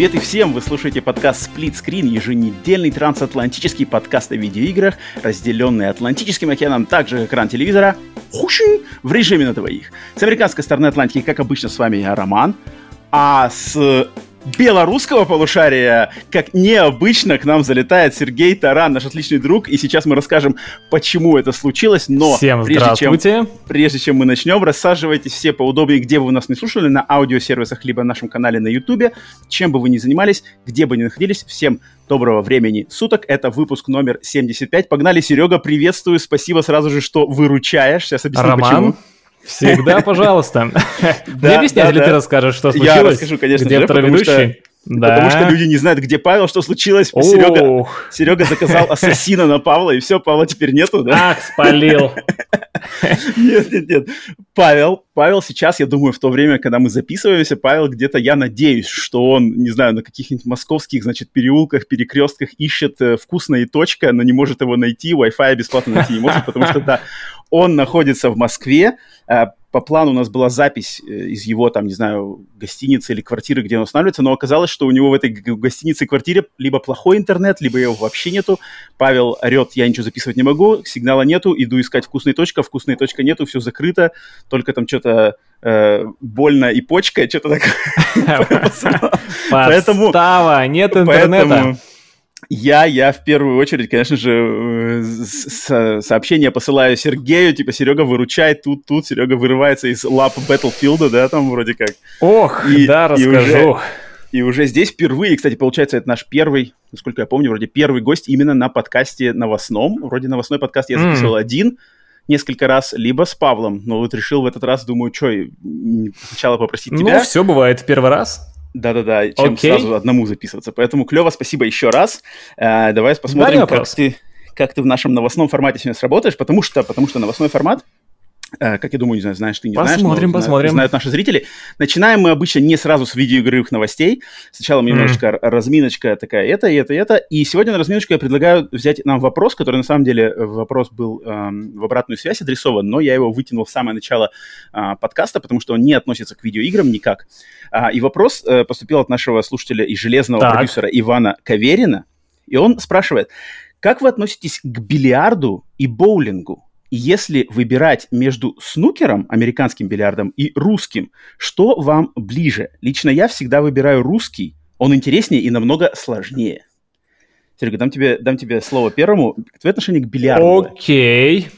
Привет и всем! Вы слушаете подкаст Split Screen, еженедельный трансатлантический подкаст о видеоиграх, разделенный Атлантическим океаном, так же экран телевизора, хуши, в режиме на двоих. С американской стороны Атлантики, как обычно, с вами я, Роман, а с белорусского полушария, как необычно, к нам залетает Сергей Таран, наш отличный друг, и сейчас мы расскажем, почему это случилось, но Всем прежде, чем, прежде чем мы начнем, рассаживайтесь все поудобнее, где бы вы нас не слушали, на аудиосервисах, либо на нашем канале на ютубе, чем бы вы ни занимались, где бы ни находились, всем доброго времени суток, это выпуск номер 75, погнали, Серега, приветствую, спасибо сразу же, что выручаешь, сейчас объясню Роман, почему. Всегда, пожалуйста. Не Да, объясняй, или ты расскажешь, что Я случилось? расскажу, конечно же, потому что-? Да. Потому что люди не знают, где Павел, что случилось. Серега, Ох, Серега заказал ассасина на Павла, и все, Павла теперь нету, да? ах, спалил. Нет, нет, нет. Павел, Павел сейчас, я думаю, в то время, когда мы записываемся, Павел где-то, я надеюсь, что он, не знаю, на каких-нибудь московских, значит, переулках, перекрестках ищет э, вкусная точка, но не может его найти, Wi-Fi бесплатно найти не может, потому что, да, он находится в Москве, э, по плану у нас была запись э, из его, там, не знаю, гостиницы или квартиры, где он останавливается, но оказалось, что у него в этой гостинице и квартире либо плохой интернет, либо его вообще нету. Павел орет, я ничего записывать не могу, сигнала нету, иду искать вкусная точка, вкусная точка нету, все закрыто, только там что-то э, больно и почка, что-то такое. Поэтому- Подстава, нет интернета. Я, я в первую очередь, конечно же, э, сообщение посылаю Сергею, типа, Серега выручай тут, тут, Серега вырывается из лап Battlefield, да, там вроде как. Ох, И- да, и уже- расскажу. И уже здесь впервые, кстати, получается, это наш первый, насколько я помню, вроде первый гость именно на подкасте новостном. Вроде новостной подкаст я записывал один несколько раз, либо с Павлом. Но вот решил в этот раз, думаю, что, сначала попросить тебя. Ну, все бывает в первый раз. Да-да-да, чем Окей. сразу одному записываться. Поэтому клево, спасибо еще раз. Э, давай посмотрим, как ты, как ты в нашем новостном формате сегодня сработаешь, потому что, потому что новостной формат, как я думаю, не знаю, знаешь ты, не знаешь, но Посмотрим, знают- посмотрим. знают наши зрители. Начинаем мы обычно не сразу с видеоигровых новостей. Сначала немножечко р- разминочка такая, это, и это, и это. И сегодня на разминочку я предлагаю взять нам вопрос, который на самом деле э, вопрос был эм, в обратную связь адресован, но я его вытянул в самое начало а, подкаста, потому что он не относится к видеоиграм никак. А, и вопрос э, поступил от нашего слушателя и железного Так. продюсера Ивана Каверина. И он спрашивает, как вы относитесь к бильярду и боулингу? Если выбирать между снукером, американским бильярдом, и русским, что вам ближе? Лично я всегда выбираю русский. Он интереснее и намного сложнее. Серега, дам тебе, дам тебе слово первому. Твое отношение к бильярду? Окей.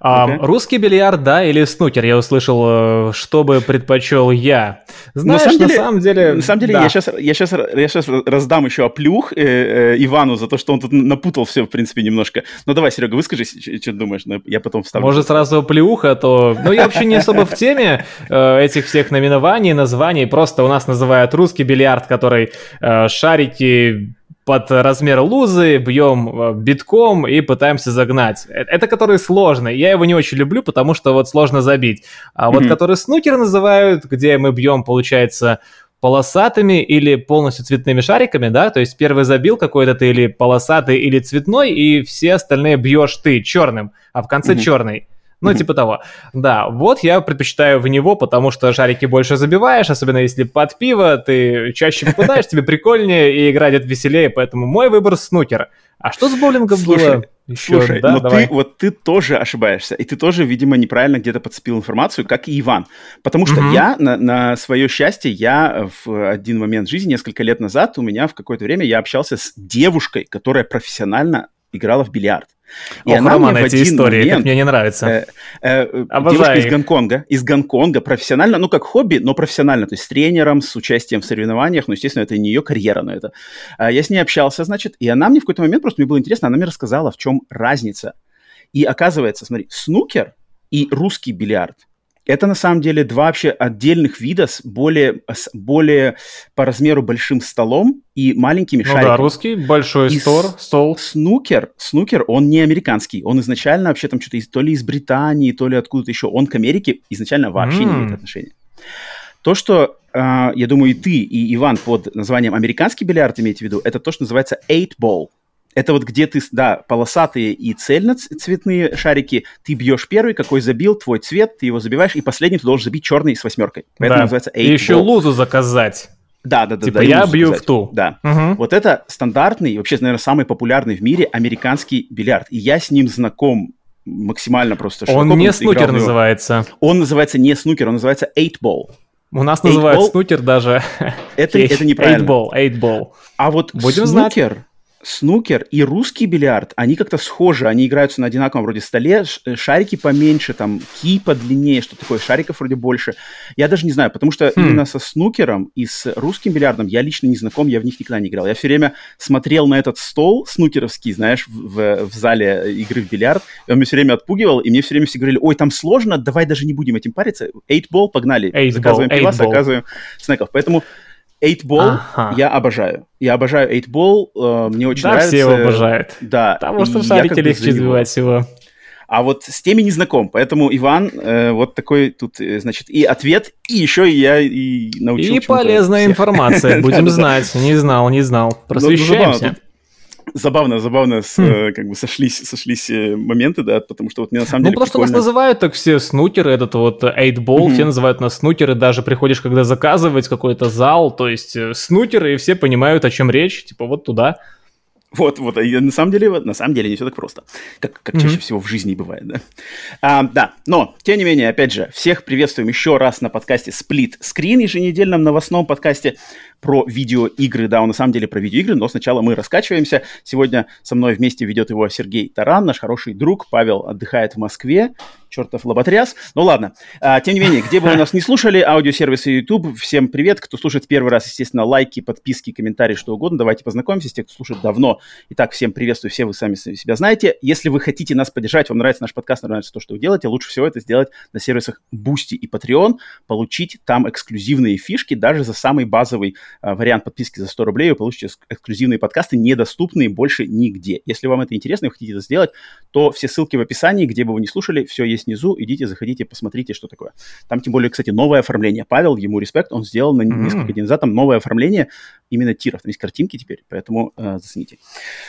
А, Окей. Русский бильярд, да, или снукер? Я услышал, э, что бы предпочел я. Ну, Знаешь, на самом деле... На самом деле, да. я, сейчас, я, сейчас, я сейчас раздам еще оплюх э, э, Ивану за то, что он тут напутал все, в принципе, немножко. Ну, давай, Серега, выскажи, что думаешь, но я потом вставлю. Может, сразу плюха, то... Ну, я вообще не особо в теме э, этих всех наименований, названий. Просто у нас называют русский бильярд, который э, шарики под размер лузы, бьем э, битком и пытаемся загнать. Э, Это который сложный. Я его не очень люблю, потому что вот сложно забить. А вот Мгм. который снукер называют, где мы бьем, получается, полосатыми или полностью цветными шариками, да, то есть первый забил какой-то ты или полосатый, или цветной, и все остальные бьешь ты черным, а в конце Мгм. черный. Ну, типа того. Да, вот я предпочитаю в него, потому что шарики больше забиваешь, особенно если под пиво, ты чаще попадаешь, тебе прикольнее, и играть это веселее, поэтому мой выбор снукер. А что с боулингом Слушай, было? Еще, Слушай, да, но давай. ты, вот ты тоже ошибаешься, и ты тоже, видимо, неправильно где-то подцепил информацию, как и Иван. Потому что Мгм. я, на, на свое счастье, я в один момент жизни, несколько лет назад, у меня в какое-то время я общался с девушкой, которая профессионально играла в бильярд. И Ох, она Роман, мне в эти один истории, как момент, мне не нравится. э, э, Обожаю девушка из их. Гонконга, из Гонконга, профессионально, ну, как хобби, но профессионально, то есть с тренером, с участием в соревнованиях, ну, естественно, это не ее карьера, но это... А, Я с ней общался, значит, и она мне в какой-то момент, просто мне было интересно, она мне рассказала, в чем разница. И оказывается, смотри, снукер и русский бильярд Это на самом деле два вообще отдельных вида с более, с более по размеру большим столом и маленькими Ну шариками. да, русский, большой И стор, стол. Снукер, снукер, он не американский. Он изначально вообще там что-то то ли из Британии, то ли откуда-то еще. Он к Америке изначально вообще не М. имеет отношения. То, что, а, я думаю, и ты, и Иван под названием американский бильярд имеете в виду, это то, что называется eight ball. Это вот где ты, да, полосатые и цельноцветные шарики, ты бьешь первый, какой забил, твой цвет, ты его забиваешь, и последний ты должен забить черный с восьмеркой. Поэтому Да. называется И еще ball. лузу заказать. Да, да, да. Типа да, я бью сказать. в ту. Да. Мгм. Вот это стандартный, вообще, наверное, самый популярный в мире американский бильярд. И я с ним знаком максимально просто широко, Он не снукер называется. Он называется не снукер, он называется eight ball. У нас Eight называют ball? снукер даже. Это, это неправильно. 8 ball, 8 ball. А вот Будем знать. Снукер, и русский бильярд, они как-то схожи, они играются на одинаковом вроде столе, э, шарики поменьше, там, ки подлиннее, что такое, шариков вроде больше. Я даже не знаю, потому что Хм. именно со снукером и с русским бильярдом я лично не знаком, я в них никогда не играл. Я все время смотрел на этот стол снукеровский, знаешь, в, в- зале игры в бильярд, и он меня все время отпугивал, и мне все время все говорили, ой, там сложно, давай даже не будем этим париться. Eight ball, погнали, Eight заказываем ball, пивас, заказываем снеков. Поэтому Eight Ball Ага. я обожаю. Я обожаю Eight Ball, э, мне очень Да, нравится. все его обожают. Да. Потому что шарики легче сбивать всего. А вот с теми не знаком, поэтому Иван э, вот такой тут, э, значит, и ответ, и еще и я и научил И полезная всех. информация, будем знать. Не знал, не знал. Ну, ну, Просвещаемся. Забавно, забавно, с, Хм. э, как бы сошлись, сошлись э, моменты, да, потому что вот мне на самом Ну, деле потому что нас прикольно. называют так все снукеры, этот вот 8-бall, Мгм. все называют нас снукеры, даже приходишь, когда заказывать какой-то зал, то есть э, снукеры, и все понимают, о чем речь, типа вот туда. Вот, вот, и на самом деле, вот, на самом деле не все так просто, как, как чаще Мгм. всего в жизни бывает, да. А, да, но, тем не менее, опять же, всех приветствуем еще раз на подкасте Split Screen, еженедельном новостном подкасте про видеоигры, да, он на самом деле про видеоигры, но сначала мы раскачиваемся. Сегодня со мной вместе ведет его Сергей Таран, наш хороший друг, Павел отдыхает в Москве, чертов лоботряс. Ну ладно, А, тем не менее, где бы вы нас не слушали, аудиосервисы YouTube, всем привет, кто слушает первый раз, естественно, лайки, подписки, комментарии, что угодно, давайте познакомимся с тем, кто слушает давно. Итак, всем приветствую, все вы сами себя знаете. Если вы хотите нас поддержать, вам нравится наш подкаст, нравится то, что вы делаете, лучше всего это сделать на сервисах Boosty и Patreon, получить там эксклюзивные фишки, даже за самый базовый вариант подписки за 100 рублей вы получите экс- эксклюзивные подкасты, недоступные больше нигде. Если вам это интересно и вы хотите это сделать, то все ссылки в описании, где бы вы не слушали, все есть внизу, идите, заходите, посмотрите, что такое. Там, тем более, кстати, новое оформление. Павел, ему респект, он сделал на несколько дней назад там новое оформление именно тиров. Там есть картинки теперь, поэтому э, зацените.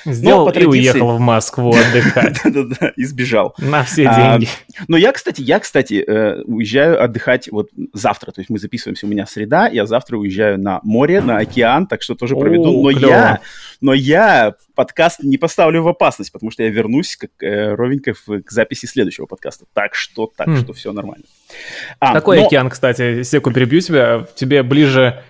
Сделал и традиции- уехал в Москву отдыхать. Да-да-да, и сбежал. На все А, деньги. Но я, кстати, я, кстати, э, уезжаю отдыхать вот завтра. То есть мы записываемся, у меня среда, я завтра уезжаю на море, на океан, так что тоже проведу. О, Но клево. я, но я подкаст не поставлю в опасность, потому что я вернусь как э, ровненько в- к записи следующего подкаста. Так что, так Хм. что все нормально. А, Какой но- океан, кстати, секунду перебью тебя, тебе ближе...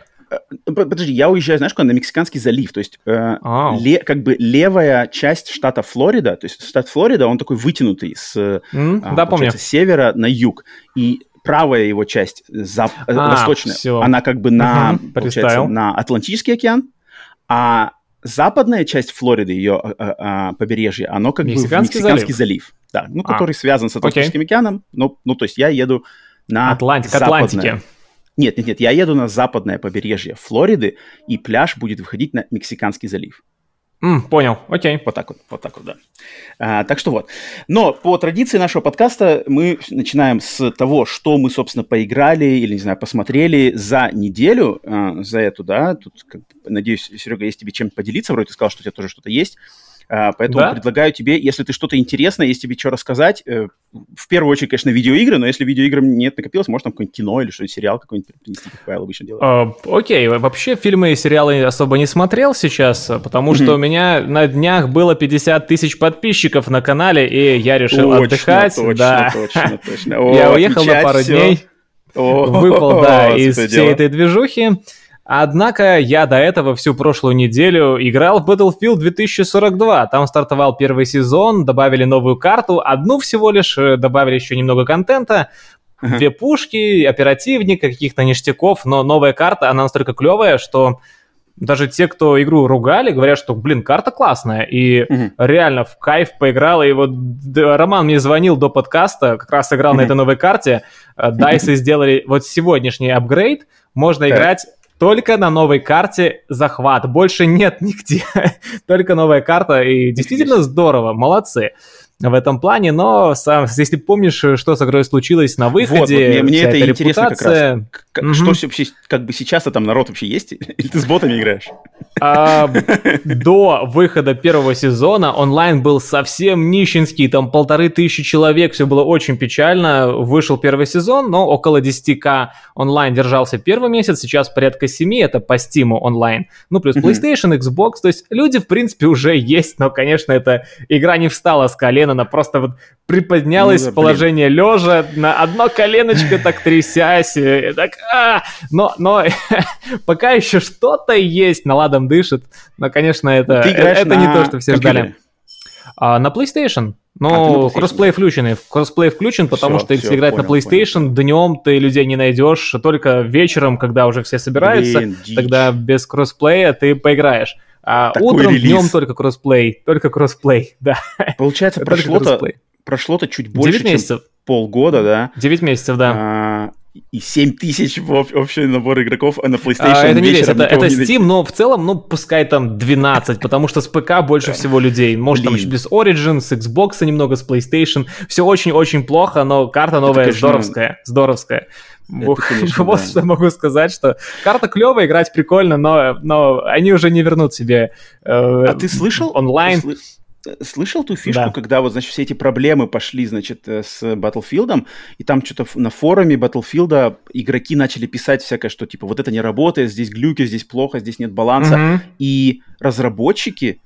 П- Подожди, я уезжаю, знаешь, куда? На Мексиканский залив. То есть, э, Ау. ле- как бы левая часть штата Флорида, то есть штат Флорида, он такой вытянутый с, э, М? а, Да, помню. севера на юг. И правая его часть, зап- э, А, восточная, всё. она как бы на, получается, представил. на Атлантический океан, а западная часть Флориды, ее а, а, а, побережье, оно как Мексиканский бы в Мексиканский залив. Да, ну, А. который связан с Атлантическим океаном. Ну, ну, то есть я еду на Атлант- к западное. Атлантике. Нет, нет, нет, я еду на западное побережье Флориды, и пляж будет выходить на Мексиканский залив. М, Понял, окей. Вот так вот, вот так вот, да. А, так что вот. Но по традиции нашего подкаста мы начинаем с того, что мы, собственно, поиграли или, не знаю, посмотрели за неделю, а, за эту, да. Тут, как надеюсь, Серега, есть тебе чем поделиться, вроде ты сказал, что у тебя тоже что-то есть. А, поэтому Да. предлагаю тебе, если ты что-то интересное, если тебе что рассказать, э, в первую очередь, конечно, видеоигры, но если видеоигр нет накопилось, может, там какое-нибудь кино или что-нибудь, сериал какой-нибудь принести, как Павел обычно делает. А, Окей, вообще фильмы и сериалы особо не смотрел сейчас, потому что у меня на днях было 50 тысяч подписчиков на канале, и я решил Точно, отдыхать. точно, да. точно, точно. Я О, уехал на пару дней, О, выпал, да, из всей этой движухи. Однако я до этого всю прошлую неделю играл в Battlefield 2042. Там стартовал первый сезон, добавили новую карту, одну всего лишь, э, добавили еще немного контента, две пушки, оперативника, каких-то ништяков, но новая карта, она настолько клевая, что даже те, кто игру ругали, говорят, что, блин, карта классная, и угу. реально в кайф поиграл, и вот Роман мне звонил до подкаста, как раз играл угу. на этой новой карте, Дайсы сделали вот сегодняшний апгрейд, можно так. играть только на новой карте захват. Больше нет нигде. Только новая карта. И действительно здорово. Молодцы в этом плане, но сам, если помнишь, что с игрой случилось на выходе, вот, вот, мне, мне это интересно репутация... как раз. Как, mm-hmm. Что вообще, как бы сейчас там народ вообще есть? Или ты с ботами играешь? А, до выхода первого сезона онлайн был совсем нищенский, там полторы тысячи человек, все было очень печально. Вышел первый сезон, но около 10к онлайн держался первый месяц, сейчас порядка 7, это по Steam онлайн. Ну, плюс PlayStation, Xbox, то есть люди, в принципе, уже есть, но, конечно, эта игра не встала с колена, она просто вот приподнялась ну, да, в положение лежа, на одно коленочко так трясясь, и так, а! но, но пока еще что-то есть, на ладан дышит, но, конечно, это, это не то, что все ждали. А, на PlayStation. Ну, а, кроссплей включен. Кроссплей включен, потому все, что если играть понял, на PlayStation, понял. днем ты людей не найдешь, только вечером, когда уже все собираются, Блин, тогда без кроссплея ты поиграешь. А Такой утром, релиз. днем только кроссплей, только кроссплей, да. Получается, прошло-то, прошло-то чуть больше, 9 месяцев. чем полгода, да? 9 месяцев, да. А, и 7 тысяч в общий набор игроков а на PlayStation. А, это не весь, это, это Steam, но в целом, ну, пускай там 12, потому что с ПК больше всего людей. Может, там еще без Origin, с Xbox немного, с PlayStation. Все очень-очень плохо, но карта новая это, конечно, здоровская, здоровская. Это, конечно, вот да. что могу сказать, что карта клевая, играть прикольно, но, но они уже не вернут себе э, а ты слышал онлайн. Ты слышал ту фишку, да. когда вот, значит, все эти проблемы пошли, значит, э, с Battlefield, и там что-то на форуме Battlefield игроки начали писать всякое, что типа вот это не работает, здесь глюки, здесь плохо, здесь нет баланса, mm-hmm. и разработчики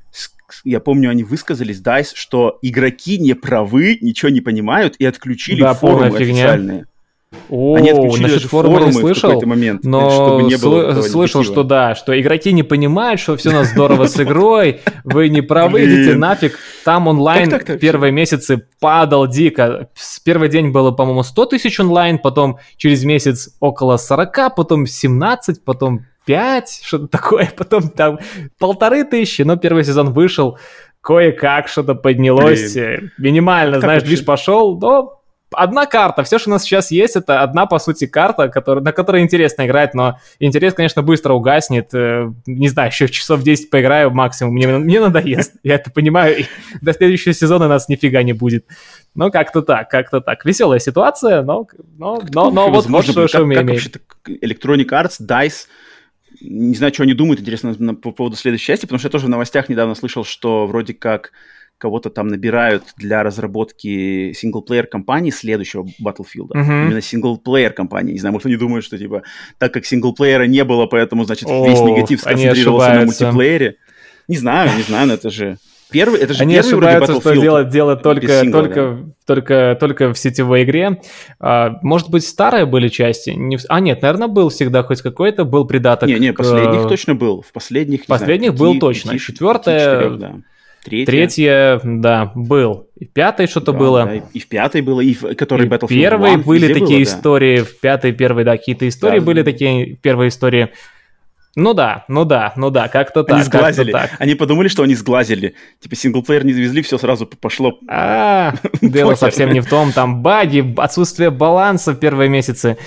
я помню, они высказались, DICE, что игроки не правы, ничего не понимают и отключили да, форумы официальные. О, Они отключили насчет форума не слышал, момент, но чтобы не было сл- слышал, что да, что игроки не понимают, что все у нас здорово с игрой, вы не правы, идите нафиг. Там онлайн первые месяцы падал дико. С первый день было, по-моему, 100 тысяч онлайн, потом через месяц около 40, потом 17, потом 5, что-то такое, потом там полторы тысячи, но первый сезон вышел, кое-как что-то поднялось, Блин. минимально, знаешь, движ пошел, но одна карта. Все, что у нас сейчас есть, это одна, по сути, карта, который, на которой интересно играть, но интерес, конечно, быстро угаснет. Э, не знаю, еще часов 10 поиграю максимум. Мне, мне надоест. Я это понимаю. И до следующего сезона нас нифига не будет. Ну, как-то так, как-то так. Веселая ситуация, но, но, но, но вот, вот что, что мы имеем. Electronic Arts, DICE, не знаю, что они думают, интересно, по поводу следующей части, потому что я тоже в новостях недавно слышал, что вроде как кого-то там набирают для разработки синглплеер компании следующего Battlefield. Uh-huh. Именно синглплеер компании. Не знаю, может, они думают, что типа, так как синглплеера не было, поэтому, значит, О, весь негатив сконцентрировался на мультиплеере. Не знаю, не знаю, но это же Первый, это же Они первый ошибаются, что делать, делать только, сингла, только, да. только, только в сетевой игре. А, может быть, старые были части? Не... А, нет, наверное, был всегда хоть какой-то, был придаток. Не, не, последних к... точно был. В последних, последних знаю, был пяти, точно. Пяти, Четвертое... Пяти, да. Третья. Третья, да, был. И пятой что-то да, было. Да, и в пятой было, и в который Battlefield первой 1, были такие было, истории, да. в пятой, первой, да, какие-то истории да, были да. такие, первые истории. Ну да, ну да, ну да, как-то так. Они сглазили. Так. Они подумали, что они сглазили. Типа синглплеер не завезли, все сразу пошло. А, дело совсем не в том. Там баги, отсутствие баланса в первые месяцы.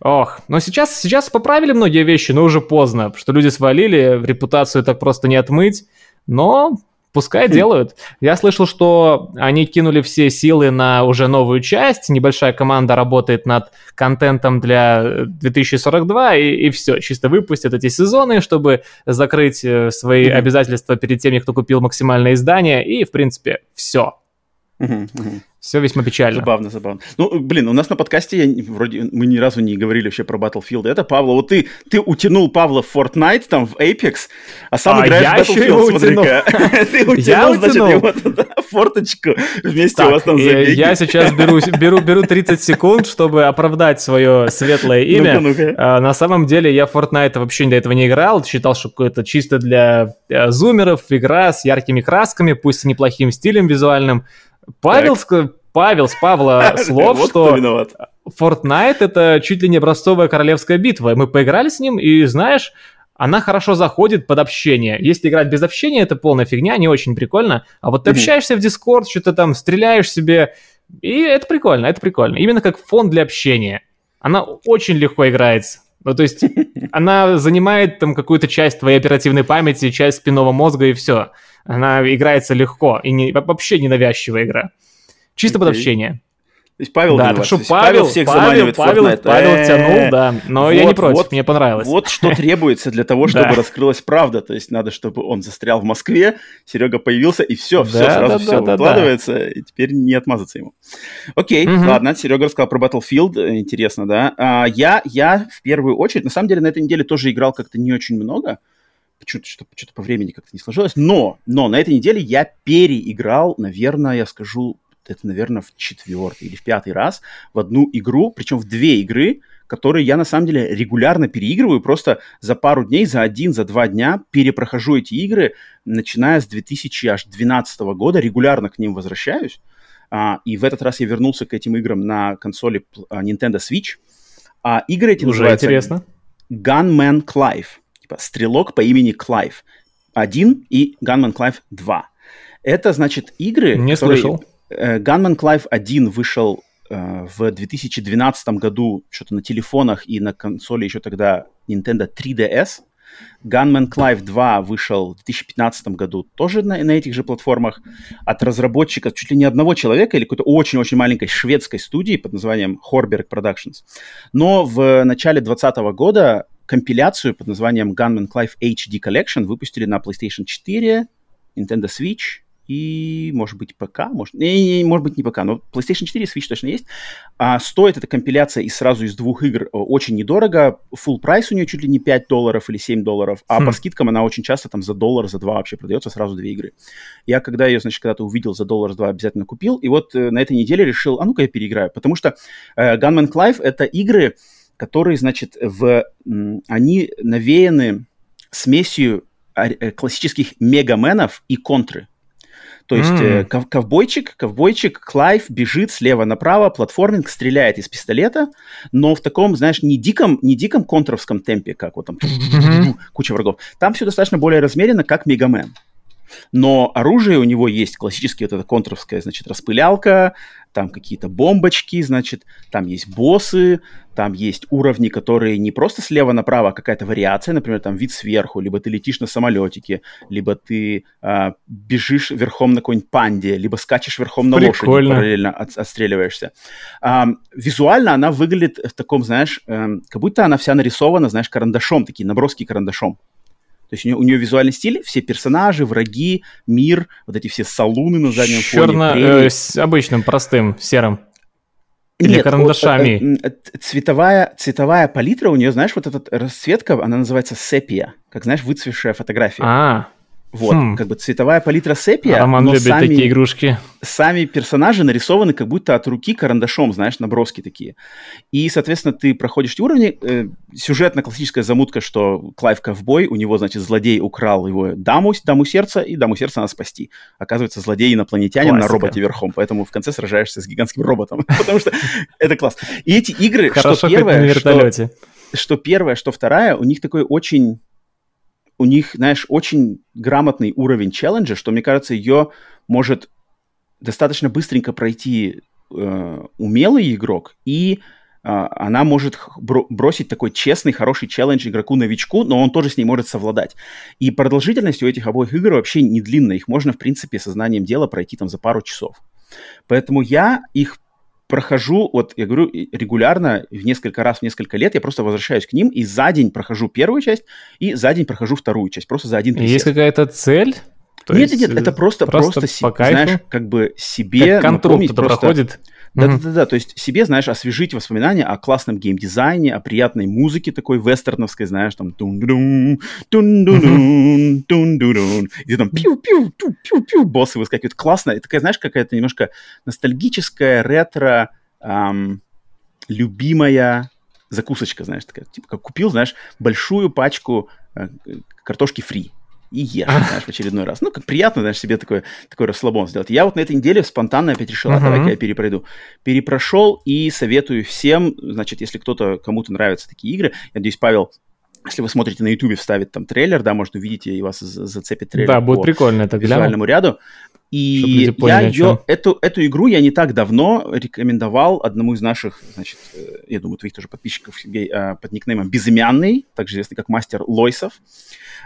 Ох, но сейчас, сейчас поправили многие вещи, но уже поздно, что люди свалили, репутацию так просто не отмыть. Но Пускай хм. делают. Я слышал, что они кинули все силы на уже новую часть. Небольшая команда работает над контентом для 2042, и, и все, чисто выпустят эти сезоны, чтобы закрыть э, свои mm-hmm. обязательства перед теми, кто купил максимальное издание, и, в принципе, все. Mm-hmm. Все весьма печально. Забавно, забавно. Ну, блин, у нас на подкасте я, вроде мы ни разу не говорили вообще про Battlefield. Это Павла. Вот ты, ты утянул Павла в Fortnite, там, в Apex, а сам а играешь в Battlefield, смотри-ка. Ты утянул, значит, его туда, форточку, вместе у вас там забеги. Я сейчас беру, беру, беру 30 секунд, чтобы оправдать свое светлое имя. А, на самом деле я в Fortnite вообще до этого не играл, считал, что это чисто для э, зумеров, игра с яркими красками, пусть с неплохим стилем визуальным. Павел, так. Павел с Павла слов, вот что Fortnite это чуть ли не образцовая королевская битва. Мы поиграли с ним, и знаешь, она хорошо заходит под общение. Если играть без общения, это полная фигня, не очень прикольно. А вот ты mm-hmm. общаешься в Discord, что-то там стреляешь себе, и это прикольно, это прикольно. Именно как фон для общения. Она очень легко играется. Ну, то есть она занимает там какую-то часть твоей оперативной памяти, часть спинного мозга и все. Она играется легко и не, вообще ненавязчивая игра. Чисто okay. под общение. То есть Павел да, так что Павел, Павел всех Павел, заманивает Павел, Fortnite. Павел э, тянул, да, но вот, я не против, вот, мне понравилось. Вот что требуется для того, чтобы раскрылась правда. То есть надо, чтобы он застрял в Москве, Серега появился, и все, все, сразу все выкладывается, и теперь не отмазаться ему. Окей, ладно, Серега рассказал про Battlefield, интересно, да. А, я, я в первую очередь, на самом деле, на этой неделе тоже играл как-то не очень много, что-то что что по времени как-то не сложилось. Но, но на этой неделе я переиграл, наверное, я скажу, это, наверное, в четвертый или в пятый раз в одну игру, причем в две игры, которые я на самом деле регулярно переигрываю, просто за пару дней, за один, за два дня перепрохожу эти игры, начиная с 2012 года, регулярно к ним возвращаюсь. А, и в этот раз я вернулся к этим играм на консоли а, Nintendo Switch. А игры эти Уже называются интересно. Gunman Clive. Типа стрелок по имени Клайв 1 и Gunman Clive 2. Это, значит, игры, Не которые... слышал. Gunman Clive 1 вышел э, в 2012 году что-то на телефонах и на консоли еще тогда Nintendo 3DS. Gunman Clive 2 вышел в 2015 году тоже на, на этих же платформах от разработчика чуть ли не одного человека или какой-то очень-очень маленькой шведской студии под названием Horberg Productions. Но в начале 2020 года компиляцию под названием Gunman Clive HD Collection выпустили на PlayStation 4, Nintendo Switch и, может быть, ПК, может, не, не, может быть, не ПК, но PlayStation 4 и Switch точно есть. А, стоит эта компиляция из сразу из двух игр очень недорого. Full прайс у нее чуть ли не 5 долларов или 7 долларов, а хм. по скидкам она очень часто там за доллар, за два вообще продается сразу две игры. Я когда ее, значит, когда-то увидел за доллар, за два обязательно купил, и вот э, на этой неделе решил, а ну-ка я переиграю, потому что э, Gunman Clive — это игры, которые, значит, в, они навеяны смесью э, классических мегаменов и контры. То есть mm. э, ковбойчик, ковбойчик, Клайв бежит слева направо, платформинг, стреляет из пистолета, но в таком, знаешь, не диком, не диком контровском темпе, как вот там mm-hmm. куча врагов. Там все достаточно более размеренно, как Мегамен. Но оружие у него есть классическое вот это контровское, значит, распылялка, там какие-то бомбочки, значит, там есть боссы, там есть уровни, которые не просто слева направо, а какая-то вариация, например, там вид сверху, либо ты летишь на самолетике, либо ты а, бежишь верхом на какой-нибудь панде, либо скачешь верхом на Прикольно. лошади, параллельно от, отстреливаешься. А, визуально она выглядит в таком, знаешь, э, как будто она вся нарисована, знаешь, карандашом, такие наброски карандашом. То есть у нее, у нее визуальный стиль, все персонажи, враги, мир, вот эти все салуны на заднем Черно, фоне. Черно, э, с обычным, простым, серым. Или Нет, карандашами. Вот, э, цветовая, цветовая палитра у нее, знаешь, вот эта расцветка, она называется сепия, как, знаешь, выцвевшая фотография. А, вот, хм. как бы цветовая палитра сепия, Роман но любит сами, такие игрушки. Сами персонажи нарисованы как будто от руки карандашом, знаешь, наброски такие. И, соответственно, ты проходишь эти уровни. Э, сюжетно-классическая замутка, что Клайв ковбой, у него, значит, злодей украл его даму, даму сердца, и даму сердца надо спасти. Оказывается, злодей инопланетянин Классика. на роботе верхом, поэтому в конце сражаешься с гигантским роботом, потому что это класс. И эти игры, что первое, что первое, что вторая, у них такой очень у них, знаешь, очень грамотный уровень челленджа, что, мне кажется, ее может достаточно быстренько пройти э, умелый игрок, и э, она может бро- бросить такой честный, хороший челлендж игроку-новичку, но он тоже с ней может совладать. И продолжительность у этих обоих игр вообще не длинная, их можно, в принципе, сознанием дела пройти там за пару часов. Поэтому я их прохожу, вот я говорю, регулярно, в несколько раз в несколько лет, я просто возвращаюсь к ним и за день прохожу первую часть, и за день прохожу вторую часть, просто за один присест. Есть какая-то цель? То нет, нет, нет, это просто, просто, просто по кайфу? знаешь, как бы себе как напомнить просто... проходит. Да-да-да, то есть себе, знаешь, освежить воспоминания о классном геймдизайне, о приятной музыке такой вестерновской, знаешь, там тун дун тун дун тун дун и там пиу-пиу, пиу-пиу, боссы выскакивают. Классно, это такая, знаешь, какая-то немножко ностальгическая, ретро, эм, любимая закусочка, знаешь, такая, типа, как купил, знаешь, большую пачку э, картошки фри, и ешь, знаешь, в очередной раз. Ну, как приятно, знаешь, себе такой, такой расслабон сделать. Я вот на этой неделе спонтанно опять решил, uh-huh. давай-ка я перепройду. Перепрошел и советую всем, значит, если кто-то, кому-то нравятся такие игры, я надеюсь, Павел если вы смотрите на YouTube, вставит там трейлер, да, можно увидеть, и вас зацепит трейлер. Да, будет прикольно это визуальному ряду. И я ее, эту, эту игру я не так давно рекомендовал одному из наших, значит, э, я думаю, твоих тоже подписчиков, Сергей, э, под никнеймом Безымянный, также известный как Мастер Лойсов.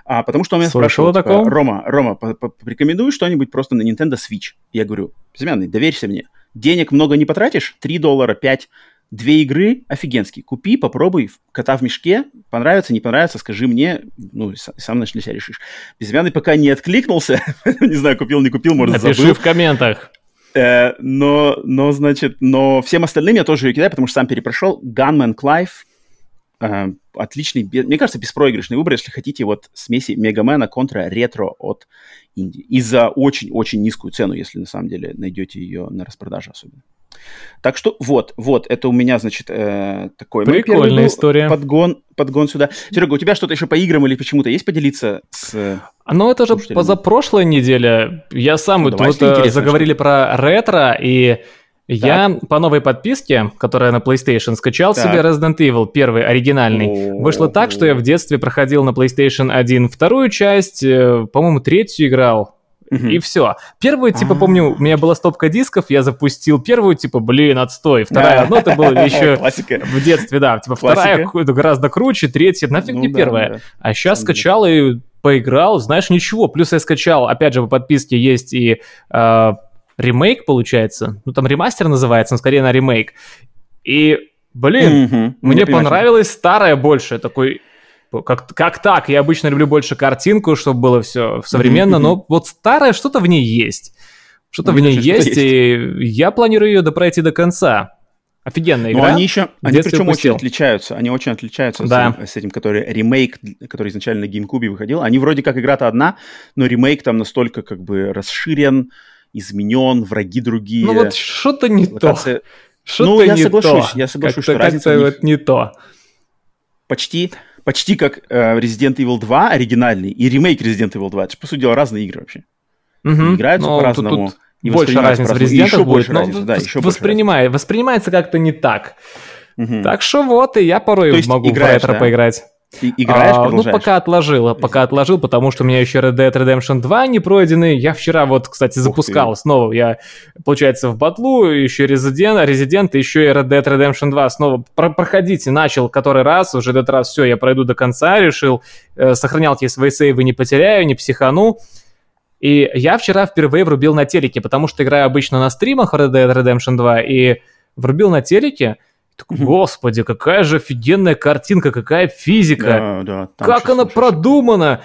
А, потому что он меня спрашивал, типа, Рома, Рома, порекомендуй что-нибудь просто на Nintendo Switch. Я говорю, Безымянный, доверься мне. Денег много не потратишь? 3 доллара, 5 Две игры офигенские. Купи, попробуй, кота в мешке. Понравится, не понравится, скажи мне. Ну, сам для себя решишь. Безымянный пока не откликнулся. не знаю, купил, не купил, может, Напиши забыл. в комментах. Э, но, но, значит, но всем остальным я тоже ее кидаю, потому что сам перепрошел. Gunman Clive. Э, отличный, мне кажется, беспроигрышный выбор, если хотите вот смеси Мегамена контра ретро от Инди. И за очень-очень низкую цену, если на самом деле найдете ее на распродаже особенно. Так что вот, вот, это у меня, значит, э, такой... Прикольная история. Подгон, подгон сюда. Серега, у тебя что-то еще по играм или почему-то есть поделиться с... Ну, это же позапрошлой неделе. Я сам, ну, вот, вот заговорили про ретро, и я по новой подписке, которая на PlayStation, скачал так. себе Resident Evil, первый, оригинальный. О-о-о. Вышло так, что я в детстве проходил на PlayStation 1 вторую часть, э, по-моему, третью играл. И все. Первую, типа, помню, у меня была стопка дисков, я запустил первую, типа, блин, отстой. Вторая, ну, это было еще в детстве, да. Типа, вторая гораздо круче, третья, нафиг ну не первая. А сейчас скачал и поиграл, знаешь, ничего. Плюс я скачал, опять же, по подписке есть и а, ремейк, получается. Ну, там ремастер называется, но скорее на ремейк. И, блин, mm-hmm. мне понравилось старое больше. Такой как, как так? Я обычно люблю больше картинку, чтобы было все современно, но вот старое что-то в ней есть. Что-то в ней есть, есть, и я планирую ее допройти до конца. Офигенная игра. Но они еще, они причем очень отличаются. Они очень отличаются да. с, этим, с этим, который ремейк, который изначально на GameCube выходил. Они вроде как игра-то одна, но ремейк там настолько как бы расширен, изменен, враги другие. Ну вот что-то не локация... то. Что-то ну, я соглашусь, то. я соглашусь, как-то, что разница как-то вот не то. Почти почти как э, Resident Evil 2 оригинальный и ремейк Resident Evil 2. Это же, по сути дела, разные игры вообще. Угу. Играются ну, по-разному. Тут, тут больше разницы в Resident Evil будет, но разницы, да, еще воспринимает, воспринимается как-то не так. Угу. Так что вот, и я порой могу играешь, в ретро да? поиграть. Играешь, а, Ну, пока отложил, пока отложил, потому что у меня еще Red Dead Redemption 2 не пройденный. Я вчера вот, кстати, запускал снова. Я, получается, в батлу, еще Resident, Resident, еще и Red Dead Redemption 2 снова про проходите. Начал который раз, уже этот раз все, я пройду до конца, решил. Э, сохранял те свои сейвы, не потеряю, не психану. И я вчера впервые врубил на телеке, потому что играю обычно на стримах Red Dead Redemption 2, и врубил на телеке, господи, какая же офигенная картинка, какая физика. Да, да, как она продумана.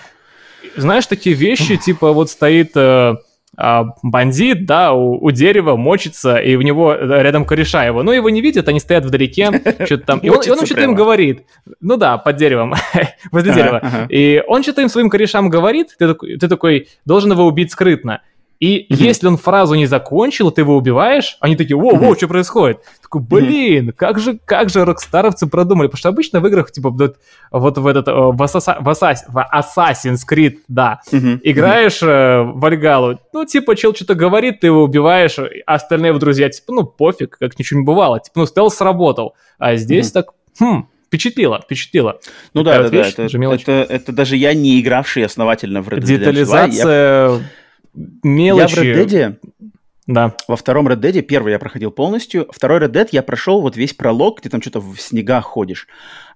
Знаешь, такие вещи, типа вот стоит э, э, бандит, да, у, у дерева мочится, и у него рядом кореша его. Ну, его не видят, они стоят вдалеке, что-то там. И он, и он что-то им говорит. Ну да, под деревом, возле дерева. И он что-то им своим корешам говорит, ты такой, ты такой, должен его убить скрытно. И mm-hmm. если он фразу не закончил, ты его убиваешь, они такие, воу, воу, mm-hmm. что происходит? Такой, блин, mm-hmm. как же, как же рокстаровцы продумали? Потому что обычно в играх, типа, вот, вот в этот, э, в, Асаса, в, Асас, в Assassin's Creed, да, mm-hmm. играешь э, в Альгалу, ну, типа, чел что-то говорит, ты его убиваешь, а остальные его друзья, типа, ну, пофиг, как ничего не бывало, типа, ну, стелс сработал. А здесь mm-hmm. так, хм, впечатлило, впечатлило. Ну да, да, да, это, это, это даже я не игравший основательно в Red Dead Детализация... 2, я мелочи... Я в Red Dead, да. Во втором Red Dead первый я проходил полностью, второй Red Dead я прошел вот весь пролог, ты там что-то в снегах ходишь,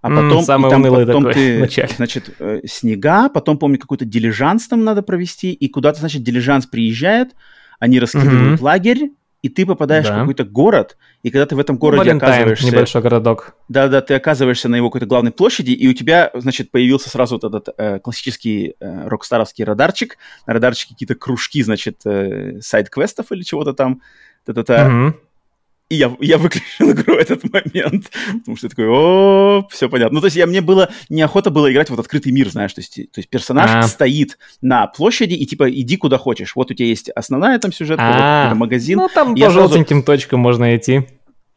а потом, mm, самый и там унылый потом такой ты, начале. значит, э, снега, потом помню какой-то дилижанс там надо провести, и куда-то, значит, дилижанс приезжает, они раскидывают mm-hmm. лагерь, и ты попадаешь да. в какой-то город, и когда ты в этом городе Валентайн, оказываешься... небольшой городок. Да-да, ты оказываешься на его какой-то главной площади, и у тебя, значит, появился сразу вот этот э, классический э, рокстаровский радарчик. На радарчике какие-то кружки, значит, э, сайт-квестов или чего-то там. Та-та-та. Угу. И я, я выключил игру в этот момент, потому что я такой, о, все понятно. Ну, то есть я, мне было, неохота было играть в вот открытый мир, знаешь, то есть, то есть персонаж а. стоит на площади и типа иди куда хочешь. Вот у тебя есть основная там сюжетка, а. вот магазин. Ну, там по желтеньким сразу... точкам можно идти.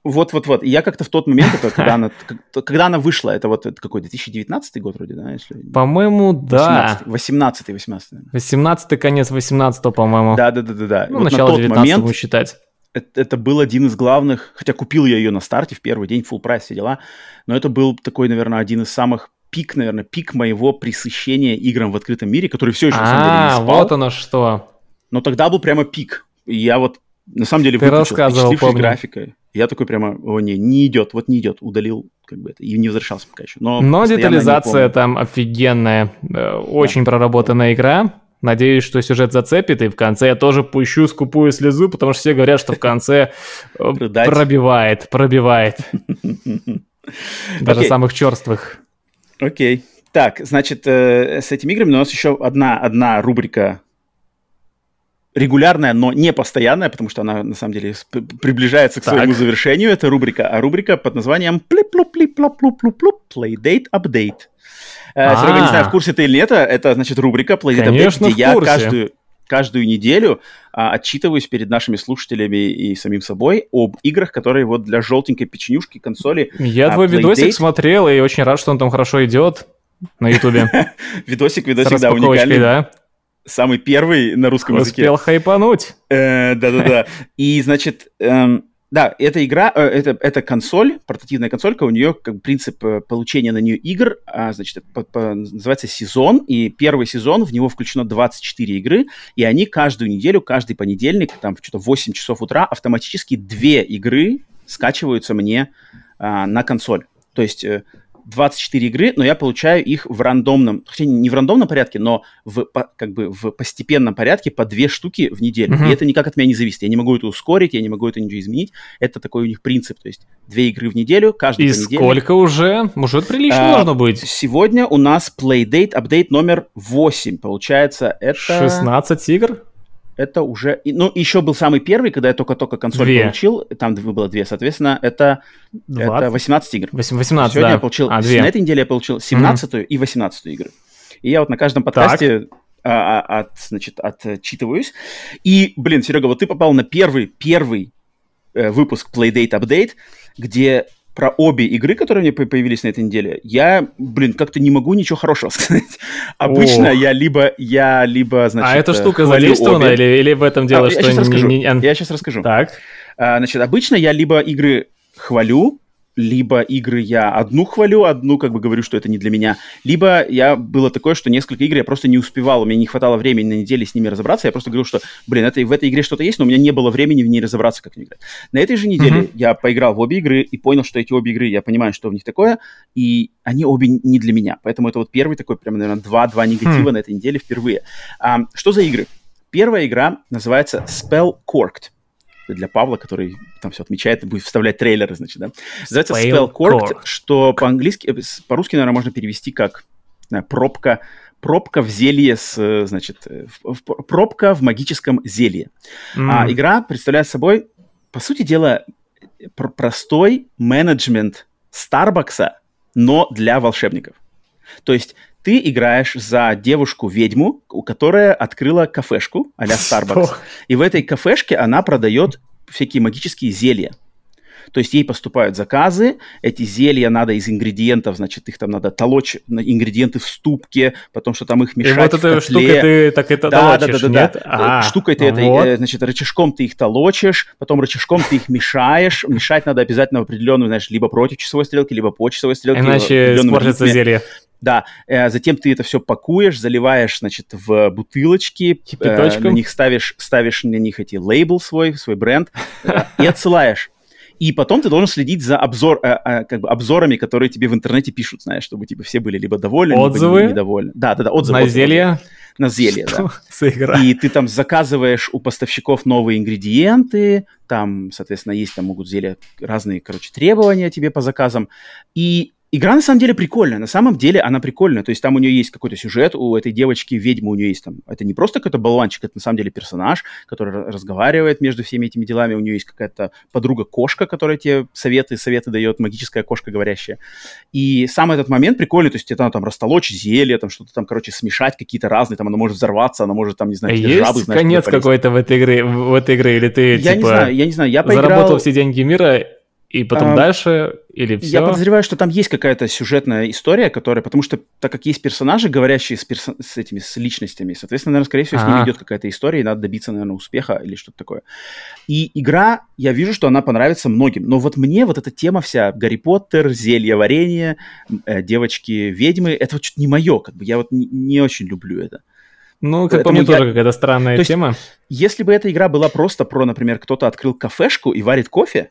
Вот-вот-вот. И я как-то в тот момент, это, когда, она, когда она вышла, это вот это какой, 2019 год вроде, да? Если... По-моему, да. 18 18 18 конец 18 по-моему. Да-да-да-да. Ну, вот начало 19 момент, будем считать это, это был один из главных, хотя купил я ее на старте в первый день, full прайс, все дела, но это был такой, наверное, один из самых пик, наверное, пик моего присыщения играм в открытом мире, который все еще, на самом деле, не А, спал. вот оно что. Но тогда был прямо пик. И я вот, на самом деле, Ты выключил, помню. графикой. Я такой прямо, о, не, не идет, вот не идет, удалил, как бы это, и не возвращался пока еще. Но, Но детализация там офигенная. Э, Очень проработанная игра. Надеюсь, что сюжет зацепит, и в конце я тоже пущу скупую слезу, потому что все говорят, что в конце э, пробивает, пробивает. Даже самых черствых. Окей. Так, значит, э, с этими играми у нас еще одна, одна рубрика регулярная, но не постоянная, потому что она, на самом деле, приближается к Так. своему завершению, эта рубрика. А рубрика под названием плип-плуп-плип-плоп-плуп-плуп Playdate Update. Э, Серега, не А. знаю, в курсе ты или нет, это, значит, рубрика Playdate Конечно, Update, где я каждую, каждую неделю а, отчитываюсь перед нашими слушателями и самим собой об играх, которые вот для желтенькой печенюшки консоли Я А, твой видосик Playdate? смотрел, и очень рад, что он там хорошо идет на ютубе. видосик, видосик, да, уникальный. да? Самый первый на русском языке. Успел хайпануть. Э, Да-да-да. И, значит, эм, да, эта игра, э, это, это консоль, портативная консолька, у нее как принцип э, получения на нее игр, а, значит, по- по- называется сезон, и первый сезон, в него включено 24 игры, и они каждую неделю, каждый понедельник, там что-то 8 часов утра, автоматически две игры скачиваются мне а, на консоль. То есть э, 24 игры, но я получаю их в рандомном, хотя не в рандомном порядке, но в, по- как бы в постепенном порядке по две штуки в неделю. Мгм. И это никак от меня не зависит. Я не могу это ускорить, я не могу это ничего изменить. Это такой у них принцип. То есть две игры в неделю, каждый И понедельник. сколько уже? Может, прилично А, должно быть. Сегодня у нас Playdate апдейт номер 8. Получается, это... 16 игр? Это уже... Ну, еще был самый первый, когда я только-только консоль Две. получил. Там было две, соответственно, это, это 20? 18 игр. Восемь- 18, Сегодня да. я получил, А, две. на этой неделе я получил 17 и 18 игры. И я вот на каждом подкасте а, а, от, значит, отчитываюсь. И, блин, Серега, вот ты попал на первый, первый э, выпуск Playdate Update, где про обе игры, которые мне по- появились на этой неделе, я, блин, как-то не могу ничего хорошего сказать. Обычно О. я либо, я либо, значит, а эта э, штука задействована или, или в этом дело, А, что я сейчас расскажу. не- не- Я сейчас расскажу. Так. А, значит, обычно я либо игры хвалю, либо игры я одну хвалю, одну как бы говорю, что это не для меня, либо я было такое, что несколько игр я просто не успевал, у меня не хватало времени на неделе с ними разобраться, я просто говорил, что, блин, это, в этой игре что-то есть, но у меня не было времени в ней разобраться, как играть. На этой же неделе Мгм. я поиграл в обе игры и понял, что эти обе игры, я понимаю, что в них такое, и они обе не для меня, поэтому это вот первый такой, прям, наверное, два-два негатива Хм. на этой неделе впервые. А, что за игры? Первая игра называется Spell Corked для Павла, который там все отмечает будет вставлять трейлеры, значит, да. Называется Spell Corked, что по-английски, э, по-русски, наверное, можно перевести как знаю, пробка, пробка в зелье с, э, значит, э, в- в- пробка в магическом зелье. М. А игра представляет собой, по сути дела, пр- простой менеджмент Старбакса, но для волшебников. То есть ты играешь за девушку-ведьму, которая открыла кафешку а-ля Starbucks. И в этой кафешке она продает всякие магические зелья. То есть ей поступают заказы, эти зелья надо из ингредиентов, значит, их там надо толочь, ингредиенты в ступке, потом что там их И мешать вот в эта котле. штука ты так это Да, да, толочишь, да, да, нет? да. А, Штукой ты это, вот. э, значит, рычажком ты их толочишь, потом рычажком ты их мешаешь. Мешать надо обязательно в определенную, знаешь, либо против часовой стрелки, либо по часовой стрелке. Иначе испортится зелье. Да, э, затем ты это все пакуешь, заливаешь, значит, в бутылочки, э, на них ставишь, ставишь на них эти лейбл свой, свой бренд э, и отсылаешь. И потом ты должен следить за обзор, э, э, как бы обзорами, которые тебе в интернете пишут, знаешь, чтобы типа все были либо довольны, Отзывы? либо недовольны. Да, да, да, отзывы. На отзывы, зелье? На зелье, да. Что за игра? И ты там заказываешь у поставщиков новые ингредиенты, там, соответственно, есть там могут зелья разные, короче, требования тебе по заказам. И игра на самом деле прикольная. На самом деле она прикольная. То есть там у нее есть какой-то сюжет, у этой девочки ведьмы у нее есть там... Это не просто какой-то болванчик, это на самом деле персонаж, который ра- разговаривает между всеми этими делами. У нее есть какая-то подруга-кошка, которая тебе советы, советы дает, магическая кошка говорящая. И сам этот момент прикольный, то есть это там растолочь зелье, там что-то там, короче, смешать какие-то разные, там она может взорваться, она может там, не знаю, жабы, Есть знаешь, конец какой-то в этой игре, в этой игре, или ты Я не типа знаю, я не знаю, я заработал поиграл... все деньги мира и потом а, дальше или все? Я подозреваю, что там есть какая-то сюжетная история, которая, потому что так как есть персонажи, говорящие с, перс... с этими с личностями, соответственно, наверное, скорее всего, А-а-а. с ними идет какая-то история, и надо добиться, наверное, успеха или что-то такое. И игра, я вижу, что она понравится многим, но вот мне вот эта тема вся Гарри Поттер, зелье варенье, э, девочки ведьмы, это вот что-то не мое, как бы я вот не, не очень люблю это. Ну, как по мне, я... тоже какая-то странная То тема. Есть, если бы эта игра была просто про, например, кто-то открыл кафешку и варит кофе,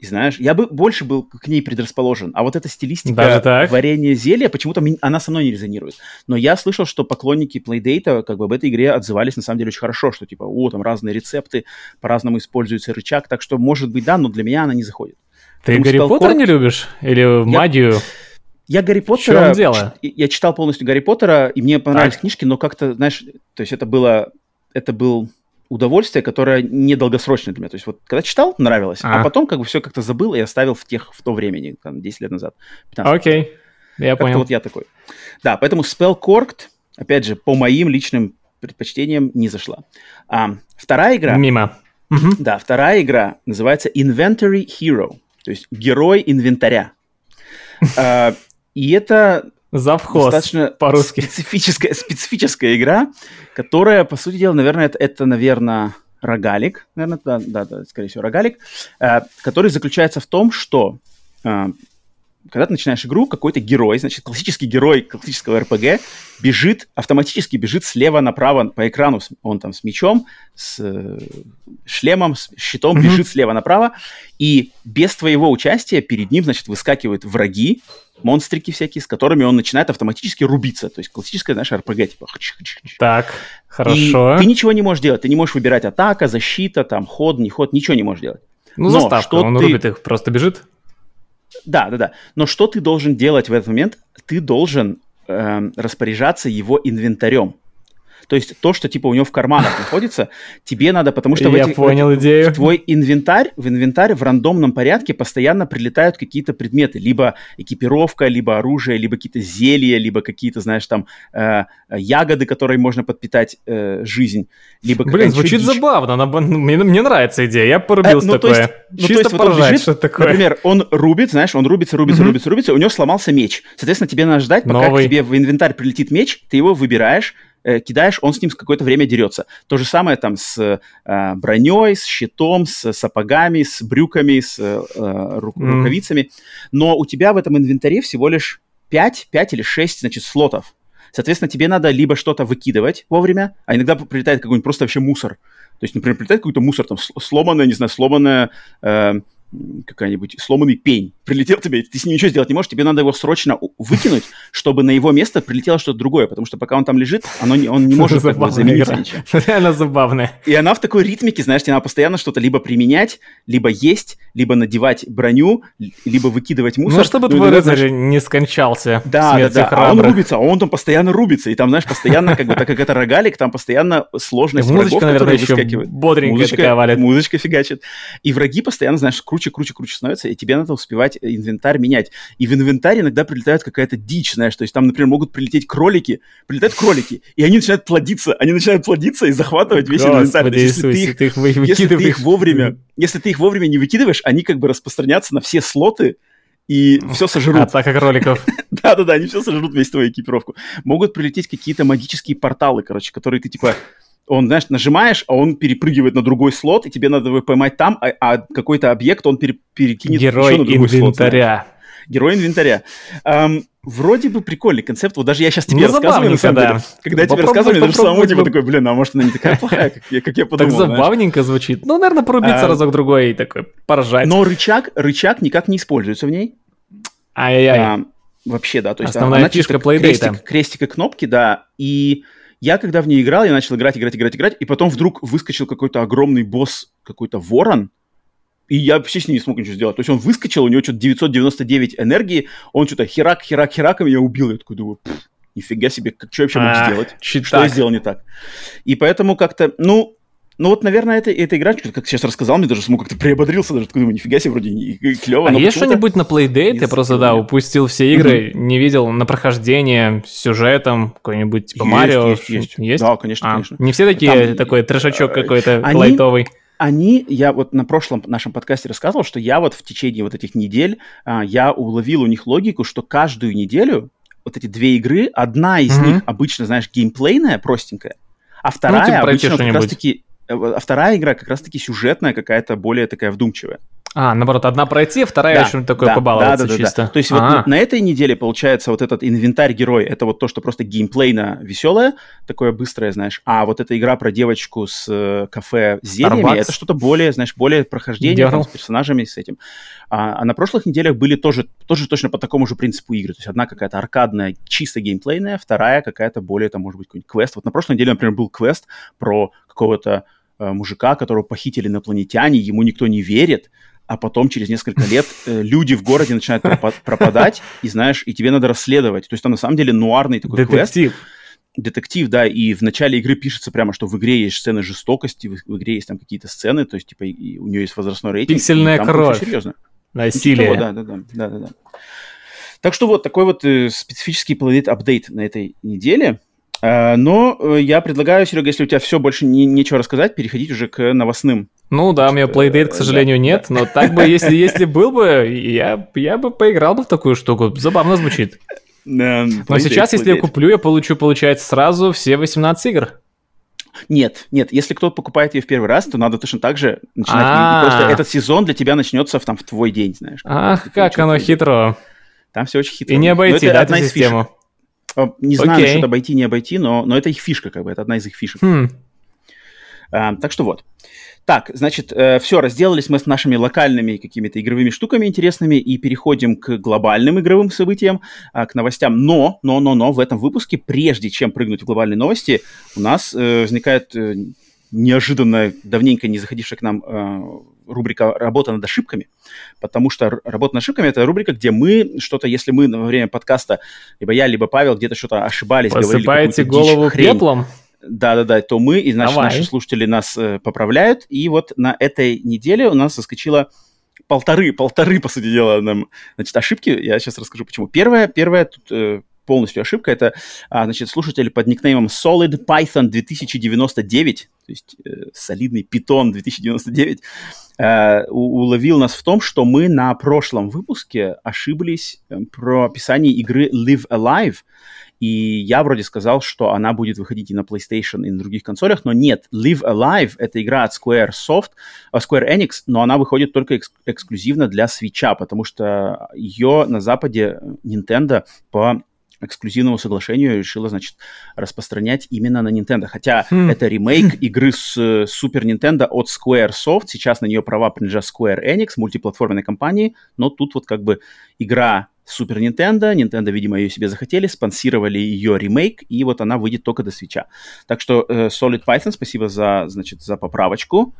и знаешь, я бы больше был к ней предрасположен. А вот эта стилистика варенья зелья, почему-то она со мной не резонирует. Но я слышал, что поклонники Playdate как бы об этой игре отзывались на самом деле очень хорошо, что типа, о, там разные рецепты, по-разному используется рычаг, так что может быть да, но для меня она не заходит. Ты Потому Гарри Поттер не любишь? Или я... магию? Я Гарри Поттера... В чем дело? Я читал полностью Гарри Поттера, и мне понравились так. книжки, но как-то, знаешь, то есть это было... Это был удовольствие, которое недолгосрочное для меня. То есть вот когда читал, нравилось, а, а потом как бы все как-то забыл и оставил в тех, в то времени, там, 10 лет назад. Окей, okay. я как понял. вот я такой. Да, поэтому Spell Corked, опять же, по моим личным предпочтениям не зашла. А, вторая игра... Мимо. Да, вторая игра называется Inventory Hero, то есть герой инвентаря. А, и это Завхоз достаточно по-русски. Специфическая, специфическая игра, которая, по сути дела, наверное, это, это наверное, рогалик, наверное, да, да, да, скорее всего, рогалик, э, который заключается в том, что э, когда ты начинаешь игру, какой-то герой, значит, классический герой классического РПГ бежит, автоматически бежит слева направо по экрану, он там с мечом, с э, шлемом, с щитом mm-hmm. бежит слева направо, и без твоего участия перед ним, значит, выскакивают враги, монстрики всякие, с которыми он начинает автоматически рубиться. То есть классическая, знаешь, РПГ, типа... Так, хорошо. И ты ничего не можешь делать. Ты не можешь выбирать атака, защита, там, ход, не ход, ничего не можешь делать. Ну, Но заставка, что он ты... рубит их, просто бежит? Да, да, да. Но что ты должен делать в этот момент? Ты должен э, распоряжаться его инвентарем. То есть то, что типа у него в карманах находится, тебе надо, потому что в, эти, понял идею. в твой инвентарь, в инвентарь в рандомном порядке постоянно прилетают какие-то предметы, либо экипировка, либо оружие, либо какие-то зелья, либо какие-то, знаешь, там э, ягоды, которые можно подпитать э, жизнь, либо Блин, звучит дичь. забавно, она, мне, мне нравится идея, я порубился э, ну, такое. То есть, ну, Чисто то есть, поржать, вот он бежит, что такое. Например, он рубит, знаешь, он рубится, рубится, mm-hmm. рубится, рубится, у него сломался меч. Соответственно, тебе надо ждать, пока Новый. к тебе в инвентарь прилетит меч, ты его выбираешь, э, кидаешь, он с ним какое-то время дерется. То же самое там с э, броней, с щитом, с сапогами, с брюками, с э, ру- mm. рукавицами. Но у тебя в этом инвентаре всего лишь 5, 5 или 6, значит, слотов. Соответственно, тебе надо либо что-то выкидывать вовремя, а иногда прилетает какой-нибудь просто вообще мусор. То есть, например, прилетает какой-то мусор, там, сломанное, не знаю, сломанное э, какая-нибудь сломанный пень прилетел тебе, ты с ним ничего сделать не можешь, тебе надо его срочно выкинуть, чтобы на его место прилетело что-то другое, потому что пока он там лежит, оно не, он не может замениться ничем. Реально забавная. И она в такой ритмике, знаешь, тебе надо постоянно что-то либо применять, либо есть, либо надевать броню, либо выкидывать мусор. Ну, чтобы ну, твой рыцарь не скончался. Да, да, да. А он рубится, а он там постоянно рубится, и там, знаешь, постоянно, как бы, так как это рогалик, там постоянно сложность врагов, наверное, еще бодренькая музычка, такая валит. Музычка фигачит. И враги постоянно, знаешь, круче, круче, круче становятся, и тебе надо успевать инвентарь менять. И в инвентарь иногда прилетает какая-то дичь, знаешь, то есть там, например, могут прилететь кролики, прилетают кролики, и они начинают плодиться, они начинают плодиться и захватывать весь инвентарь. Если, ты их, ты их если ты их вовремя, если ты их вовремя не выкидываешь, они как бы распространятся на все слоты, и все сожрут. Атака кроликов. Да-да-да, они все сожрут весь твою экипировку. Могут прилететь какие-то магические порталы, короче, которые ты типа он, знаешь, нажимаешь, а он перепрыгивает на другой слот, и тебе надо его поймать там, а, а какой-то объект он пере, перекинет Герой еще на другой инвентаря. слот. Герой инвентаря. Эм, вроде бы прикольный концепт. Вот даже я сейчас тебе ну, рассказываю, на самом да. деле. Когда я тебе рассказываю, я даже самому типа такой, блин, а может она не такая плохая, как я, как я подумал. Так забавненько звучит. Ну, наверное, порубиться а, разок-другой и такой поражать. Но рычаг, рычаг никак не используется в ней. Ай-яй-яй. А, вообще, да. То есть Основная она фишка плейдейта. Крестик, крестик и кнопки, да. И я когда в ней играл, я начал играть, играть, играть, играть, и потом вдруг выскочил какой-то огромный босс, какой-то ворон, и я вообще с ним не смог ничего сделать. То есть он выскочил, у него что-то 999 энергии, он что-то херак, херак, херак, и меня убил. Я такой думаю, нифига себе, как, что я вообще мог а, сделать? Что я сделал не так? И поэтому как-то, ну, ну вот, наверное, это, эта игра, как сейчас рассказал, мне даже смог как-то приободрился, даже такой, думаю, нифига себе, вроде не, клево. А есть что-нибудь на Playdate? Я просто, да, упустил все игры, не видел на прохождение, сюжетом, какой-нибудь типа Марио. Есть, есть. Да, конечно, а, конечно. Не все такие, такой трешачок какой-то они... лайтовый. они, я вот на прошлом нашем подкасте рассказывал, что я вот в течение вот этих недель, а, я уловил у них логику, что каждую неделю вот эти две игры, одна из mm-hmm. них обычно, знаешь, геймплейная, простенькая, а вторая ну, типа обычно как раз-таки, э, а вторая игра как раз-таки сюжетная, какая-то более такая вдумчивая. А, наоборот, одна пройти, вторая да, что-нибудь такое да, побаловаться да, да, чисто. Да. То есть А-а-а. вот на, на этой неделе, получается, вот этот инвентарь герой, это вот то, что просто геймплейно веселое, такое быстрое, знаешь. А вот эта игра про девочку с э, кафе с зельями, это что-то более, знаешь, более прохождение там, с персонажами, с этим. А, а на прошлых неделях были тоже, тоже точно по такому же принципу игры. То есть одна какая-то аркадная, чисто геймплейная, вторая какая-то более, там, может быть, какой-нибудь квест. Вот на прошлой неделе, например, был квест про какого-то э, мужика, которого похитили инопланетяне, ему никто не верит, а потом через несколько лет э, люди в городе начинают пропадать, и знаешь, и тебе надо расследовать. То есть там на самом деле нуарный такой Детектив. квест. Детектив, да, и в начале игры пишется прямо, что в игре есть сцены жестокости, в, в игре есть там какие-то сцены, то есть, типа, и у нее есть возрастной рейтинг. Пиксельная кровь. Серьезно. Насилие. Ну, да, да, да, да, да, да. Так что вот такой вот э, специфический Planet апдейт на этой неделе. Э, но э, я предлагаю, Серега, если у тебя все больше не, нечего рассказать, переходить уже к новостным ну да, у меня Playdate, к сожалению, да, нет, но так бы, если, если был бы, я, я бы поиграл бы в такую штуку. Забавно звучит. Но сейчас, если я куплю, я получу, получается, сразу все 18 игр. Нет, нет, если кто-то покупает ее в первый раз, то надо точно так же начинать. А. Просто этот сезон для тебя начнется в, там, в твой день, знаешь. Ах, как оно хитро. Там все очень хитро. И не обойти, да, эту систему? Не знаю, что обойти, не обойти, но, но это их фишка, как бы, это одна из их фишек. Хм. А, так что вот. Так, значит, э, все, разделались мы с нашими локальными какими-то игровыми штуками интересными и переходим к глобальным игровым событиям, э, к новостям. Но, но, но, но в этом выпуске, прежде чем прыгнуть в глобальные новости, у нас э, возникает э, неожиданно, давненько не заходившая к нам э, рубрика «Работа над ошибками», потому что «Работа над ошибками» — это рубрика, где мы что-то, если мы во время подкаста, либо я, либо Павел где-то что-то ошибались, Посыпаете говорили голову дичь, пеплом? Да-да-да, то мы, и значит, Давай. наши слушатели нас э, поправляют. И вот на этой неделе у нас соскочило полторы, полторы, по сути дела, нам, значит, ошибки. Я сейчас расскажу, почему. Первая, первая тут э, полностью ошибка. Это, а, значит, слушатель под никнеймом Solid Python 2099, то есть э, солидный Python 2099, э, уловил нас в том, что мы на прошлом выпуске ошиблись э, про описание игры Live Alive. И я вроде сказал, что она будет выходить и на PlayStation, и на других консолях, но нет. Live Alive — это игра от Square Soft, uh, Square Enix, но она выходит только экск- эксклюзивно для Switch, потому что ее на Западе Nintendo по эксклюзивному соглашению решила, значит, распространять именно на Nintendo. Хотя хм. это ремейк игры с Super Nintendo от Square Soft. Сейчас на нее права принадлежат Square Enix, мультиплатформенной компании, но тут вот как бы игра Супер Nintendo. Nintendo, видимо, ее себе захотели, спонсировали ее ремейк, и вот она выйдет только до свеча. Так что э, Solid Python, спасибо за, значит, за поправочку.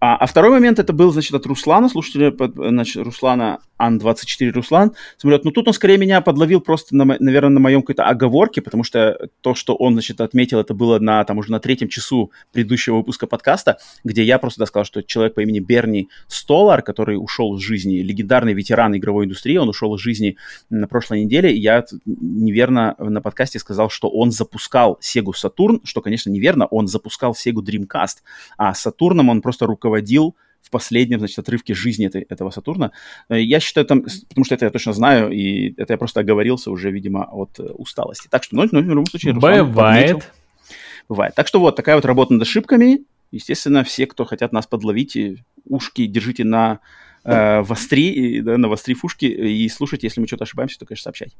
А, а второй момент это был, значит, от Руслана, слушателя, значит, Руслана Ан-24 Руслан. Смотрят, ну тут он скорее меня подловил просто, на, наверное, на моем какой-то оговорке, потому что то, что он, значит, отметил, это было на, там, уже на третьем часу предыдущего выпуска подкаста, где я просто сказал, что человек по имени Берни Столар, который ушел из жизни, легендарный ветеран игровой индустрии, он ушел из жизни на прошлой неделе, и я неверно на подкасте сказал, что он запускал Sega Saturn, что, конечно, неверно, он запускал Sega Dreamcast, а Сатурном он просто руководил руководил в последнем, значит, отрывке жизни этой, этого Сатурна. Э, я считаю, там, потому что это я точно знаю, и это я просто оговорился уже, видимо, от э, усталости. Так что, ну, ну в любом случае, Руслан Бывает. Бывает. Так что вот, такая вот работа над ошибками. Естественно, все, кто хотят нас подловить, ушки держите на э, востри, да, навостри фушки и слушайте, если мы что-то ошибаемся, то, конечно, сообщайте.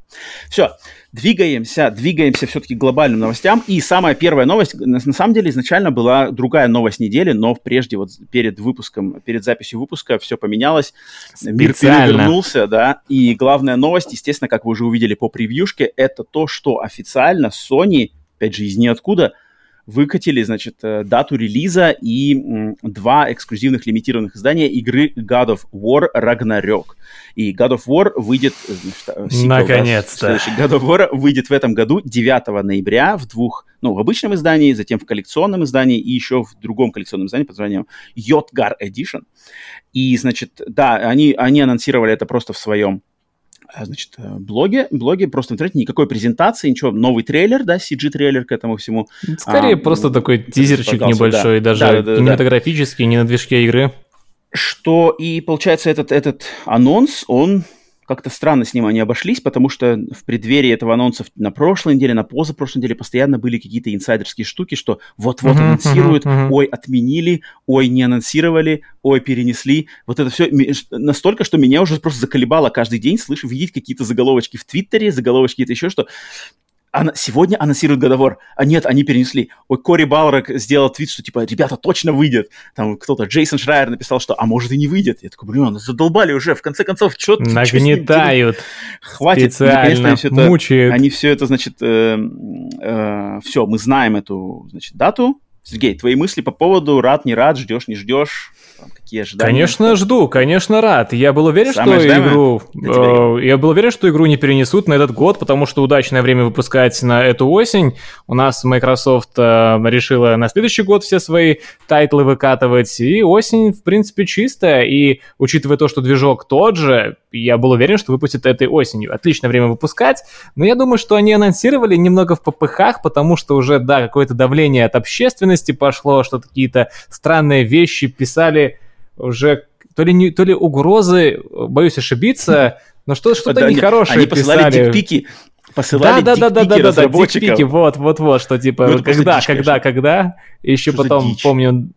Все, двигаемся, двигаемся все-таки к глобальным новостям. И самая первая новость, на, на самом деле, изначально была другая новость недели, но прежде, вот перед выпуском, перед записью выпуска все поменялось. Мир перевернулся, да. И главная новость, естественно, как вы уже увидели по превьюшке, это то, что официально Sony, опять же, из ниоткуда, выкатили, значит, э, дату релиза и два эксклюзивных лимитированных издания игры God of War Ragnarok. И God of War выйдет... Э, сиквел, Наконец-то! Да, God of War выйдет в этом году 9 ноября в двух, ну, в обычном издании, затем в коллекционном издании и еще в другом коллекционном издании под названием Yotgar Edition. И, значит, да, они, они анонсировали это просто в своем значит, э, блоге, блоге просто в интернете никакой презентации, ничего, новый трейлер, да, CG-трейлер к этому всему. Скорее а, просто такой тизерчик небольшой, да. даже да, да, кинематографический, да. не на движке игры. Что, и получается, этот, этот анонс, он как-то странно с ним они обошлись, потому что в преддверии этого анонса на прошлой неделе, на позапрошлой неделе постоянно были какие-то инсайдерские штуки, что вот-вот uh-huh, анонсируют, uh-huh. ой, отменили, ой, не анонсировали, ой, перенесли. Вот это все настолько, что меня уже просто заколебало каждый день слышать, видеть какие-то заголовочки в Твиттере, заголовочки это еще что она, сегодня анонсируют годовор, а нет, они перенесли. Ой, Кори Балрак сделал твит, что типа, ребята, точно выйдет. Там кто-то, Джейсон Шрайер написал, что, а может и не выйдет. Я такой, блин, задолбали уже, в конце концов, что Нагнетают. Хватит. Специально все это, мучают. Они все это, значит, э, э, все, мы знаем эту, значит, дату. Сергей, твои мысли по поводу рад, не рад, ждешь, не ждешь? Какие ожидания? Конечно, жду, конечно, рад. Я был уверен, Самое что игру... Э, я был уверен, что игру не перенесут на этот год, потому что удачное время выпускать на эту осень. У нас Microsoft э, решила на следующий год все свои тайтлы выкатывать, и осень, в принципе, чистая. И учитывая то, что движок тот же, я был уверен, что выпустят этой осенью. Отличное время выпускать, но я думаю, что они анонсировали немного впопыхах, потому что уже, да, какое-то давление от общественности пошло, что какие-то странные вещи писали уже то ли, не, то ли угрозы, боюсь ошибиться, но что, что-то да, нехорошее Они посылали писали. дикпики, посылали да, да, да, да, да, да, дикпики, вот, вот, вот, что типа, ну, когда, дичь, когда, конечно. когда, и еще потом, помню,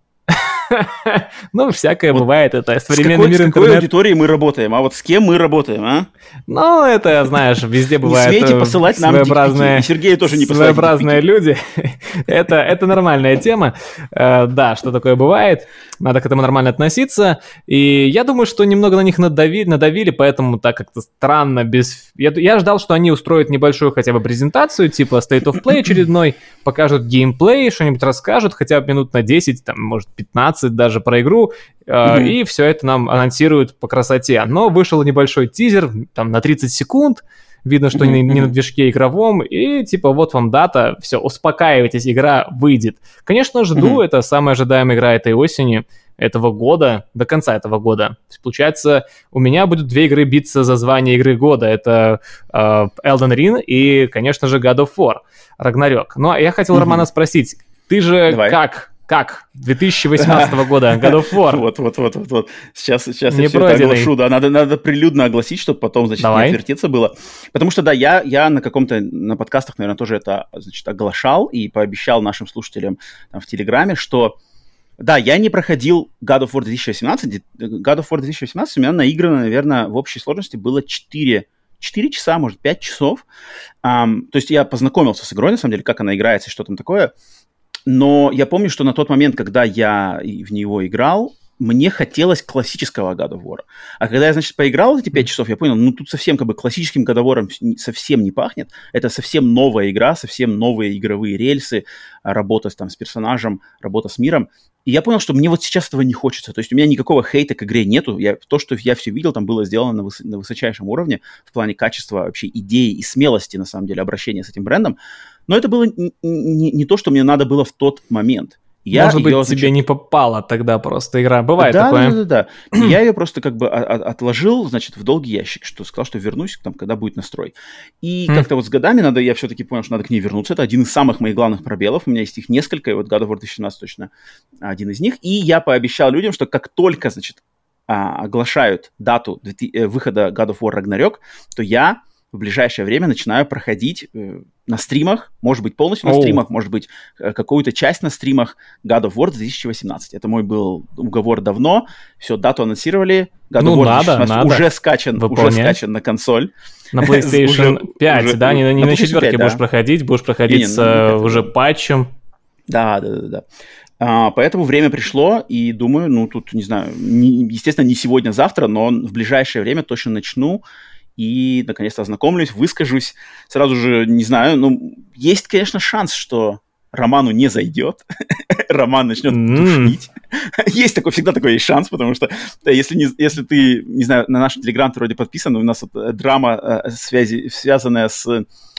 ну, всякое бывает, это современный мир интернета. С какой аудиторией мы работаем, а вот с кем мы работаем, а? Ну, это, знаешь, везде бывает не смейте э, посылать нам своеобразные, Сергею тоже не Своеобразные люди. это, это нормальная тема. Э, да, что такое бывает. Надо к этому нормально относиться. И я думаю, что немного на них надавили, надавили поэтому так как-то странно, без... Я, я ждал, что они устроят небольшую хотя бы презентацию, типа State of Play очередной, покажут геймплей, что-нибудь расскажут, хотя бы минут на 10, там, может, 15 даже про игру, mm-hmm. и все это нам анонсируют по красоте. Но вышел небольшой тизер, там, на 30 секунд, видно, что mm-hmm. не, не на движке игровом, и типа вот вам дата, все, успокаивайтесь, игра выйдет. Конечно, жду, mm-hmm. это самая ожидаемая игра этой осени, этого года, до конца этого года. Получается, у меня будут две игры биться за звание игры года. Это э, Elden Ring и, конечно же, God of War, Рагнарёк. Ну, а я хотел mm-hmm. Романа спросить, ты же Давай. как как? 2018 года, God of War. Вот, вот, вот, вот, вот. Сейчас, сейчас я все это оглашу, да. Надо, надо прилюдно огласить, чтобы потом, значит, Давай. не отвертеться было. Потому что, да, я, я на каком-то, на подкастах, наверное, тоже это, значит, оглашал и пообещал нашим слушателям там, в Телеграме, что да, я не проходил God of War 2018. God of War 2018 у меня наиграно, наверное, в общей сложности было 4 4 часа, может, 5 часов. Um, то есть я познакомился с игрой, на самом деле, как она играется что там такое. Но я помню, что на тот момент, когда я в него играл, мне хотелось классического God of War. А когда я, значит, поиграл эти 5 часов, я понял, ну тут совсем как бы классическим God of War совсем не пахнет. Это совсем новая игра, совсем новые игровые рельсы, работа там с персонажем, работа с миром. И я понял, что мне вот сейчас этого не хочется. То есть у меня никакого хейта к игре нету. Я, то, что я все видел, там было сделано на, выс, на высочайшем уровне в плане качества вообще идеи и смелости, на самом деле, обращения с этим брендом. Но это было не, не, не то, что мне надо было в тот момент. Я Может быть, значит... тебе не попала тогда просто игра. Бывает да, такое. Да, да, да. Я ее просто как бы отложил, значит, в долгий ящик, что сказал, что вернусь, там, когда будет настрой. И mm. как-то вот с годами надо, я все-таки понял, что надо к ней вернуться. Это один из самых моих главных пробелов. У меня есть их несколько, и вот God of War 2017 точно один из них. И я пообещал людям, что как только, значит, а, оглашают дату э, выхода God of War Ragnarok, то я в ближайшее время начинаю проходить э, на стримах, может быть полностью на oh. стримах, может быть э, какую-то часть на стримах God of War 2018. Это мой был уговор давно. Все, дату анонсировали. God ну, of War надо, 2018 надо. уже скачан, уже скачан на консоль. На PlayStation 5, уже, да? Не, не на, на четверке будешь да. проходить, будешь проходить не, не, с э, уже патчем. Да, да, да, да. А, поэтому время пришло, и думаю, ну, тут, не знаю, не, естественно, не сегодня, завтра, но в ближайшее время точно начну и, наконец-то, ознакомлюсь, выскажусь. Сразу же, не знаю, ну, есть, конечно, шанс, что роману не зайдет, роман начнет душнить. есть такой, всегда такой есть шанс, потому что если, не, если ты, не знаю, на наш телеграм ты вроде подписан, у нас вот э, драма э, связи, связанная с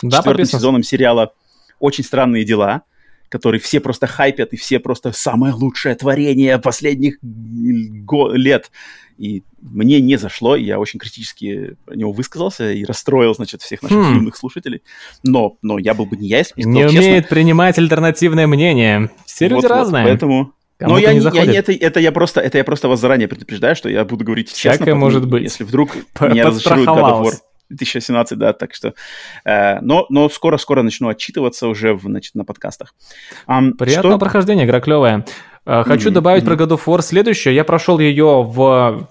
да, четвертым сезоном сериала «Очень странные дела», который все просто хайпят, и все просто самое лучшее творение последних лет. И мне не зашло, я очень критически про него высказался и расстроил, значит, всех наших хм. юных слушателей. Но, но я был бы не я, если бы Не умеет честно. принимать альтернативное мнение. Все люди вот, разные. Поэтому... Но я не, я не это, это я просто это я просто вас заранее предупреждаю, что я буду говорить Всякое честно. может быть. Если вдруг меня разочарует God of War 2017, да, так что... Э, но, но скоро-скоро начну отчитываться уже в, значит, на подкастах. Um, Приятного что? прохождения, игра клевая. Э, хочу mm-hmm. добавить про God of War следующее. Я прошел ее в...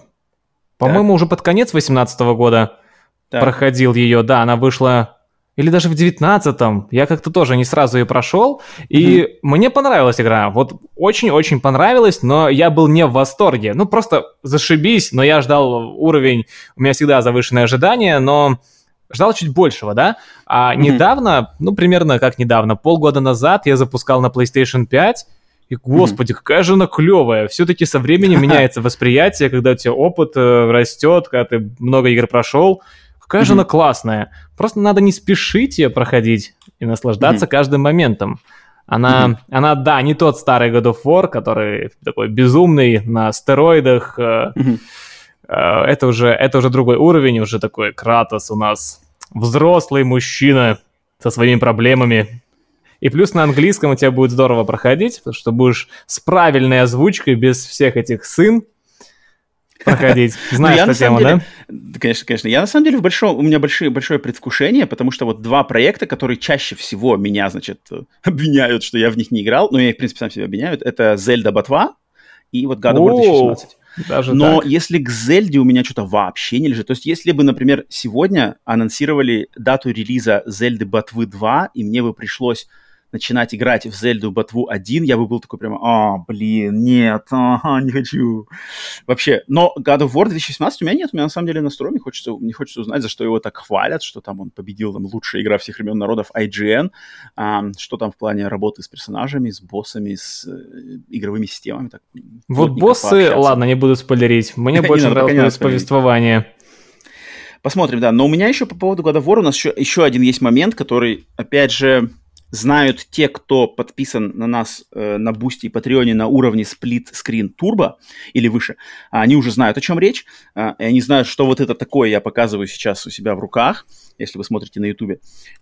По-моему, уже под конец 2018 года так. проходил ее. Да, она вышла или даже в 19-м. Я как-то тоже не сразу ее прошел. И mm-hmm. мне понравилась игра. Вот очень-очень понравилась, но я был не в восторге. Ну, просто зашибись, но я ждал уровень... У меня всегда завышенные ожидания, но ждал чуть большего, да? А mm-hmm. недавно, ну, примерно как недавно, полгода назад я запускал на PlayStation 5, и, господи, mm-hmm. какая же она клевая. Все-таки со временем меняется восприятие, когда у тебя опыт э, растет, когда ты много игр прошел. Какая mm-hmm. же она классная. Просто надо не спешить ее проходить и наслаждаться mm-hmm. каждым моментом. Она, mm-hmm. она, да, не тот старый God of War, который такой безумный на стероидах. Mm-hmm. Это уже, это уже другой уровень, уже такой Кратос у нас взрослый мужчина со своими проблемами. И плюс на английском у тебя будет здорово проходить, потому что будешь с правильной озвучкой, без всех этих сын, проходить. Ну, Знаешь эту тему, да? Конечно, конечно. Я на самом деле в большом, у меня большое, большое предвкушение, потому что вот два проекта, которые чаще всего меня, значит, обвиняют, что я в них не играл, но я их, в принципе, сам себя обвиняют, это Zelda Ботва и вот God of War 2016. Даже Но так? если к Зельде у меня что-то вообще не лежит, то есть если бы, например, сегодня анонсировали дату релиза Зельды Ботвы 2, и мне бы пришлось начинать играть в Зельду Ботву 1, я бы был такой прямо, а, блин, нет, ага, не хочу. Вообще, но God of War 2017 у меня нет, у меня на самом деле настрой, мне хочется, мне хочется узнать, за что его так хвалят, что там он победил, там, лучшая игра всех времен народов IGN, а, что там в плане работы с персонажами, с боссами, с э, игровыми системами. Так, вот боссы, пообщаться. ладно, не буду спойлерить, мне больше нравилось повествование. Посмотрим, да. Но у меня еще по поводу God of War у нас еще, еще один есть момент, который, опять же, знают те, кто подписан на нас э, на Бусти и Патреоне на уровне Split Screen Turbo или выше, они уже знают, о чем речь, э, и они знают, что вот это такое я показываю сейчас у себя в руках, если вы смотрите на Ютубе.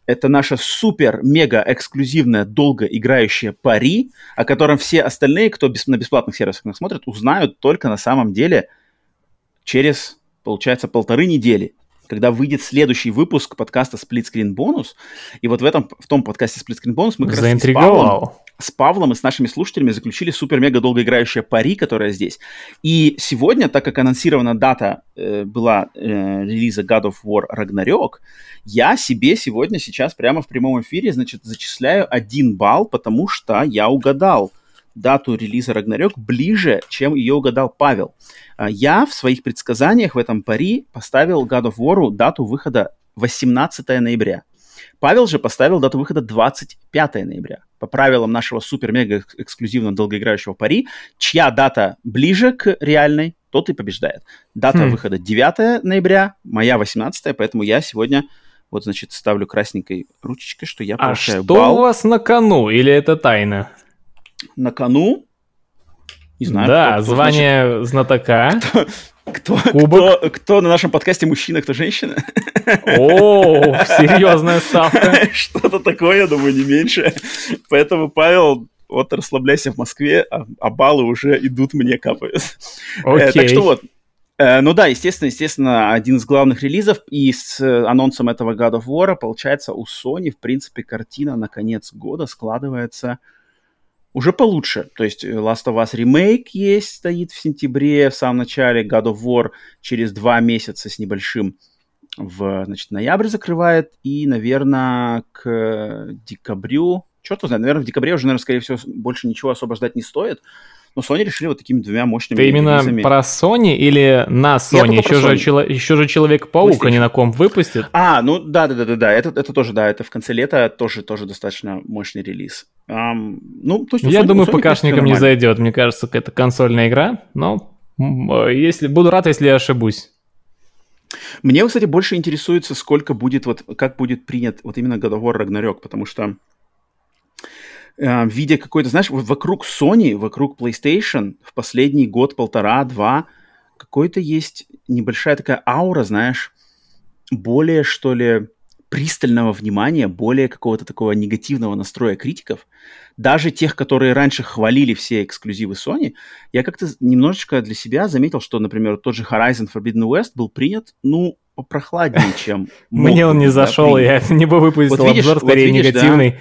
Это наша супер-мега-эксклюзивная, долго играющая пари, о котором все остальные, кто без, на бесплатных сервисах нас смотрит, узнают только на самом деле через, получается, полторы недели когда выйдет следующий выпуск подкаста Split Screen Bonus. И вот в этом, в том подкасте Split Screen Bonus мы как раз с Павлом, с Павлом и с нашими слушателями заключили супер-мега долгоиграющая пари, которая здесь. И сегодня, так как анонсирована дата э, была э, релиза God of War Ragnarok, я себе сегодня сейчас прямо в прямом эфире, значит, зачисляю один балл, потому что я угадал дату релиза Рагнарёк ближе, чем ее угадал Павел. А, я в своих предсказаниях в этом пари поставил God of War дату выхода 18 ноября. Павел же поставил дату выхода 25 ноября. По правилам нашего супер-мега эксклюзивного долгоиграющего пари, чья дата ближе к реальной, тот и побеждает. Дата хм. выхода 9 ноября, моя 18, поэтому я сегодня вот, значит, ставлю красненькой ручечкой, что я получаю а что балл. у вас на кону, или это тайна? На кону. Не знаю. Да, кто, кто, звание значит, знатока. Кто, кто, кто, кто на нашем подкасте мужчина, кто женщина? О, серьезная ставка. Что-то такое, я думаю, не меньше. Поэтому, Павел, вот расслабляйся в Москве, а, а баллы уже идут мне капают. Okay. Э, так что вот, э, ну да, естественно, естественно, один из главных релизов и с анонсом этого God of War, получается, у Sony, в принципе, картина на конец года складывается уже получше. То есть э, Last of Us Remake есть, стоит в сентябре, в самом начале, God of War через два месяца с небольшим в, значит, ноябрь закрывает, и, наверное, к декабрю, черт знает, наверное, в декабре уже, наверное, скорее всего, больше ничего особо ждать не стоит. Но Sony решили вот такими двумя мощными Ты именно релизами. про Sony или на Sony? Еще же, Sony. еще же Человек-паук они на ком выпустят. А, ну да, да, да, да, да. Это, это тоже, да, это в конце лета тоже, тоже достаточно мощный релиз. Um, ну, то есть Я Sony, думаю, ПКшникам не зайдет. Мне кажется, это консольная игра, но если, буду рад, если я ошибусь. Мне, кстати, больше интересуется, сколько будет, вот, как будет принят вот именно God of War Ragnarok, потому что э, видя какой-то, знаешь, вокруг Sony, вокруг PlayStation в последний год, полтора, два, какой-то есть небольшая такая аура, знаешь, более, что ли, пристального внимания, более какого-то такого негативного настроя критиков, даже тех, которые раньше хвалили все эксклюзивы Sony, я как-то немножечко для себя заметил, что, например, тот же Horizon Forbidden West был принят, ну, попрохладнее, чем... Мне он не зашел, я не бы выпустил обзор скорее негативный.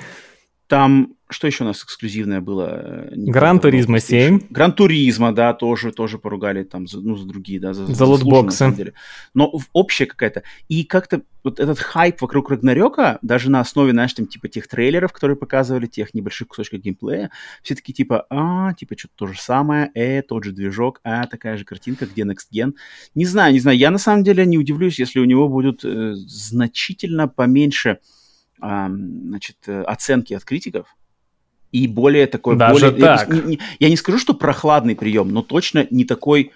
Там что еще у нас эксклюзивное было? Гран Туризма 7. Гран Туризма, да, тоже, тоже поругали там, за, ну, за другие, да, за, за лутбоксы. Но общая какая-то. И как-то вот этот хайп вокруг Рагнарёка, даже на основе, знаешь, там, типа, тех трейлеров, которые показывали, тех небольших кусочков геймплея, все таки типа, а, типа, что-то то же самое, э, тот же движок, а, такая же картинка, где Next Gen. Не знаю, не знаю, я на самом деле не удивлюсь, если у него будут э, значительно поменьше э, значит, э, оценки от критиков, и более такой... Даже более, так? Я, не, я не скажу, что прохладный прием, но точно не такой,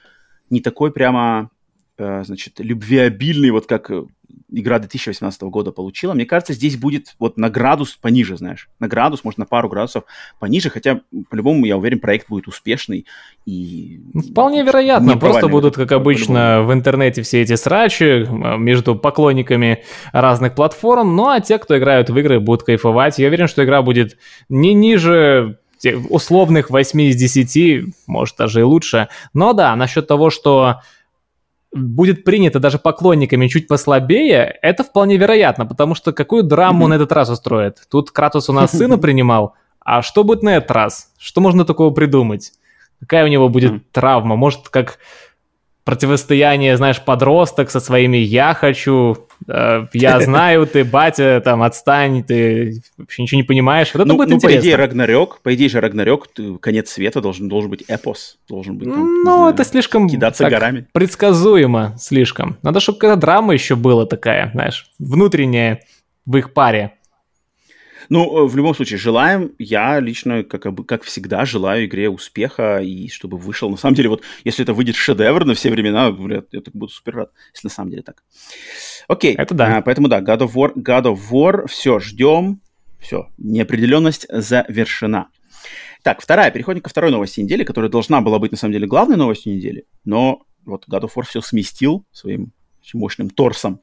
не такой прямо, значит, любвеобильный, вот как э, игра 2018 года получила. Мне кажется, здесь будет вот на градус пониже, знаешь. На градус, может, на пару градусов пониже, хотя, по-любому, я уверен, проект будет успешный и... Ну, вполне вероятно, просто будут, как обычно, в интернете все эти срачи э, между поклонниками разных платформ, ну а те, кто играют в игры, будут кайфовать. Я уверен, что игра будет не ниже условных 8 из 10, может, даже и лучше. Но да, насчет того, что будет принято даже поклонниками чуть послабее, это вполне вероятно, потому что какую драму mm-hmm. на этот раз устроит? Тут Кратос у нас сына принимал, а что будет на этот раз? Что можно такого придумать? Какая у него будет mm-hmm. травма? Может, как противостояние, знаешь, подросток со своими «я хочу», э, «я знаю», ты, батя, там, отстань, ты вообще ничего не понимаешь. Вот это ну, будет ну, интересно. по идее, Рагнарёк, по идее же Рагнарёк, конец света должен, должен быть эпос, должен быть там, Ну, знаю, это слишком кидаться так, горами. предсказуемо слишком. Надо, чтобы какая-то драма еще была такая, знаешь, внутренняя в их паре. Ну, э, в любом случае, желаем, я лично, как, как всегда, желаю игре успеха и чтобы вышел. На самом деле, вот если это выйдет шедевр на все времена, блядь, я так буду супер рад, если на самом деле так. Окей. Это да. А, поэтому да, God of War, God of War, все, ждем. Все, неопределенность завершена. Так, вторая, переходим ко второй новости недели, которая должна была быть, на самом деле, главной новостью недели, но вот God of War все сместил своим мощным торсом.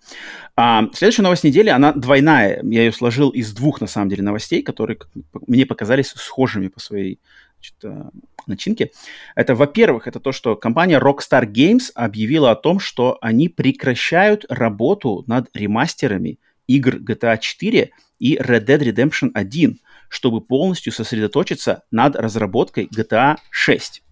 А, следующая новость недели, она двойная. Я ее сложил из двух, на самом деле, новостей, которые мне показались схожими по своей значит, э, начинке. Это, во-первых, это то, что компания Rockstar Games объявила о том, что они прекращают работу над ремастерами игр GTA 4 и Red Dead Redemption 1, чтобы полностью сосредоточиться над разработкой GTA 6.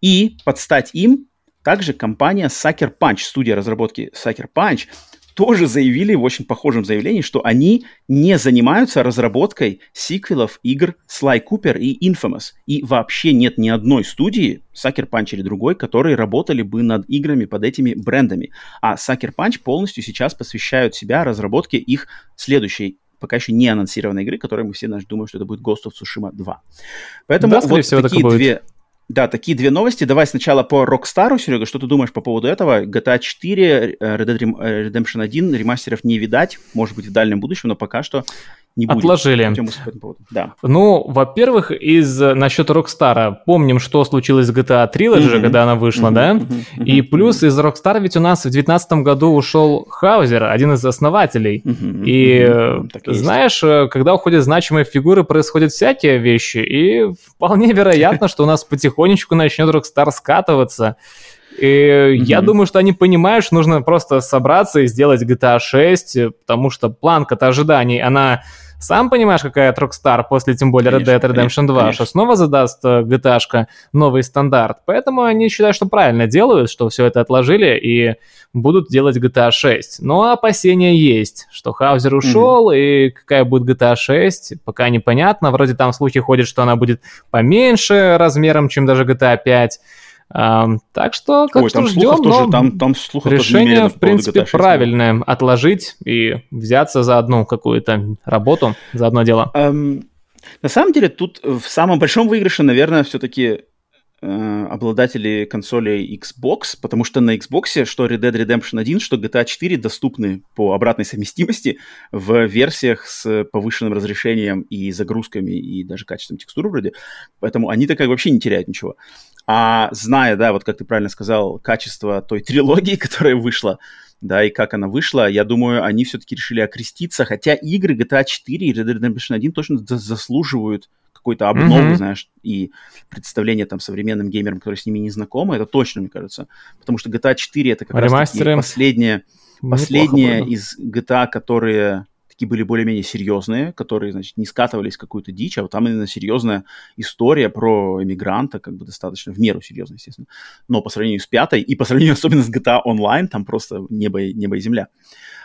И под стать им также компания Sucker Punch, студия разработки Sucker Punch, тоже заявили в очень похожем заявлении, что они не занимаются разработкой сиквелов игр Sly Cooper и Infamous. И вообще нет ни одной студии, Sucker Punch или другой, которые работали бы над играми под этими брендами. А Sucker Punch полностью сейчас посвящают себя разработке их следующей пока еще не анонсированной игры, которой мы все думаем, что это будет Ghost of Tsushima 2. Поэтому да, вот всего, такие две, будет. Да, такие две новости. Давай сначала по Rockstar, Серега, что ты думаешь по поводу этого? GTA 4, э, Red Dead э, Redemption 1, ремастеров не видать, может быть, в дальнем будущем, но пока что не будет. Отложили. Да. Ну, во-первых, из насчет Rockstar. Помним, что случилось с GTA Trilogy, mm-hmm. когда она вышла, mm-hmm. да? Mm-hmm. И плюс из Rockstar ведь у нас в 2019 году ушел Хаузер, один из основателей. Mm-hmm. И mm-hmm. знаешь, есть. когда уходят значимые фигуры, происходят всякие вещи. И вполне вероятно, что у нас потихонечку начнет Rockstar скатываться. И mm-hmm. я думаю, что они понимают, что нужно просто собраться и сделать GTA 6, потому что планка-то ожиданий, она сам понимаешь, какая от Rockstar после, тем более, конечно, Red Dead Redemption 2, конечно. что снова задаст э, GTA новый стандарт. Поэтому они считают, что правильно делают, что все это отложили и будут делать GTA 6. Но опасения есть, что Хаузер ушел, mm-hmm. и какая будет GTA 6, пока непонятно. Вроде там слухи ходят, что она будет поменьше размером, чем даже GTA 5. Так что как Ой, что ждем, но тоже, там, там решение, в принципе, правильное. Отложить и взяться за одну какую-то работу, за одно дело. Um, на самом деле, тут в самом большом выигрыше, наверное, все-таки э, обладатели консолей Xbox, потому что на Xbox что Red Dead Redemption 1, что GTA 4 доступны по обратной совместимости в версиях с повышенным разрешением и загрузками, и даже качеством текстуры вроде. Поэтому они-то как вообще не теряют ничего. А зная, да, вот как ты правильно сказал, качество той трилогии, которая вышла, да, и как она вышла, я думаю, они все-таки решили окреститься, хотя игры GTA 4 и Red Dead Redemption 1 точно заслуживают какой-то обновы, mm-hmm. знаешь, и представление там современным геймерам, которые с ними не знакомы, это точно, мне кажется. Потому что GTA 4 это как раз последняя, последняя из GTA, которые такие были более-менее серьезные, которые, значит, не скатывались в какую-то дичь, а вот там именно серьезная история про эмигранта, как бы достаточно, в меру серьезная, естественно. Но по сравнению с пятой, и по сравнению особенно с GTA Online, там просто небо, небо и земля.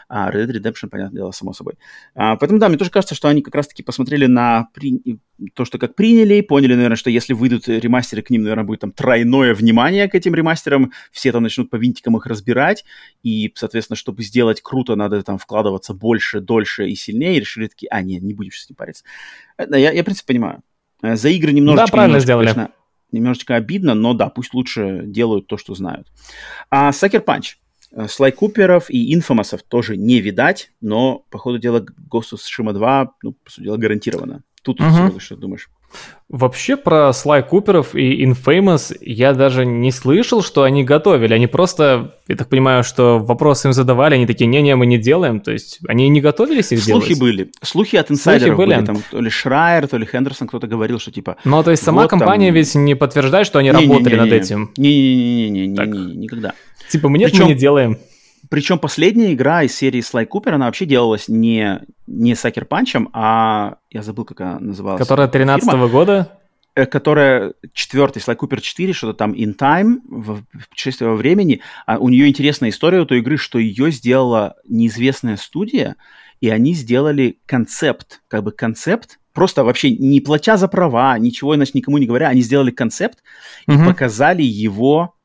А Red Dead Redemption, понятное дело, само собой. А, поэтому, да, мне тоже кажется, что они как раз-таки посмотрели на при... то, что как приняли, поняли, наверное, что если выйдут ремастеры, к ним, наверное, будет там тройное внимание к этим ремастерам, все там начнут по винтикам их разбирать, и, соответственно, чтобы сделать круто, надо там вкладываться больше, дольше и сильнее, и решили такие, а, нет, не будем сейчас с ним париться. Это, я, я, в принципе, понимаю. Э, за игры немножечко... Да, правильно немножечко, сделали. Конечно, немножечко обидно, но да, пусть лучше делают то, что знают. А Sucker Punch. Слай Куперов и Инфомасов тоже не видать, но, по ходу дела, of Tsushima 2, ну, по сути дела, гарантированно. Тут угу. что думаешь? Вообще про Слай Куперов и Infamous я даже не слышал, что они готовили. Они просто, я так понимаю, что вопросы им задавали, они такие, не-не, мы не делаем. То есть они не готовились их Слухи делать? были. Слухи от инсайдеров Слухи были. были. Там, то ли Шрайер, то ли Хендерсон кто-то говорил, что типа... Ну, то есть сама вот компания там... ведь не подтверждает, что они не, работали не, не, не, над этим? Не-не-не, никогда. Типа, мы нет, Причем... мы не делаем. Причем последняя игра из серии Sly Cooper, она вообще делалась не, не Сакер Панчем, а я забыл, как она называлась. Которая 13 -го года? Э, которая четвертый, Sly Cooper 4, что-то там In Time, в путешествие во времени. А у нее интересная история у той игры, что ее сделала неизвестная студия, и они сделали концепт, как бы концепт, просто вообще не платя за права, ничего иначе никому не говоря, они сделали концепт и показали его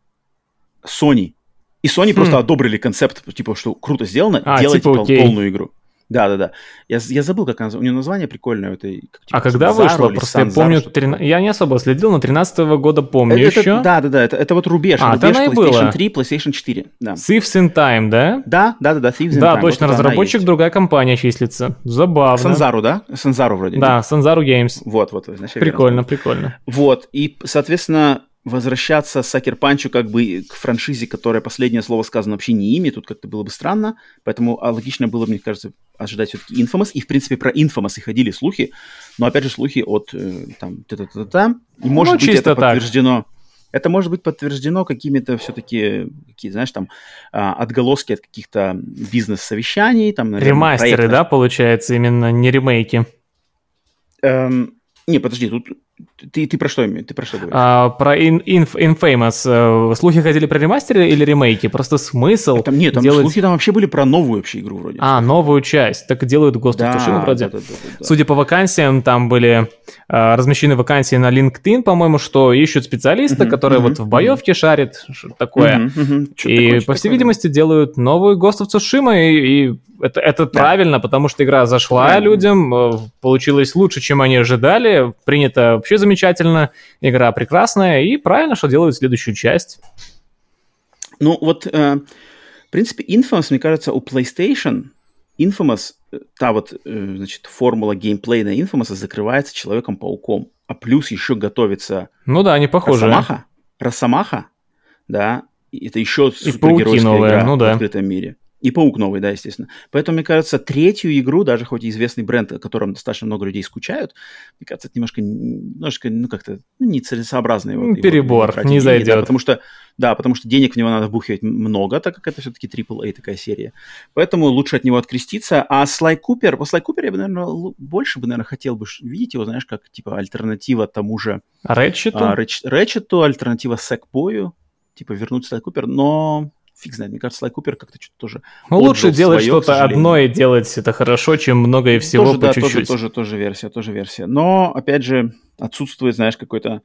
Sony. И Sony хм. просто одобрили концепт, типа, что круто сделано, а, делайте типа, пол- полную игру. Да, да, да. Я, я забыл, как она, у нее название прикольное. Это, типа, а когда вышло? Просто я помню, 13... я не особо следил, но 13 -го года помню это, еще. да, да, да, это, это вот рубеж. А, рубеж PlayStation было. 3, PlayStation 4. Да. Thieves in Time, да? Да, да, да, да, Thieves in да, Time. Да, точно, вот разработчик другая компания числится. Забавно. Санзару, да? Санзару вроде. Да, Санзару Games. Вот, вот. Значит, прикольно, прикольно. Вот, и, соответственно, возвращаться Сакер Панчу как бы к франшизе, которая последнее слово сказано вообще не ими, тут как-то было бы странно, поэтому а, логично было, мне кажется, ожидать все-таки Infamous, и в принципе про Infamous и ходили слухи, но опять же слухи от э, там та-та-та-та, и может ну, быть это так. подтверждено, это может быть подтверждено какими-то все-таки, какие, знаешь, там, а, отголоски от каких-то бизнес-совещаний. Там, наверное, Ремастеры, проектов. да, получается, именно не ремейки? Эм, не, подожди, тут ты, ты про что ты про что говоришь? А, про in, Inf, Infamous. Э, слухи ходили про ремастеры или ремейки? Просто смысл а там, Нет, там делать... слухи там вообще были про новую вообще игру вроде. А, новую часть. Так делают Ghost да, of Tsushima вроде. Да, да, да, да, Судя по вакансиям, там были а, размещены вакансии на LinkedIn, по-моему, что ищут специалиста, uh-huh, который uh-huh, вот в боевке uh-huh. шарит, что такое. Uh-huh, uh-huh. И, такое, по всей такое, видимости, да. делают новую Ghost of Tsushima, и, и это, это да. правильно, потому что игра зашла правильно. людям, э, получилось лучше, чем они ожидали, принято вообще замечательно, игра прекрасная, и правильно, что делают следующую часть. Ну вот, э, в принципе, Infamous, мне кажется, у PlayStation Infamous, э, та вот, э, значит, формула геймплейна Infamous закрывается Человеком-пауком, а плюс еще готовится... Ну да, они похожи. Росомаха, Росомаха, да, это еще супергеройская игра ну, да. в открытом мире. И паук новый, да, естественно. Поэтому, мне кажется, третью игру, даже хоть и известный бренд, о котором достаточно много людей скучают, мне кажется, это немножко, немножко ну, как-то ну, нецелесообразно его. Перебор, его, не деньги, зайдет. Да, потому что, да, потому что денег в него надо вбухивать много, так как это все-таки AAA такая серия. Поэтому лучше от него откреститься. А Слай Купер, по Слай Купер я бы, наверное, больше бы, наверное, хотел бы видеть его, знаешь, как, типа, альтернатива тому же... Рэтчету? А, Рэтчету, альтернатива Сэкбою, типа, вернуть Слай Купер, но фиг знает, мне кажется, Слай Купер как-то что-то тоже... Ну, лучше делать что-то одно и делать это хорошо, чем много и всего тоже, по да, чуть-чуть. Тоже, тоже, тоже версия, тоже версия. Но, опять же, отсутствует, знаешь, какой-то,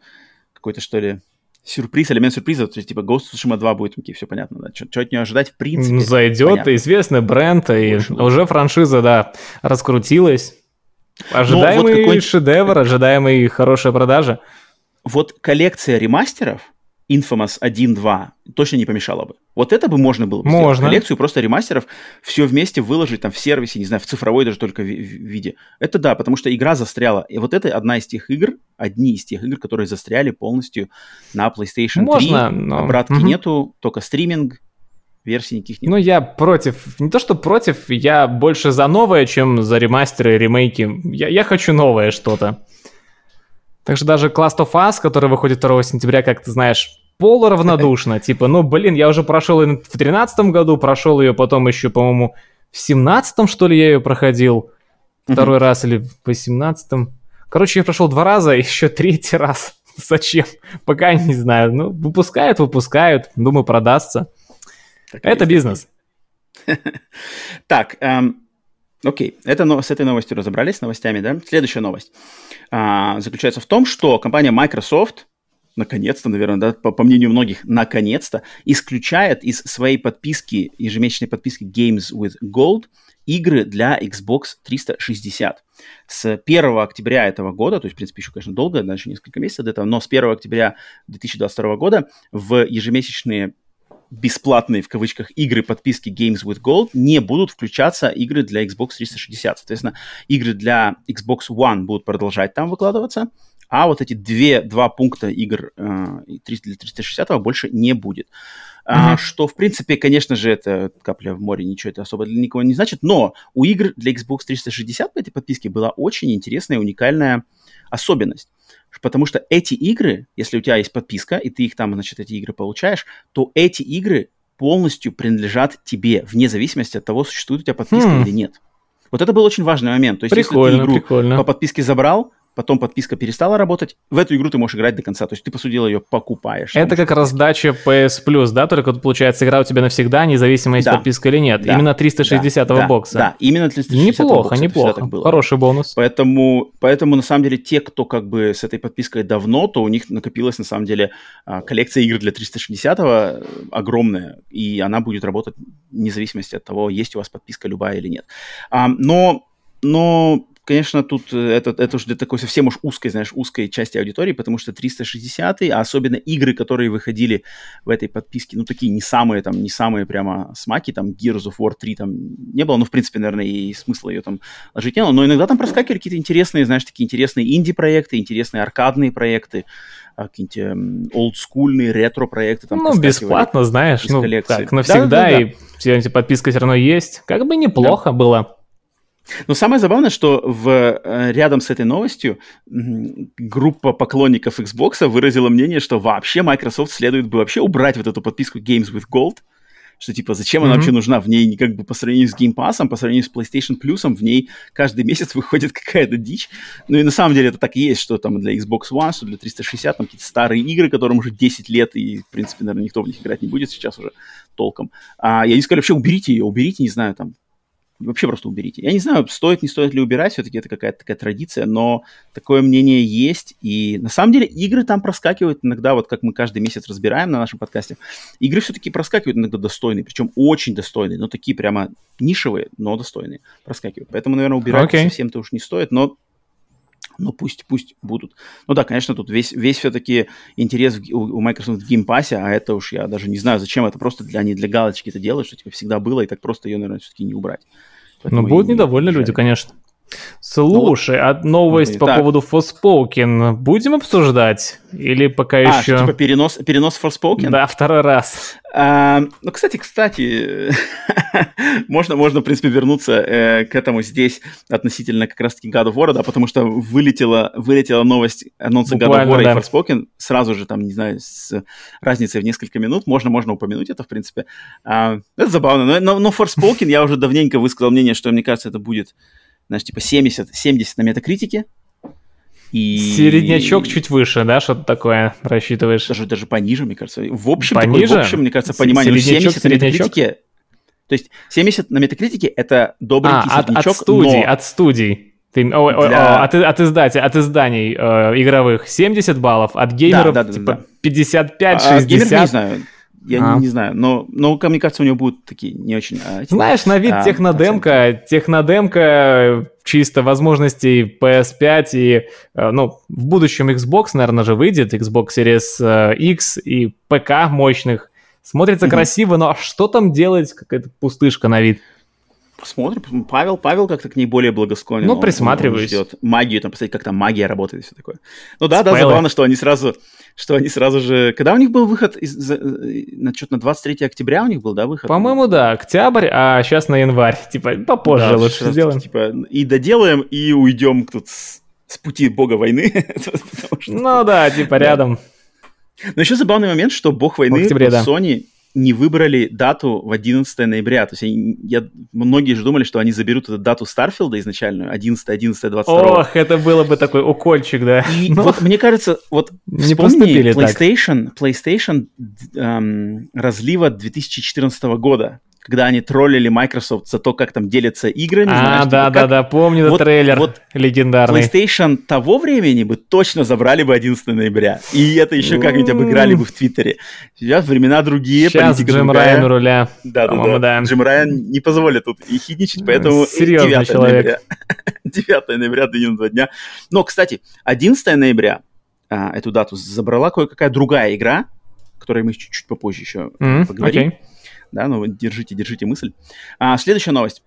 какой-то, что ли, сюрприз, элемент сюрприза, то есть, типа, Ghost of Tsushima 2 будет, окей, все понятно, да, что от нее ожидать, в принципе. Зайдет, понятно. известный бренд, и уже франшиза, да, раскрутилась. Ожидаемый ну, вот шедевр, ожидаемый хорошая продажа. вот коллекция ремастеров Infamous 1.2 точно не помешала бы. Вот это бы можно было бы Можно. коллекцию просто ремастеров, все вместе выложить там в сервисе, не знаю, в цифровой даже только ви- виде. Это да, потому что игра застряла. И вот это одна из тех игр, одни из тех игр, которые застряли полностью на PlayStation 3. Можно, но- Обратки Мгм. нету, только стриминг, версий никаких нет. Ну, я против. Не то, что против, я больше за новое, чем за ремастеры, ремейки. Я, я хочу новое что-то. Так что даже Last of Us, который выходит 2 сентября, как ты знаешь, полуравнодушно. Типа, ну, блин, я уже прошел ее в 2013 году, прошел ее потом еще, по-моему, в 17 что ли, я ее проходил. Второй раз или в 18 Короче, я прошел два раза, и еще третий раз. Зачем? Пока не знаю. Ну, выпускают, выпускают. Думаю, продастся. Так Это бизнес. Так, эм, окей, это, с этой новостью разобрались, с новостями, да? Следующая новость а, заключается в том, что компания Microsoft, наконец-то, наверное, да, по, по мнению многих, наконец-то, исключает из своей подписки, ежемесячной подписки Games with Gold игры для Xbox 360. С 1 октября этого года, то есть, в принципе, еще, конечно, долго, дальше несколько месяцев до этого, но с 1 октября 2022 года в ежемесячные бесплатные, в кавычках, игры подписки Games with Gold не будут включаться игры для Xbox 360. Соответственно, игры для Xbox One будут продолжать там выкладываться, а вот эти две, два пункта игр э, и 300 для 360 больше не будет. А, Мгм. что, в принципе, конечно же, это капля в море, ничего это особо для никого не значит, но у игр для Xbox 360 по этой подписке была очень интересная, уникальная особенность. Потому что эти игры, если у тебя есть подписка, и ты их там, значит, эти игры получаешь, то эти игры полностью принадлежат тебе, вне зависимости от того, существует у тебя подписка Хм. или нет. Вот это был очень важный момент. То есть, Прикольно, если ты игру прикольно. по подписке забрал, потом подписка перестала работать, в эту игру ты можешь играть до конца. То есть ты, по сути дела, ее покупаешь. Это как раздача PS Plus, да? Только тут получается игра у тебя навсегда, независимо есть Да. подписка или нет. Да. Именно 360 да, бокса. Да, именно 360 Неплохо, бокса, неплохо. было. Хороший бонус. Поэтому, поэтому, на самом деле, те, кто как бы с этой подпиской давно, то у них накопилась, на самом деле, а, коллекция игр для 360 э, огромная, и она будет работать вне зависимости от того, есть у вас подписка любая или нет. Но, но, конечно, тут э, это, это уже для такой совсем уж узкой, знаешь, узкой части аудитории, потому что 360, а особенно игры, которые выходили в этой подписке, ну, такие не самые, там, не самые прямо смаки, там, Gears of War 3 там не было, ну, в принципе, наверное, и смысла ее там ложить не было, но иногда там проскакивали какие-то интересные, знаешь, такие интересные инди-проекты, интересные аркадные проекты, а, какие-нибудь эм, олдскульные ретро-проекты там Ну, бесплатно, знаешь, ну, коллекции. как навсегда, Да-да-да-да. и все эти подписка все равно есть. Как бы неплохо было. Но самое забавное, что в, э, рядом с этой новостью группа поклонников Xbox выразила мнение, что вообще Microsoft следует бы вообще убрать вот эту подписку Games with Gold, что типа зачем она Мгм. вообще нужна? В ней как бы по сравнению с Game Pass, по сравнению с PlayStation Plus, в ней каждый месяц выходит какая-то дичь. Ну и на самом деле это так и есть, что там для Xbox One, что для 360, там какие-то старые игры, которым уже 10 лет, и в принципе, наверное, никто в них играть не будет сейчас уже толком. А, я не сказали, вообще уберите ее, уберите, не знаю, там, вообще просто уберите. Я не знаю, стоит, не стоит ли убирать, все-таки это какая-то такая традиция, но такое мнение есть. И на самом деле игры там проскакивают иногда, вот как мы каждый месяц разбираем на нашем подкасте, игры все-таки проскакивают иногда достойные, причем очень достойные, но такие прямо нишевые, но достойные проскакивают. Поэтому, наверное, убирать Окей. совсем-то уж не стоит, но но пусть, пусть будут. Ну да, конечно, тут весь, весь все-таки интерес в- у, у Microsoft в Pass, а это уж я даже не знаю, зачем это просто для, они для галочки это делают, что типа всегда было, и так просто ее, наверное, все-таки не убрать. Ну, Поэтому будут и недовольны люди, жаль. конечно. Слушай, а новость Ну, по так. поводу Forspoken будем обсуждать? Или пока А, еще... что, типа перенос, перенос Forspoken? Да, второй раз. А, ну, кстати, кстати, можно, можно, в принципе, вернуться э, к этому здесь относительно как раз-таки God of War, да, потому что вылетела, вылетела новость анонса God of Буквально, War да. и Forspoken сразу же, там, не знаю, с разницей в несколько минут. Можно, можно упомянуть это, в принципе. А, это забавно. Но, но, но Forspoken я уже давненько высказал мнение, что, мне кажется, это будет, знаешь, типа 70, 70 на метакритике. И... Середнячок чуть выше, да, что-то такое рассчитываешь? даже, даже пониже, мне кажется. В общем, такое, Пониже? в общем, мне кажется, понимание. Ну, середнячок, 70 на середнячок? метакритике. То есть 70 на метакритике это добренький А, от, от середнячок, студий, но... от студий. Ты, ой, ой, Для- о, от, от, издателей, от изданий э, игровых 70 баллов, от геймеров да, да, типа да. 55, А, 60. геймеров не знаю. Я а. не, не знаю, но, но, мне кажется, у него будут такие не очень... А, Знаешь, на вид а, технодемка, технодемка чисто возможностей PS5 и, э, ну, в будущем Xbox, наверное, же выйдет, Xbox Series э, X и ПК мощных. Смотрится mm-hmm. красиво, но что там делать, какая-то пустышка на вид? Посмотрим. Павел, Павел как-то к ней более благосклонен. Ну, присматриваюсь. Он ждет магию, там, посмотреть, как там магия работает и все такое. Ну да, Спойлер. да, забавно, что они сразу, что они сразу же... Когда у них был выход, из, на, что-то на 23 октября у них был, да, выход? По-моему, да, октябрь, а сейчас на январь. Типа, попозже да, лучше сделаем. Типа, и доделаем, и уйдем тут с, с пути бога войны. ну да, типа рядом. Но еще забавный момент, что бог войны в октябре, да. Sony не выбрали дату в 11 ноября. То есть они, я, многие же думали, что они заберут эту дату Старфилда изначальную, 11, 11, 22. Ох, это было бы такой укольчик, да. И Но... вот мне кажется, вот не вспомни PlayStation, так. PlayStation эм, разлива 2014 года когда они троллили Microsoft за то, как там делятся играми. А, типа, да, да, помню вот, трейлер вот легендарный. PlayStation того времени бы точно забрали бы 11 ноября. И это еще как-нибудь обыграли бы в Твиттере. Сейчас времена другие, Сейчас Джим другая. Райан руля. Да, да. Джим Райан не позволит тут и хидничать, поэтому Серьезный 9 человек. ноября. 9 ноября до 2 дня. Но, кстати, 11 ноября а, эту дату забрала кое-какая другая игра, которой мы чуть-чуть попозже еще mm, поговорим. Okay да, ну держите, держите мысль. А, следующая новость.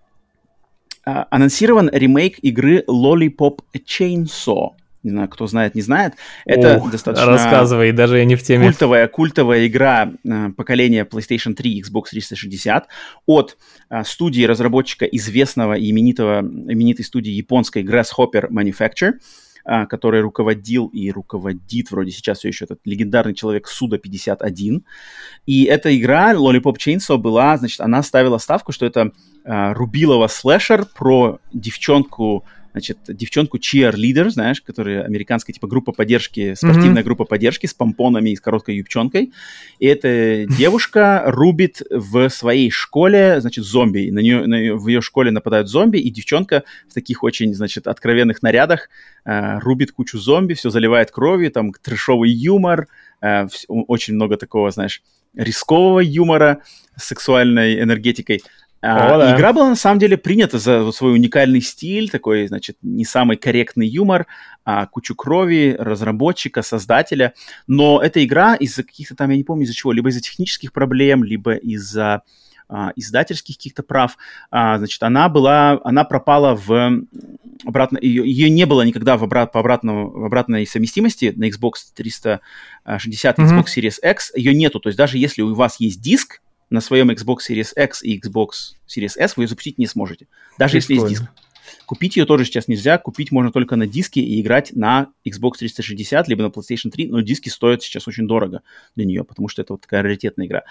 А, анонсирован ремейк игры Lollipop Chainsaw. Не знаю, кто знает, не знает. Это Ох, достаточно... Рассказывай, даже я не в теме. Культовая, культовая игра э, поколения PlayStation 3 Xbox 360 от э, студии разработчика известного и именитого, именитой студии японской Grasshopper Manufacture. Который руководил и руководит вроде сейчас все еще этот легендарный человек Суда 51. И эта игра Lollipop Chainsaw была, значит, она ставила ставку, что это а, рубилова слэшер про девчонку значит, девчонку cheerleader, знаешь, которая американская, типа, группа поддержки, спортивная mm-hmm. группа поддержки с помпонами и с короткой юбчонкой. И эта девушка рубит в своей школе, значит, зомби. На нее, на ее, в ее школе нападают зомби, и девчонка в таких очень, значит, откровенных нарядах э, рубит кучу зомби, все заливает кровью, там трешовый юмор, э, очень много такого, знаешь, рискового юмора с сексуальной энергетикой. А, О, да. Игра была на самом деле принята за свой уникальный стиль, такой, значит, не самый корректный юмор, а кучу крови разработчика, создателя. Но эта игра из-за каких-то там, я не помню из-за чего, либо из-за технических проблем, либо из-за а, издательских каких-то прав, а, значит, она была, она пропала в обратно, ее, ее не было никогда в, обрат, по обратному, в обратной совместимости на Xbox 360 mm-hmm. Xbox Series X, ее нету, то есть даже если у вас есть диск, на своем Xbox Series X и Xbox Series S вы ее запустить не сможете. Даже Прикольно. если есть диск. Купить ее тоже сейчас нельзя. Купить можно только на диске и играть на Xbox 360, либо на PlayStation 3. Но диски стоят сейчас очень дорого для нее, потому что это вот такая раритетная игра.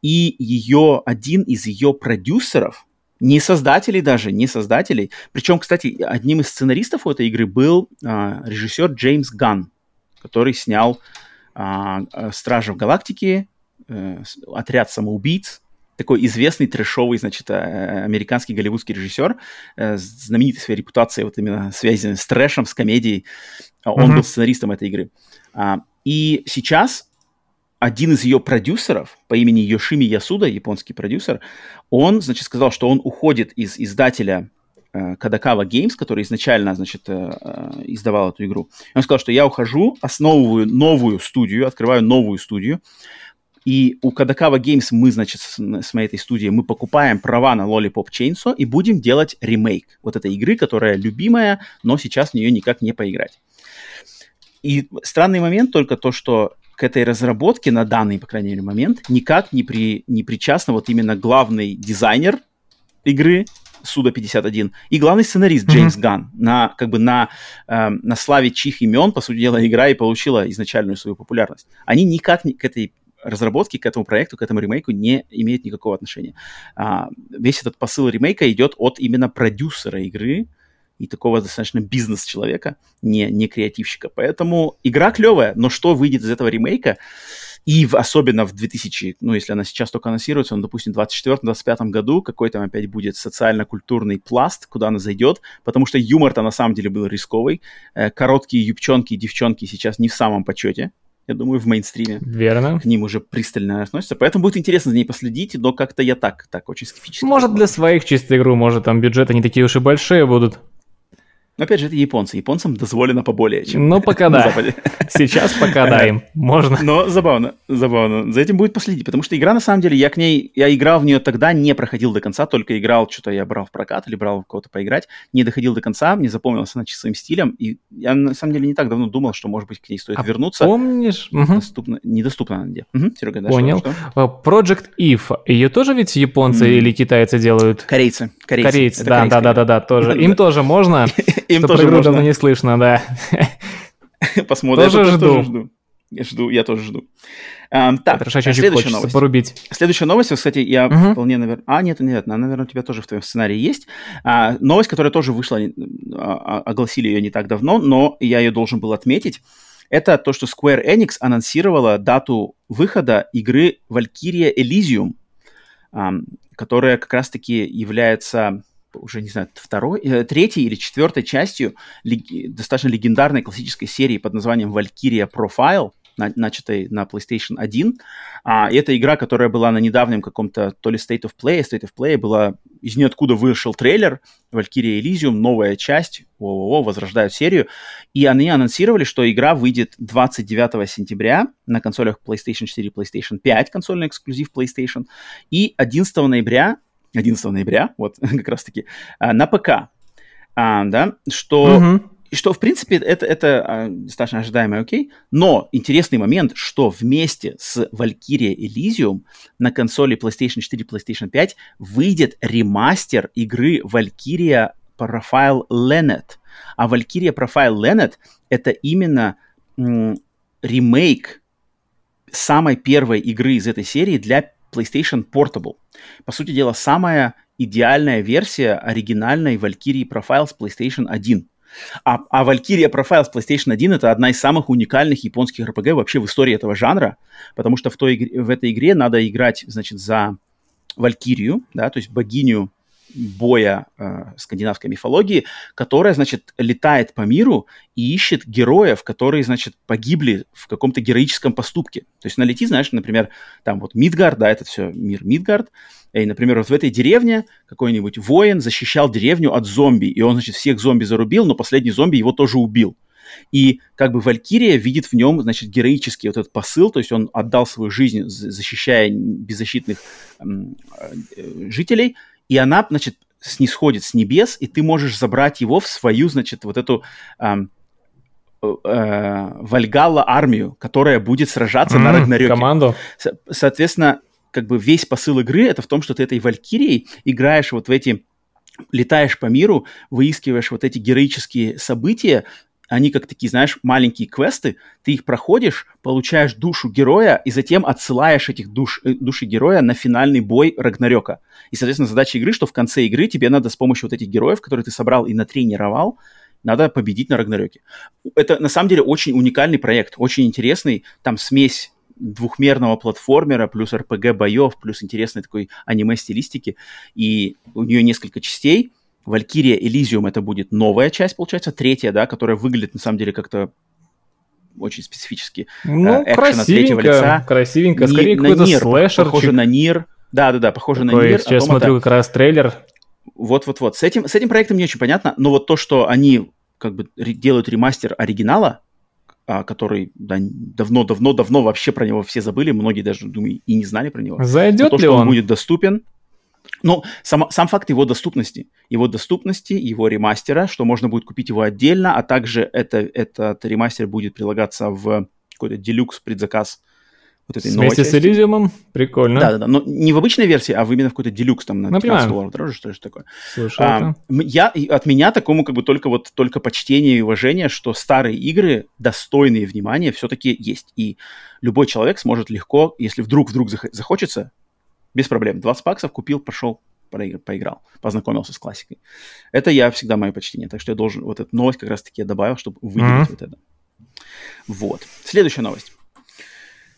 И ее, один из ее продюсеров, не создателей даже, не создателей. Причем, кстати, одним из сценаристов у этой игры был а, режиссер Джеймс Ганн, который снял а, «Стражи в галактике», э, «Отряд самоубийц», такой известный трэшовый, значит, э, американский голливудский режиссер, э, знаменитый своей репутацией, вот именно связанной с трэшем, с комедией. Он mm-hmm. был сценаристом этой игры. А, и сейчас один из ее продюсеров по имени Йошими Ясуда, японский продюсер, он, значит, сказал, что он уходит из издателя Кадакава Games, который изначально, значит, издавал эту игру. Он сказал, что я ухожу, основываю новую студию, открываю новую студию, и у Кадакава Games мы, значит, с, с моей этой студией, мы покупаем права на Lollipop Chainsaw и будем делать ремейк вот этой игры, которая любимая, но сейчас в нее никак не поиграть. И странный момент только то, что к этой разработке на данный, по крайней мере, момент никак не, при, не причастна вот именно главный дизайнер игры, Суда 51, и главный сценарист Джеймс mm-hmm. Ганн, на, как бы на, э, на славе чьих имен, по сути дела, игра и получила изначальную свою популярность. Они никак не, к этой разработки к этому проекту, к этому ремейку не имеет никакого отношения. А, весь этот посыл ремейка идет от именно продюсера игры и такого достаточно бизнес-человека, не, не креативщика. Поэтому игра клевая, но что выйдет из этого ремейка, и в, особенно в 2000, ну, если она сейчас только анонсируется, ну, допустим, в 2024-2025 году, какой там опять будет социально-культурный пласт, куда она зайдет, потому что юмор-то на самом деле был рисковый. Э, короткие юбчонки и девчонки сейчас не в самом почете я думаю, в мейнстриме. Верно. К ним уже пристально относятся. Поэтому будет интересно за ней последить, но как-то я так, так очень скептически. Может, для своих чисто игру, может, там бюджеты не такие уж и большие будут. Но опять же, это японцы. Японцам дозволено поболее, чем Ну, пока да. Западе. Сейчас пока да им. Можно. Но забавно, забавно. За этим будет последить, потому что игра, на самом деле, я к ней, я играл в нее тогда, не проходил до конца, только играл, что-то я брал в прокат или брал кого-то поиграть, не доходил до конца, мне запомнилась она своим стилем, и я, на самом деле, не так давно думал, что, может быть, к ней стоит А вернуться. Помнишь? Мгм. Доступно, недоступна она где. Мгм, Серега, да, что- Понял. что? А, Project If. Ее тоже ведь японцы М. или китайцы делают? Корейцы. Корейцы, Корейцы, да, да, корейская да, да, игра. да, тоже. Да. Им тоже можно. Им Что тоже про игру давно не слышно, да. Посмотрим. Тоже Я тоже жду. жду. Я жду, тоже жду. Так, следующая новость. порубить. Следующая новость, кстати, я вполне, наверное... А, нет, нет, она, наверное, у тебя тоже в твоем сценарии есть. А, новость, которая тоже вышла, а, а, огласили ее не так давно, но я ее должен был отметить. Это то, что Square Enix анонсировала дату выхода игры Valkyria Elysium, которая как раз-таки является уже не знаю, второй, э, третьей или четвертой частью лег- достаточно легендарной классической серии под названием Valkyria Profile, на- начатой на PlayStation 1. А, и это игра, которая была на недавнем каком-то то ли State of Play, State of Play, была из ниоткуда вышел трейлер Valkyria Elysium, новая часть, о возрождают серию. И они анонсировали, что игра выйдет 29 сентября на консолях PlayStation 4 и PlayStation 5, консольный эксклюзив PlayStation, и 11 ноября 11 ноября, вот как раз-таки, а, на ПК. А, да, что, и что, в принципе, это, это а, достаточно ожидаемо, окей. Но интересный момент, что вместе с Valkyria Elysium на консоли PlayStation 4 и PlayStation 5 выйдет ремастер игры Valkyria Profile Lenet. А Valkyria Profile Lenet это именно ремейк самой первой игры из этой серии для PlayStation Portable. По сути дела, самая идеальная версия оригинальной Valkyrie Profile с PlayStation 1. А, а Valkyria Profile с PlayStation 1 это одна из самых уникальных японских RPG вообще в истории этого жанра, потому что в, той, игре- в этой игре надо играть, значит, за Валькирию, да, то есть богиню боя э, скандинавской мифологии, которая, значит, летает по миру и ищет героев, которые, значит, погибли в каком-то героическом поступке. То есть налети, знаешь, например, там вот Мидгард, да, это все мир Мидгард, и, например, вот в этой деревне какой-нибудь воин защищал деревню от зомби, и он, значит, всех зомби зарубил, но последний зомби его тоже убил. И как бы Валькирия видит в нем, значит, героический вот этот посыл, то есть он отдал свою жизнь, защищая беззащитных э, жителей, и она, значит, снисходит с небес, и ты можешь забрать его в свою, значит, вот эту э, э, Вальгалла армию, которая будет сражаться на М, Рагнарёке. Команду. Со- Соответственно, как бы весь посыл игры это в том, что ты этой Валькирией играешь вот в эти, летаешь по миру, выискиваешь вот эти героические события, они как такие, знаешь, маленькие квесты, ты их проходишь, получаешь душу героя и затем отсылаешь этих душ, э, души героя на финальный бой Рагнарёка. И, соответственно, задача игры, что в конце игры тебе надо с помощью вот этих героев, которые ты собрал и натренировал, надо победить на Рагнарёке. Это, на самом деле, очень уникальный проект, очень интересный. Там смесь двухмерного платформера, плюс RPG боев, плюс интересной такой аниме-стилистики. И у нее несколько частей. Valkyria Elysium это будет новая часть, получается, третья, да, которая выглядит на самом деле как-то очень специфически. Ну, экшен от третьего лица. красивенько, красивенько. Скорее на какой-то Нир, слэшер. Похоже на Нир. Да-да-да, похоже на Такой, Нир. Сейчас смотрю как раз трейлер. Вот-вот-вот. С этим, с этим проектом не очень понятно, но вот то, что они как бы делают ремастер оригинала, а, который да, давно-давно-давно вообще про него все забыли, многие даже, думаю, и не знали про него. Зайдет то, ли что он он? будет доступен. Ну, сам, сам факт его доступности. Его доступности, его ремастера, что можно будет купить его отдельно, а также это, этот ремастер будет прилагаться в какой-то делюкс предзаказ вот этой новой Вместе с. Элизиумом? Прикольно. Да, да, да. Но не в обычной версии, а в именно в какой-то делюкс там на Ну, 15 понимаю. долларов дороже, что же такое. Слушай, А, это- я, от меня такому как бы только вот только почтение и уважение, что старые игры, достойные внимания, все-таки есть. И любой человек сможет легко, если вдруг вдруг зах- захочется, без проблем. 20 баксов купил, пошел, поиграл, познакомился с классикой. Это я всегда мое почтение. Так что я должен, вот эту новость как раз-таки я добавил, чтобы выделить Мгм. вот это. Вот. Следующая новость.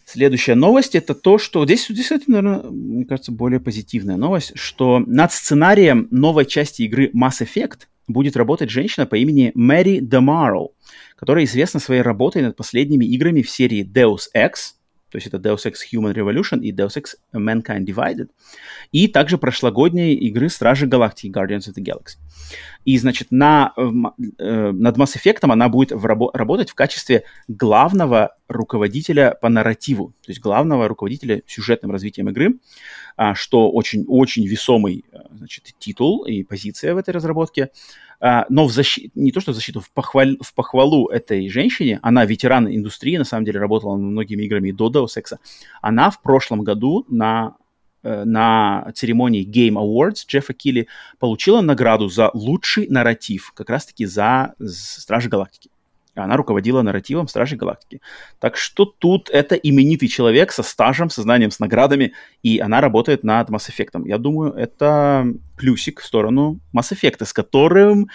Следующая новость это то, что здесь, здесь это, наверное, мне кажется, более позитивная новость, что над сценарием новой части игры Mass Effect будет работать женщина по имени Мэри Демарл, которая известна своей работой над последними играми в серии Deus Ex, то есть это Deus Ex Human Revolution и Deus Ex Mankind Divided, и также прошлогодние игры Стражи Галактики Guardians of the Galaxy. И, значит, на, э, над Mass Effect она будет в рабо- работать в качестве главного руководителя по нарративу, то есть главного руководителя сюжетным развитием игры, что очень-очень весомый э, значит, титул и позиция в этой разработке. А, но в защиту, не то что в защиту, в, похваль, в похвалу этой женщине, она ветеран индустрии, на самом деле работала над многими играми до Deus Ex, она в прошлом году на э, на церемонии Game Awards Джеффа Килли получила награду за лучший нарратив, как раз-таки за Стражи Галактики. Она руководила нарративом Стражей Галактики. Так что тут это именитый человек со стажем, со знанием, с наградами, и она работает над Mass Effect. Я думаю, это плюсик в сторону Mass Effect, с которым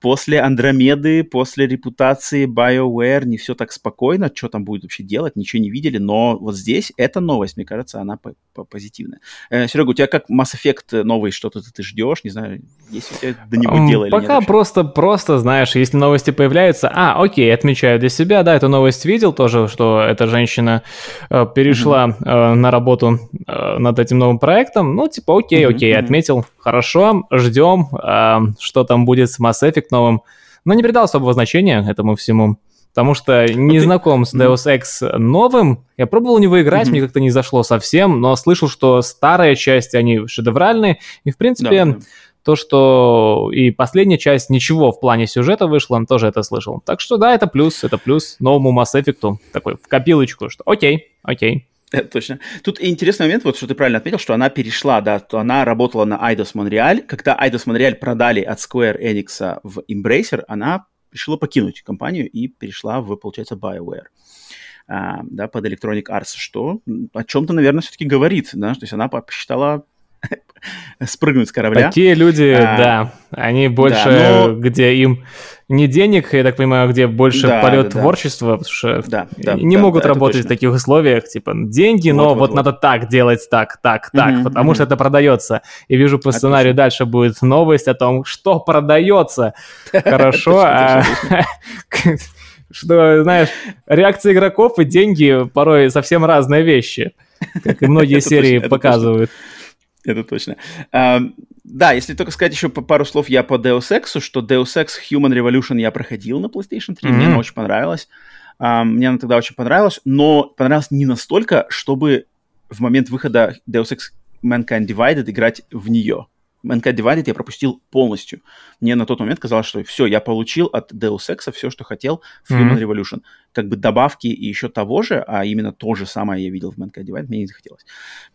после Андромеды, после репутации BioWare не все так спокойно, что там будет вообще делать, ничего не видели, но вот здесь эта новость, мне кажется, она позитивная. Э, Серега, у тебя как Mass Effect новый, что-то ты, ты ждешь, не знаю, есть у тебя до него дело или Пока просто, просто, знаешь, если новости появляются, а, окей, отмечаю для себя, да, эту новость видел тоже, что эта женщина э, перешла mm-hmm. э, на работу э, над этим новым проектом, ну, типа, окей, mm-hmm. окей, отметил, хорошо, ждем, э, что там будет с Mass Effect новым. Но не придал особого значения этому всему, потому что не ну, знаком с Deus Ex новым. Я пробовал в него играть, mm-hmm. мне как-то не зашло совсем, но слышал, что старая часть, они шедевральные, и, в принципе, да. То, что и последняя часть ничего в плане сюжета вышла, тоже это слышал. Так что да, это плюс, это плюс новому Mass Effect, такой в копилочку, что окей, окей. Это точно. Тут интересный момент, вот что ты правильно отметил, что она перешла, да, то она работала на Eidos Montreal. Когда Eidos Montreal продали от Square Enix в Embracer, она решила покинуть компанию и перешла в, получается, BioWare. А, да, под Electronic Arts, что о чем-то, наверное, все-таки говорит, да, то есть она посчитала спрыгнуть с корабля. Такие люди, а, да, они больше, да, но... где им не денег, я так понимаю, где больше да, полет да, творчества, потому что да, да, не да, могут да, работать в таких условиях, типа деньги, вот, но вот, вот, вот надо так делать, так, так, так, mm-hmm, потому mm-hmm. что это продается. И вижу по сценарию Отлично. дальше будет новость о том, что продается. Хорошо, а что, знаешь, реакция игроков и деньги порой совсем разные вещи, как и многие серии показывают. Это точно. Uh, да, если только сказать еще пару слов я по Deus Ex, что Deus Ex Human Revolution я проходил на PlayStation 3, mm-hmm. мне она очень понравилась. Uh, мне она тогда очень понравилась, но понравилась не настолько, чтобы в момент выхода Deus Ex Mankind Divided играть в нее. Mankind Divided я пропустил полностью. Мне на тот момент казалось, что все, я получил от Deus Ex все, что хотел в Human mm-hmm. Revolution. Как бы добавки и еще того же, а именно то же самое я видел в Mankind Divided, мне не захотелось.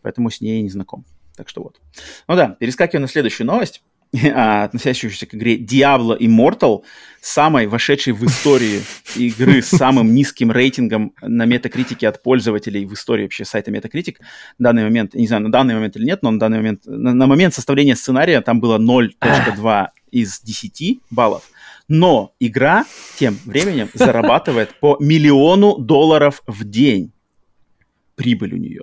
Поэтому с ней не знаком. Так что вот. Ну да, перескакивая на следующую новость, а, относящуюся к игре Diablo Immortal, самой вошедшей в историю игры с самым низким рейтингом на метакритике от пользователей в истории вообще сайта Metacritic. В данный момент, не знаю, на данный момент или нет, но на данный момент, на, на момент составления сценария там было 0.2 из 10 баллов. Но игра тем временем зарабатывает по миллиону долларов в день. Прибыль у нее.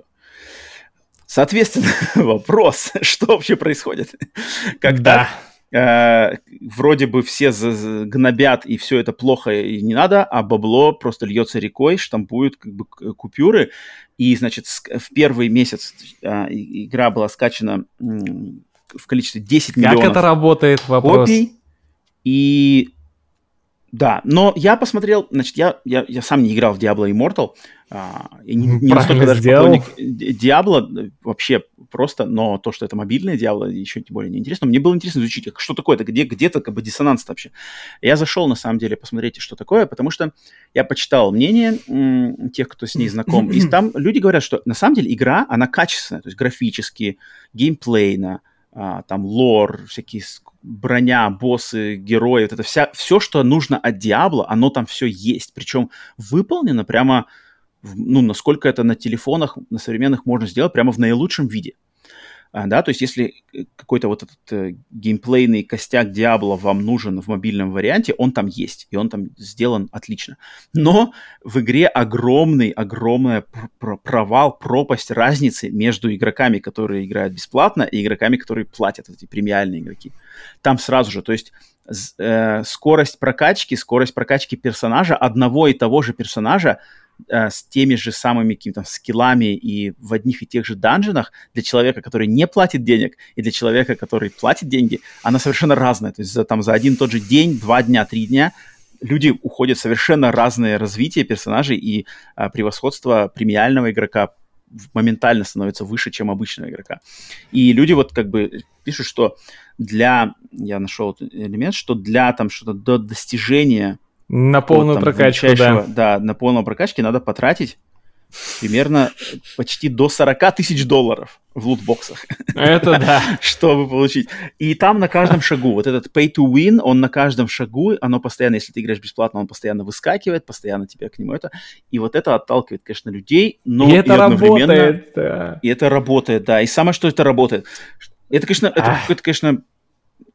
Соответственно, вопрос, что вообще происходит? Когда э, вроде бы все гнобят, и все это плохо и не надо, а бабло просто льется рекой, штампуют как бы купюры. И, значит, в первый месяц э, игра была скачана э, в количестве 10 миллионов Как это работает, вопрос? Копий, и да, но я посмотрел, значит, я, я, я сам не играл в Diablo Immortal, а, и не, не настолько даже сделал. поклонник Diablo, вообще просто, но то, что это мобильное Diablo, еще тем более не интересно. Мне было интересно изучить, что такое это, где, где-то как бы диссонанс вообще. Я зашел, на самом деле, посмотреть, что такое, потому что я почитал мнение м, тех, кто с ней знаком, и там люди говорят, что на самом деле игра, она качественная, то есть графически, геймплейно, а, там лор, всякие броня, боссы, герои, вот это вся, все, что нужно от Диабло, оно там все есть. Причем выполнено прямо, ну, насколько это на телефонах, на современных можно сделать, прямо в наилучшем виде. А, да, то есть если э, какой-то вот этот э, геймплейный костяк Диабло вам нужен в мобильном варианте, он там есть, и он там сделан отлично. Но в игре огромный, огромный пр- провал, пропасть разницы между игроками, которые играют бесплатно, и игроками, которые платят, эти премиальные игроки. Там сразу же, то есть э, скорость прокачки, скорость прокачки персонажа, одного и того же персонажа э, с теми же самыми какими-то скиллами и в одних и тех же данжинах для человека, который не платит денег, и для человека, который платит деньги, она совершенно разная. То есть за, там, за один тот же день, два дня, три дня люди уходят в совершенно разное развитие персонажей, и а, превосходство премиального игрока моментально становится выше, чем обычного игрока. И люди вот как бы пишут, что для, я нашел элемент, что для там что-то до достижения на полную вот, там, прокачку, да. Да, на полную прокачку надо потратить примерно почти до 40 тысяч долларов в лутбоксах. Это да. Чтобы получить. И там на каждом шагу, вот этот pay to win, он на каждом шагу, оно постоянно, если ты играешь бесплатно, он постоянно выскакивает, постоянно тебя к нему это. И вот это отталкивает, конечно, людей, но и это и одновременно... работает, да. И это работает, да. И самое, что это работает. Это, конечно, это конечно,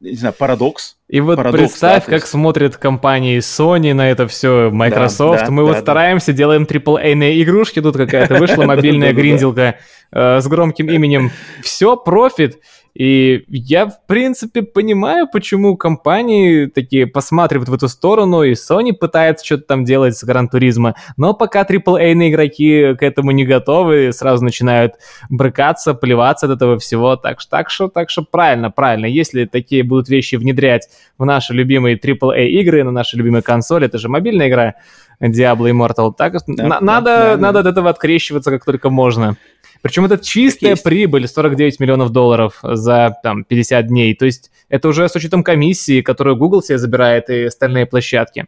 не знаю, парадокс. И вот парадокс, представь, да, как есть... смотрят компании Sony на это все, Microsoft. Да, да, Мы да, вот да. стараемся, делаем AAA игрушки, тут какая-то вышла мобильная гринделка э, с громким именем. Все, профит. И я, в принципе, понимаю, почему компании такие посматривают в эту сторону, и Sony пытается что-то там делать с Гран Туризма, но пока AAA игроки к этому не готовы, сразу начинают брыкаться, плеваться от этого всего, так что, так что, так что правильно, правильно, если такие будут вещи внедрять в наши любимые AAA игры, на наши любимые консоли, это же мобильная игра, Diablo Immortal, так Да, на- да, надо, да, да. надо от этого открещиваться как только можно. Причем это чистая прибыль 49 миллионов долларов за там 50 дней. То есть это уже с учетом комиссии, которую Google себе забирает и остальные площадки.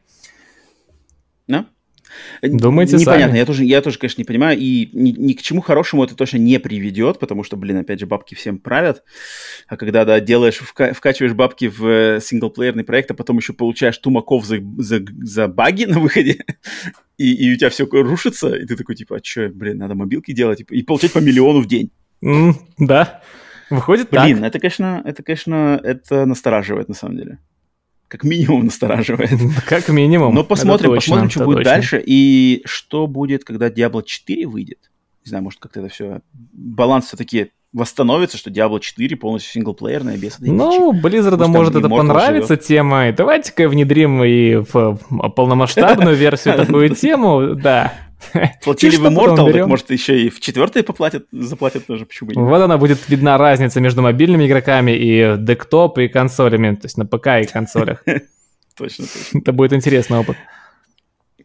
Да? Думайте Непонятно, сами. я тоже, я тоже, конечно, не понимаю, и ни, ни к чему хорошему это точно не приведет, потому что, блин, опять же, бабки всем правят, а когда, да, делаешь, вка- вкачиваешь бабки в э, синглплеерный проект, а потом еще получаешь тумаков за, за, за баги на выходе, и, и у тебя все рушится, и ты такой, типа, а что, блин, надо мобилки делать, и, и получать по миллиону в день. Да. Выходит Блин, так. это, конечно, это, конечно, это настораживает, на самом деле. Как минимум настораживает. Как минимум. Но посмотрим, точно, посмотрим, что будет точно. дальше и что будет, когда Diablo 4 выйдет. Не знаю, может, как-то это все баланс все-таки восстановится, что Diablo 4 полностью синглплеерная, без этой. Ну, Blizzard может это Immortal понравиться тема. И давайте-ка внедрим и в в полномасштабную версию такую тему. Да. Платили в Immortal, так может, еще и в четвертый поплатят, заплатят тоже, почему нет. Вот она будет видна разница между мобильными игроками и десктоп и консолями, то есть на ПК и консолях. Точно, точно. Это будет интересный опыт.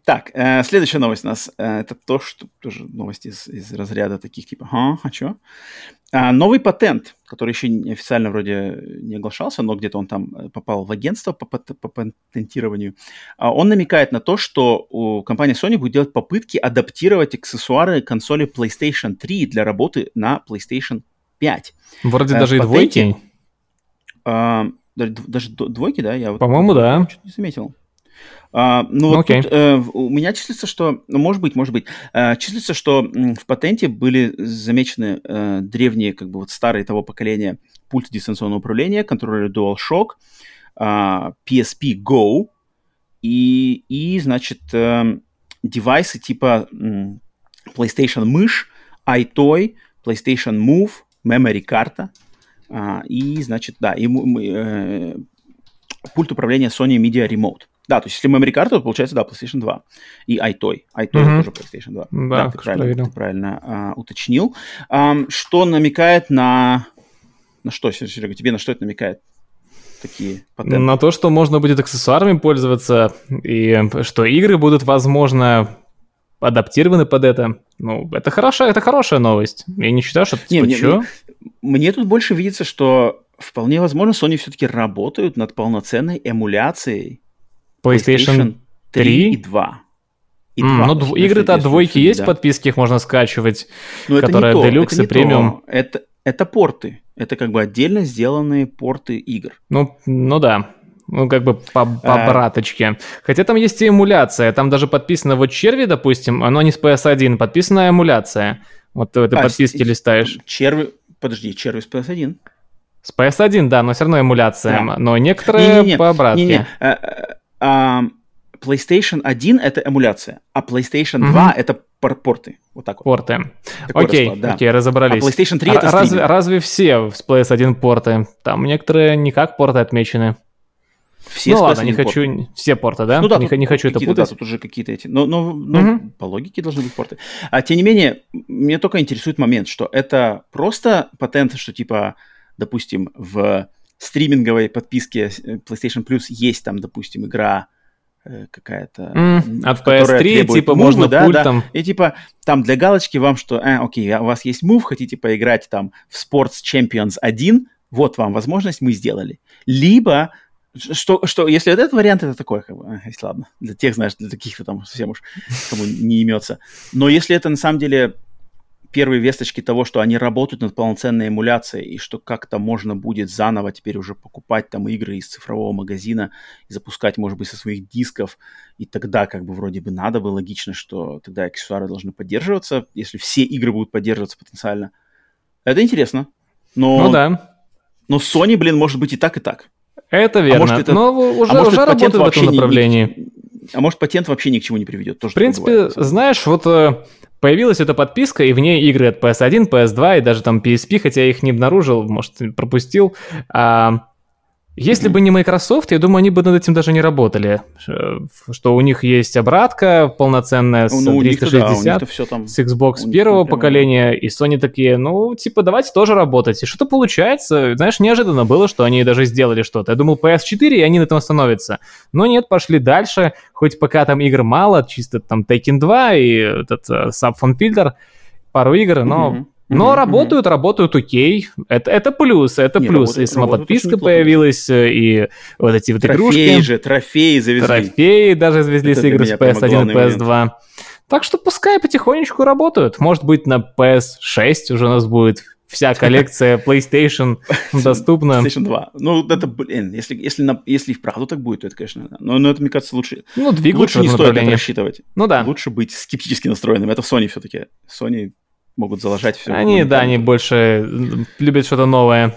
Так, э, следующая новость у нас. э, это то, что тоже новости из, из разряда таких типа, ага, а чё? А, новый патент, который еще официально вроде не оглашался, но где-то он там э, попал в агентство по, пат- по патентированию, а, он намекает на то, что у компания Sony будет делать попытки адаптировать аксессуары консоли PlayStation 3 для работы на PlayStation 5. Вроде Э, даже и двойки. А, даже, даже двойки, да? Я вот По-моему, да. что-то не заметил. А, ну, вот окей. тут, э, у меня числится, что, ну, может быть, может быть, э, числится, что в патенте были замечены э, древние, как бы вот старые того поколения пульты дистанционного управления, контроллеры DualShock, а, PSP Go и, и значит, э, девайсы типа м, PlayStation мышь, iToy, PlayStation Move, memory карта а, и, значит, да, и э, пульт управления Sony Media Remote. Да, то есть если memory карта, то получается, да, PlayStation 2 и iToy. iToy Мгм. тоже PlayStation 2. Да, ты уж правильно, проверил. ты правильно а, уточнил. Ам, что намекает на... На что, Серега, тебе на что это намекает? Такие патенты. На то, что можно будет аксессуарами пользоваться, и что игры будут, возможно, адаптированы под это. Ну, это хорошая, это хорошая новость. Я не считаю, что это Не, типа, мне- чё? Мне тут больше видится, что вполне возможно, Sony все-таки работают над полноценной эмуляцией PlayStation 3 3? и 2. И М, 2, ну, потому дв- игры-то двойки есть, да. подписки их можно скачивать. Но это не которая то, Deluxe это и не премиум. Это, это порты. Это как бы отдельно сделанные порты игр. Ну, ну да. Ну, как бы по, по А. браточке. Хотя там есть и эмуляция. Там даже подписано вот черви, допустим, оно не с PS1, подписана эмуляция. Вот ты в этой А, подписке с- листаешь. Черви, Подожди, червь с PS1. С PS1, да, но все равно эмуляция. Да. Но некоторые не, не, по обратке. Не, не. А, а, PlayStation 1 это эмуляция, а PlayStation 2 mm-hmm. это порты. Вот так вот. Порты. Такой окей, расклад, да. окей, разобрались. А PlayStation 3 это разве, разве все с PS1 порты? Там некоторые не как порты отмечены. Все ну ладно, не порты. хочу... Все порты, да? Ну да, не, тут, не хочу это путать. Да, тут уже какие-то эти... Но, но, но угу. по логике должны быть порты. А тем не менее, мне только интересует момент, что это просто патент, что типа, допустим, в стриминговой подписке э, PlayStation Plus есть там, допустим, игра Э, какая-то... Mm, от PS3, типа, мувы, можно да, пультом. Да. И типа, там для галочки вам, что, э, окей, у вас есть мув, хотите поиграть там в Sports Champions 1, вот вам возможность, мы сделали. Либо что, что, если этот вариант, это такое, как бы, если ладно, для тех, знаешь, для таких-то там совсем уж кому не имется. Но если это на самом деле первые весточки того, что они работают над полноценной эмуляцией, и что как-то можно будет заново теперь уже покупать там игры из цифрового магазина и запускать, может быть, со своих дисков, и тогда как бы вроде бы надо бы логично, что тогда аксессуары должны поддерживаться, если все игры будут поддерживаться потенциально. Это интересно. Но, ну да. Но Sony, блин, может быть и так, и так. Это верно. А может, это, но уже, а может, уже работают в этом направлении. Не, а может, патент вообще ни к чему не приведет. Тоже в принципе, бывает, знаешь, вот э, Появилась эта подписка, и в ней игры от PS1, PS2 и даже там PSP, хотя я их не обнаружил, может, пропустил. А, если бы не Microsoft, я думаю, они бы над этим даже не работали. Что у них есть обратка полноценная с ну, 360, да, все там, с Xbox первого прямо... поколения, и Sony такие, ну, типа, давайте тоже работать. И что-то получается. Знаешь, неожиданно было, что они даже сделали что-то. Я думал, PS4, и они на этом остановятся. Но нет, пошли дальше. Хоть пока там игр мало, чисто там Tekken 2 и этот uh, Subphone Filter, пару игр, но... Mm-hmm но mm-hmm. работают, работают окей. Это, это плюс, это Не, плюс. Работают, и сама подписка появилась, э, и вот эти вот трофеи игрушки. Трофеи же, трофеи завезли. Трофеи даже завезли это с игр с PS1 и PS2. Так что пускай потихонечку работают. Может быть, на PS6 уже у нас будет вся коллекция PlayStation доступна. PlayStation 2. Ну, это, блин, если, если, на, если вправду так будет, то это, конечно, но, но это, мне кажется, лучше. Ну, лучше не стоит это рассчитывать. Ну да. Лучше быть скептически настроенным. Это в Sony все-таки. Sony могут заложать все. Они, да, они больше любят что-то новое.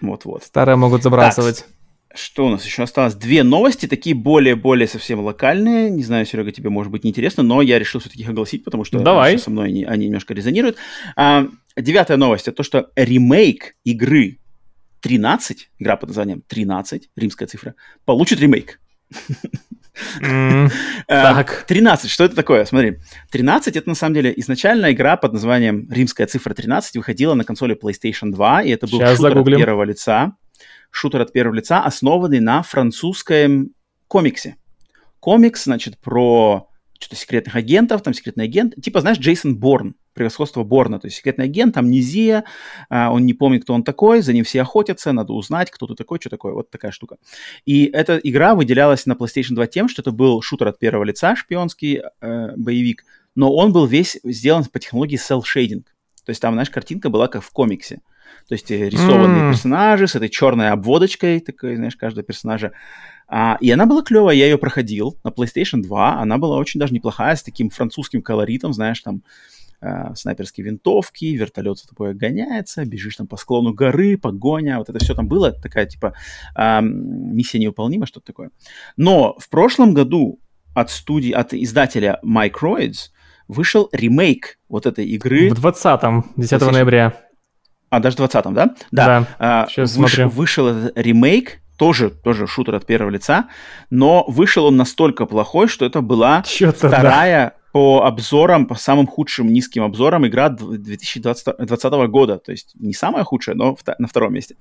Вот-вот. Старое могут забрасывать. Так, что у нас еще осталось? Две новости, такие более-более совсем локальные. Не знаю, Серега, тебе может быть неинтересно, но я решил все-таки их огласить, потому что Давай. со мной они, они немножко резонируют. А, девятая новость, это то, что ремейк игры 13, игра под названием 13, римская цифра, получит ремейк. Mm, так. 13, что это такое? Смотри, 13 это на самом деле изначально игра под названием Римская цифра 13 выходила на консоли PlayStation 2, и это был Сейчас шутер загуглим. от первого лица. Шутер от первого лица, основанный на французском комиксе. Комикс, значит, про что-то секретных агентов, там секретный агент, типа, знаешь, Джейсон Борн, превосходство Борна, то есть секретный агент, амнезия, а, он не помнит, кто он такой, за ним все охотятся, надо узнать, кто ты такой, что такое, вот такая штука. И эта игра выделялась на PlayStation 2 тем, что это был шутер от первого лица, шпионский э, боевик, но он был весь сделан по технологии cel shading, то есть там, знаешь, картинка была как в комиксе. То есть э, рисованные mm. персонажи с этой черной обводочкой, такой, знаешь, каждого персонажа. А, и она была клевая, я ее проходил на PlayStation 2. Она была очень даже неплохая, с таким французским колоритом, знаешь, там э, снайперские винтовки, вертолет такое гоняется, бежишь там по склону горы, погоня, вот это все там было, такая типа э, миссия невыполнима, что-то такое. Но в прошлом году от студии, от издателя Microids вышел ремейк вот этой игры. В 20-м, 10 ноября. А, даже в 20-м, да? Да. да. А, Сейчас выш, смотрю. Вышел этот ремейк, тоже, тоже шутер от первого лица, но вышел он настолько плохой, что это была Чё-то вторая, да по обзорам, по самым худшим низким обзорам игра 2020 года. То есть не самая худшая, но на втором месте.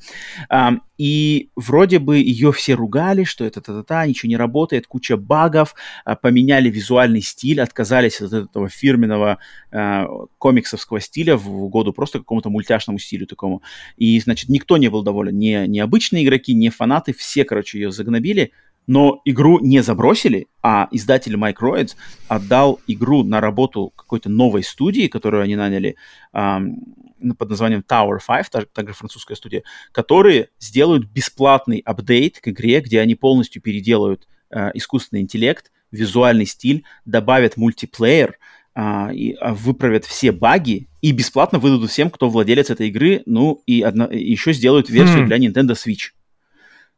И вроде бы ее все ругали, что это та-та-та, ничего не работает, куча багов, а, поменяли визуальный стиль, отказались от этого фирменного а, комиксовского стиля в угоду просто какому-то мультяшному стилю такому. И, значит, никто не был доволен, ни, ни обычные игроки, ни фанаты, все, короче, ее загнобили, но игру не забросили, а издатель Microids отдал игру на работу какой-то новой студии, которую они наняли эм, под названием Tower 5, также, французская студия, которые сделают бесплатный апдейт к игре, где они полностью переделают э, искусственный интеллект, визуальный стиль, добавят мультиплеер, а, и а, выправят все баги и бесплатно выдадут всем, кто владелец этой игры, ну и, одно, и еще сделают версию хм. для Nintendo Switch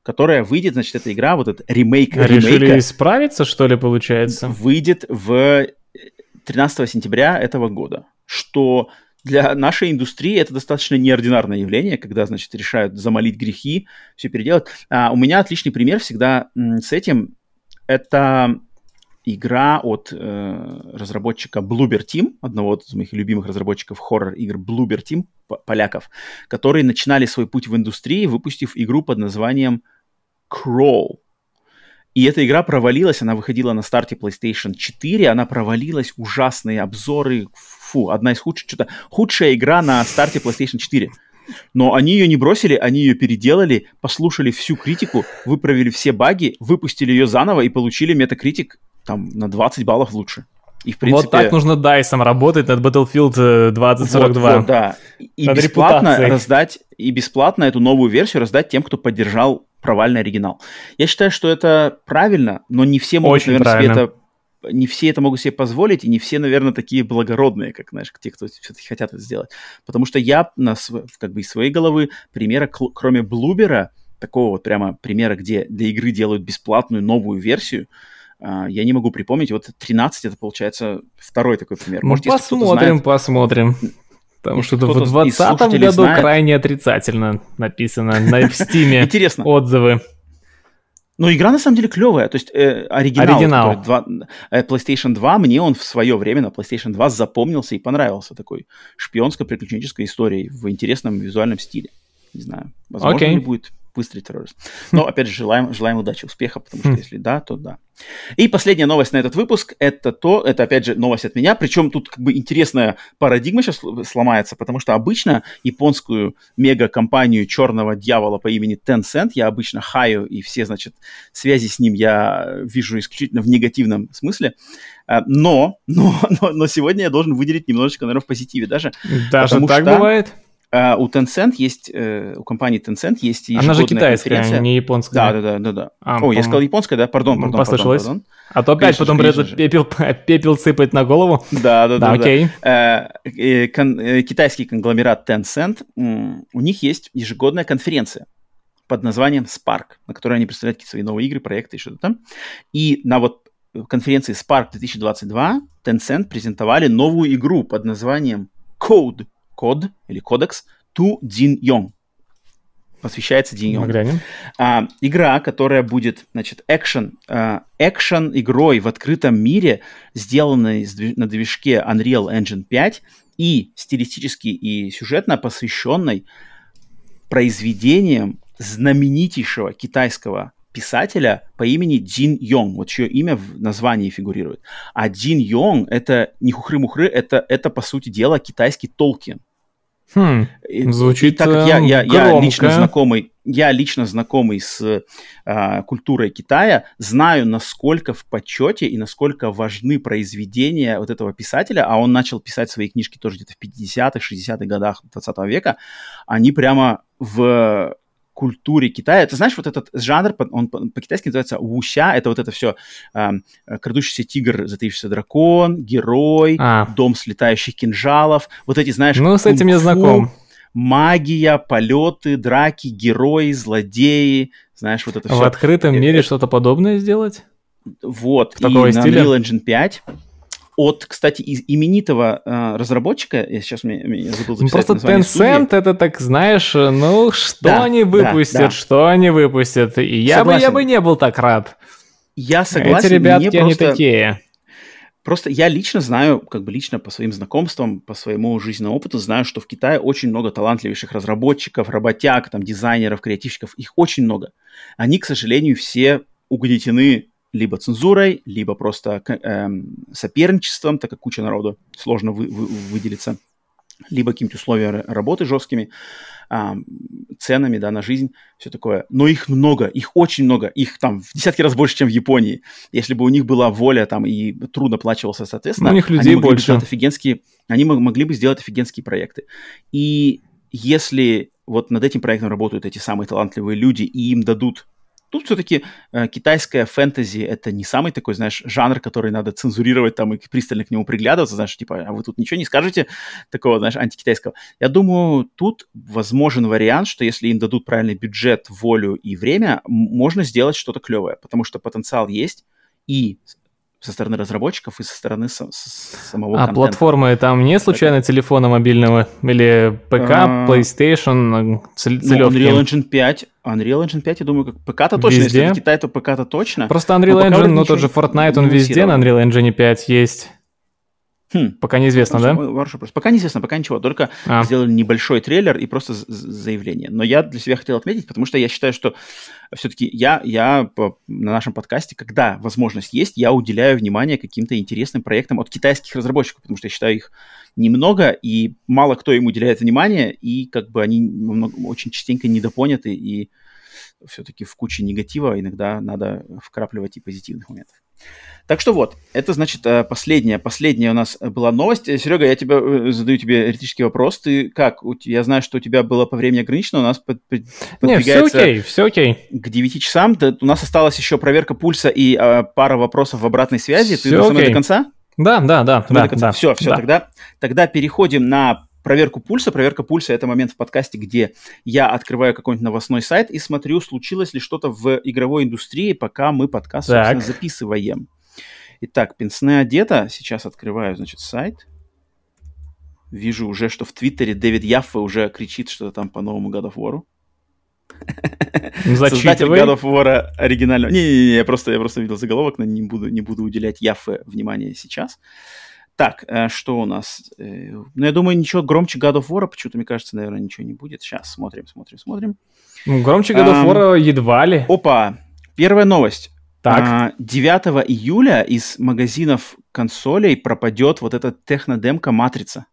которая выйдет, значит, эта игра, вот этот ремейк Решили ремейка, исправиться, что ли, получается? Выйдет в 13 сентября этого года, что для нашей индустрии это достаточно неординарное явление, когда, значит, решают замолить грехи, все переделать. А, у меня отличный пример всегда с этим. Это игра от э, разработчика Bloober Team, одного из моих любимых разработчиков хоррор-игр Bloober Team, поляков, которые начинали свой путь в индустрии, выпустив игру под названием Crawl. И эта игра провалилась, она выходила на старте PlayStation 4, она провалилась, ужасные обзоры, фу, одна из худших, что-то худшая игра на старте PlayStation 4. Но они ее не бросили, они ее переделали, послушали всю критику, выправили все баги, выпустили ее заново и получили метакритик там на 20 баллов лучше. И, в принципе... Вот так нужно DICE работать над Battlefield 2042. Вот, вот, да. И над бесплатно репутацией. раздать, и бесплатно эту новую версию раздать тем, кто поддержал провальный оригинал. Я считаю, что это правильно, но не все могут, Очень наверное, себе это не все это могут себе позволить, и не все, наверное, такие благородные, как, знаешь, те, кто все-таки хотят это сделать. Потому что я на, как бы из своей головы примера, кроме Блубера, такого вот прямо примера, где для игры делают бесплатную новую версию, а, я не могу припомнить. Вот 13 это получается второй такой пример. Может, посмотрим, знает... посмотрим. Потому что в 2020 году знает... крайне отрицательно написано на в Стиме Интересно. отзывы. Но игра на самом деле клевая. То есть э, оригинал, оригинал. 2, э, PlayStation 2, мне он в свое время на PlayStation 2 запомнился и понравился. Такой шпионско-приключенческой историей в интересном визуальном стиле. Не знаю, возможно okay. ли будет быстрый террорист. Но, опять же, желаем, желаем удачи, успеха, потому что хм. если да, то да. И последняя новость на этот выпуск, это то, это опять же новость от меня, причем тут как бы интересная парадигма сейчас сломается, потому что обычно японскую мега-компанию черного дьявола по имени Tencent я обычно хаю, и все, значит, связи с ним я вижу исключительно в негативном смысле, а, но, но, но, но сегодня я должен выделить немножечко, наверное, в позитиве даже. Даже так что, бывает? Uh, у Tencent есть, uh, у компании Tencent есть Она же китайская, а не японская. Да, да, да, да. да. А, О, я сказал японская, да? Пардон, пардон, Послышалось. пардон, пардон. А то опять конечно потом придется пепел, пепел сыпать на голову. Да, да, да. да окей. Да. Кон, uh, китайский конгломерат Tencent, у них есть ежегодная конференция под названием Spark, на которой они представляют какие-то свои новые игры, проекты и что-то там. И на вот конференции Spark 2022 Tencent презентовали новую игру под названием Code код или кодекс Ту Дин Йонг. Посвящается Дин Йонг. А, игра, которая будет, значит, экшен, а, экшен игрой в открытом мире, сделанной на движке Unreal Engine 5 и стилистически и сюжетно посвященной произведениям знаменитейшего китайского писателя по имени Дин Йонг, вот чье имя в названии фигурирует. А Дин Йонг это не хухры-мухры, это, это по сути дела китайский Толкин. Хм, звучит и, так как я, я, я лично знакомый, я лично знакомый с а, культурой Китая, знаю, насколько в почете и насколько важны произведения вот этого писателя, а он начал писать свои книжки тоже где-то в 50-х, 60-х годах 20 века, они прямо в культуре Китая. Ты знаешь, вот этот жанр, он по-китайски называется вуся, это вот это все э, крадущийся тигр, затаившийся дракон, герой, а. дом с летающих кинжалов, вот эти, знаешь, Ну, с этим я знаком. Магия, полеты, драки, герои, злодеи, знаешь, вот это все. В открытом э, мире что-то подобное сделать? Вот, Такого и на Unreal Engine 5 от, кстати, из именитого э, разработчика, я сейчас мне, мне забыл записать Просто Tencent студии. это так, знаешь, ну что да, они выпустят, да, да. что они выпустят, и я бы, я бы не был так рад. Я согласен. Эти ребятки, просто... они такие. Просто я лично знаю, как бы лично по своим знакомствам, по своему жизненному опыту знаю, что в Китае очень много талантливейших разработчиков, работяг, там, дизайнеров, креативщиков. Их очень много. Они, к сожалению, все угнетены либо цензурой, либо просто э, соперничеством, так как куча народу сложно вы, вы, выделиться, либо какими-то условиями работы жесткими, э, ценами, да, на жизнь, все такое. Но их много, их очень много, их там в десятки раз больше, чем в Японии. Если бы у них была воля там и труд оплачивался, соответственно, у них людей они больше. Бы офигенские, они могли бы сделать офигенские проекты. И если вот над этим проектом работают эти самые талантливые люди, и им дадут Тут все-таки э, китайская фэнтези — это не самый такой, знаешь, жанр, который надо цензурировать там и пристально к нему приглядываться, знаешь, типа, а вы тут ничего не скажете такого, знаешь, антикитайского. Я думаю, тут возможен вариант, что если им дадут правильный бюджет, волю и время, можно сделать что-то клевое, потому что потенциал есть, и со стороны разработчиков и со стороны сам, самого А контента. платформы там не случайно телефона мобильного или ПК, а... PlayStation, целевки? Ну, Unreal Engine 5, Unreal Engine 5, я думаю, как ПК-то точно, везде? если это Китай, то ПК-то точно. Просто Unreal Engine, ну тот же Fortnite, он везде на Unreal Engine 5 есть. Хм. Пока неизвестно, да? Хороший вопрос. Пока неизвестно, пока ничего. Только а. сделали небольшой трейлер и просто заявление. Но я для себя хотел отметить, потому что я считаю, что все-таки я, я по, на нашем подкасте, когда возможность есть, я уделяю внимание каким-то интересным проектам от китайских разработчиков, потому что я считаю их немного, и мало кто им уделяет внимание, и как бы они много, очень частенько недопоняты, и все-таки в куче негатива иногда надо вкрапливать и позитивных моментов. Так что вот, это значит э, последняя, последняя у нас была новость. Э, Серега, я тебя э, задаю тебе риторический вопрос. Ты как? Я знаю, что у тебя было по времени ограничено, у нас под, под, Не, все окей, все окей. К 9 часам. Да, у нас осталась еще проверка пульса и а, пара вопросов в обратной связи. Все Ты окей. до конца? Да, да, да. да, до конца. да все, все, да. тогда, тогда переходим на проверку пульса. Проверка пульса – это момент в подкасте, где я открываю какой-нибудь новостной сайт и смотрю, случилось ли что-то в игровой индустрии, пока мы подкаст, собственно, записываем. Итак, пенсне одета. Сейчас открываю, значит, сайт. Вижу уже, что в Твиттере Дэвид Яффе уже кричит что-то там по новому God of War. Ну, Создатель God of War оригинального. Не-не-не, я просто, я просто видел заголовок, но не буду, не буду уделять Яффе внимание сейчас. Так, э, что у нас? Э, ну, я думаю, ничего громче God of War, почему-то, мне кажется, наверное, ничего не будет. Сейчас, смотрим, смотрим, смотрим. Ну, громче God of War едва ли. Опа, первая новость. Так. 9 а, июля из магазинов консолей пропадет вот эта технодемка «Матрица».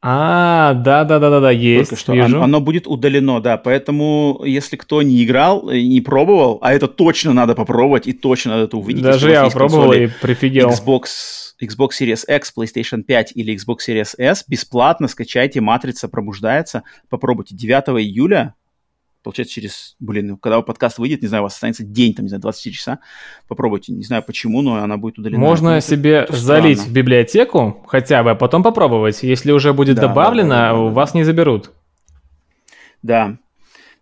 А, да, да, да, да, да, есть. Только что вижу. Оно, оно будет удалено, да. Поэтому, если кто не играл, не пробовал, а это точно надо попробовать и точно надо это увидеть. Даже я пробовал и прифигел. Xbox, Xbox Series X, PlayStation 5 или Xbox Series S, бесплатно скачайте «Матрица пробуждается», попробуйте. 9 июля получается, через, блин, ну, когда подкаст выйдет, не знаю, у вас останется день, там, не знаю, 24 часа, попробуйте. Не знаю почему, но она будет удалена. Можно это, себе это залить в библиотеку хотя бы, а потом попробовать. Если уже будет да, добавлено, да, да, да, у вас не заберут. Да.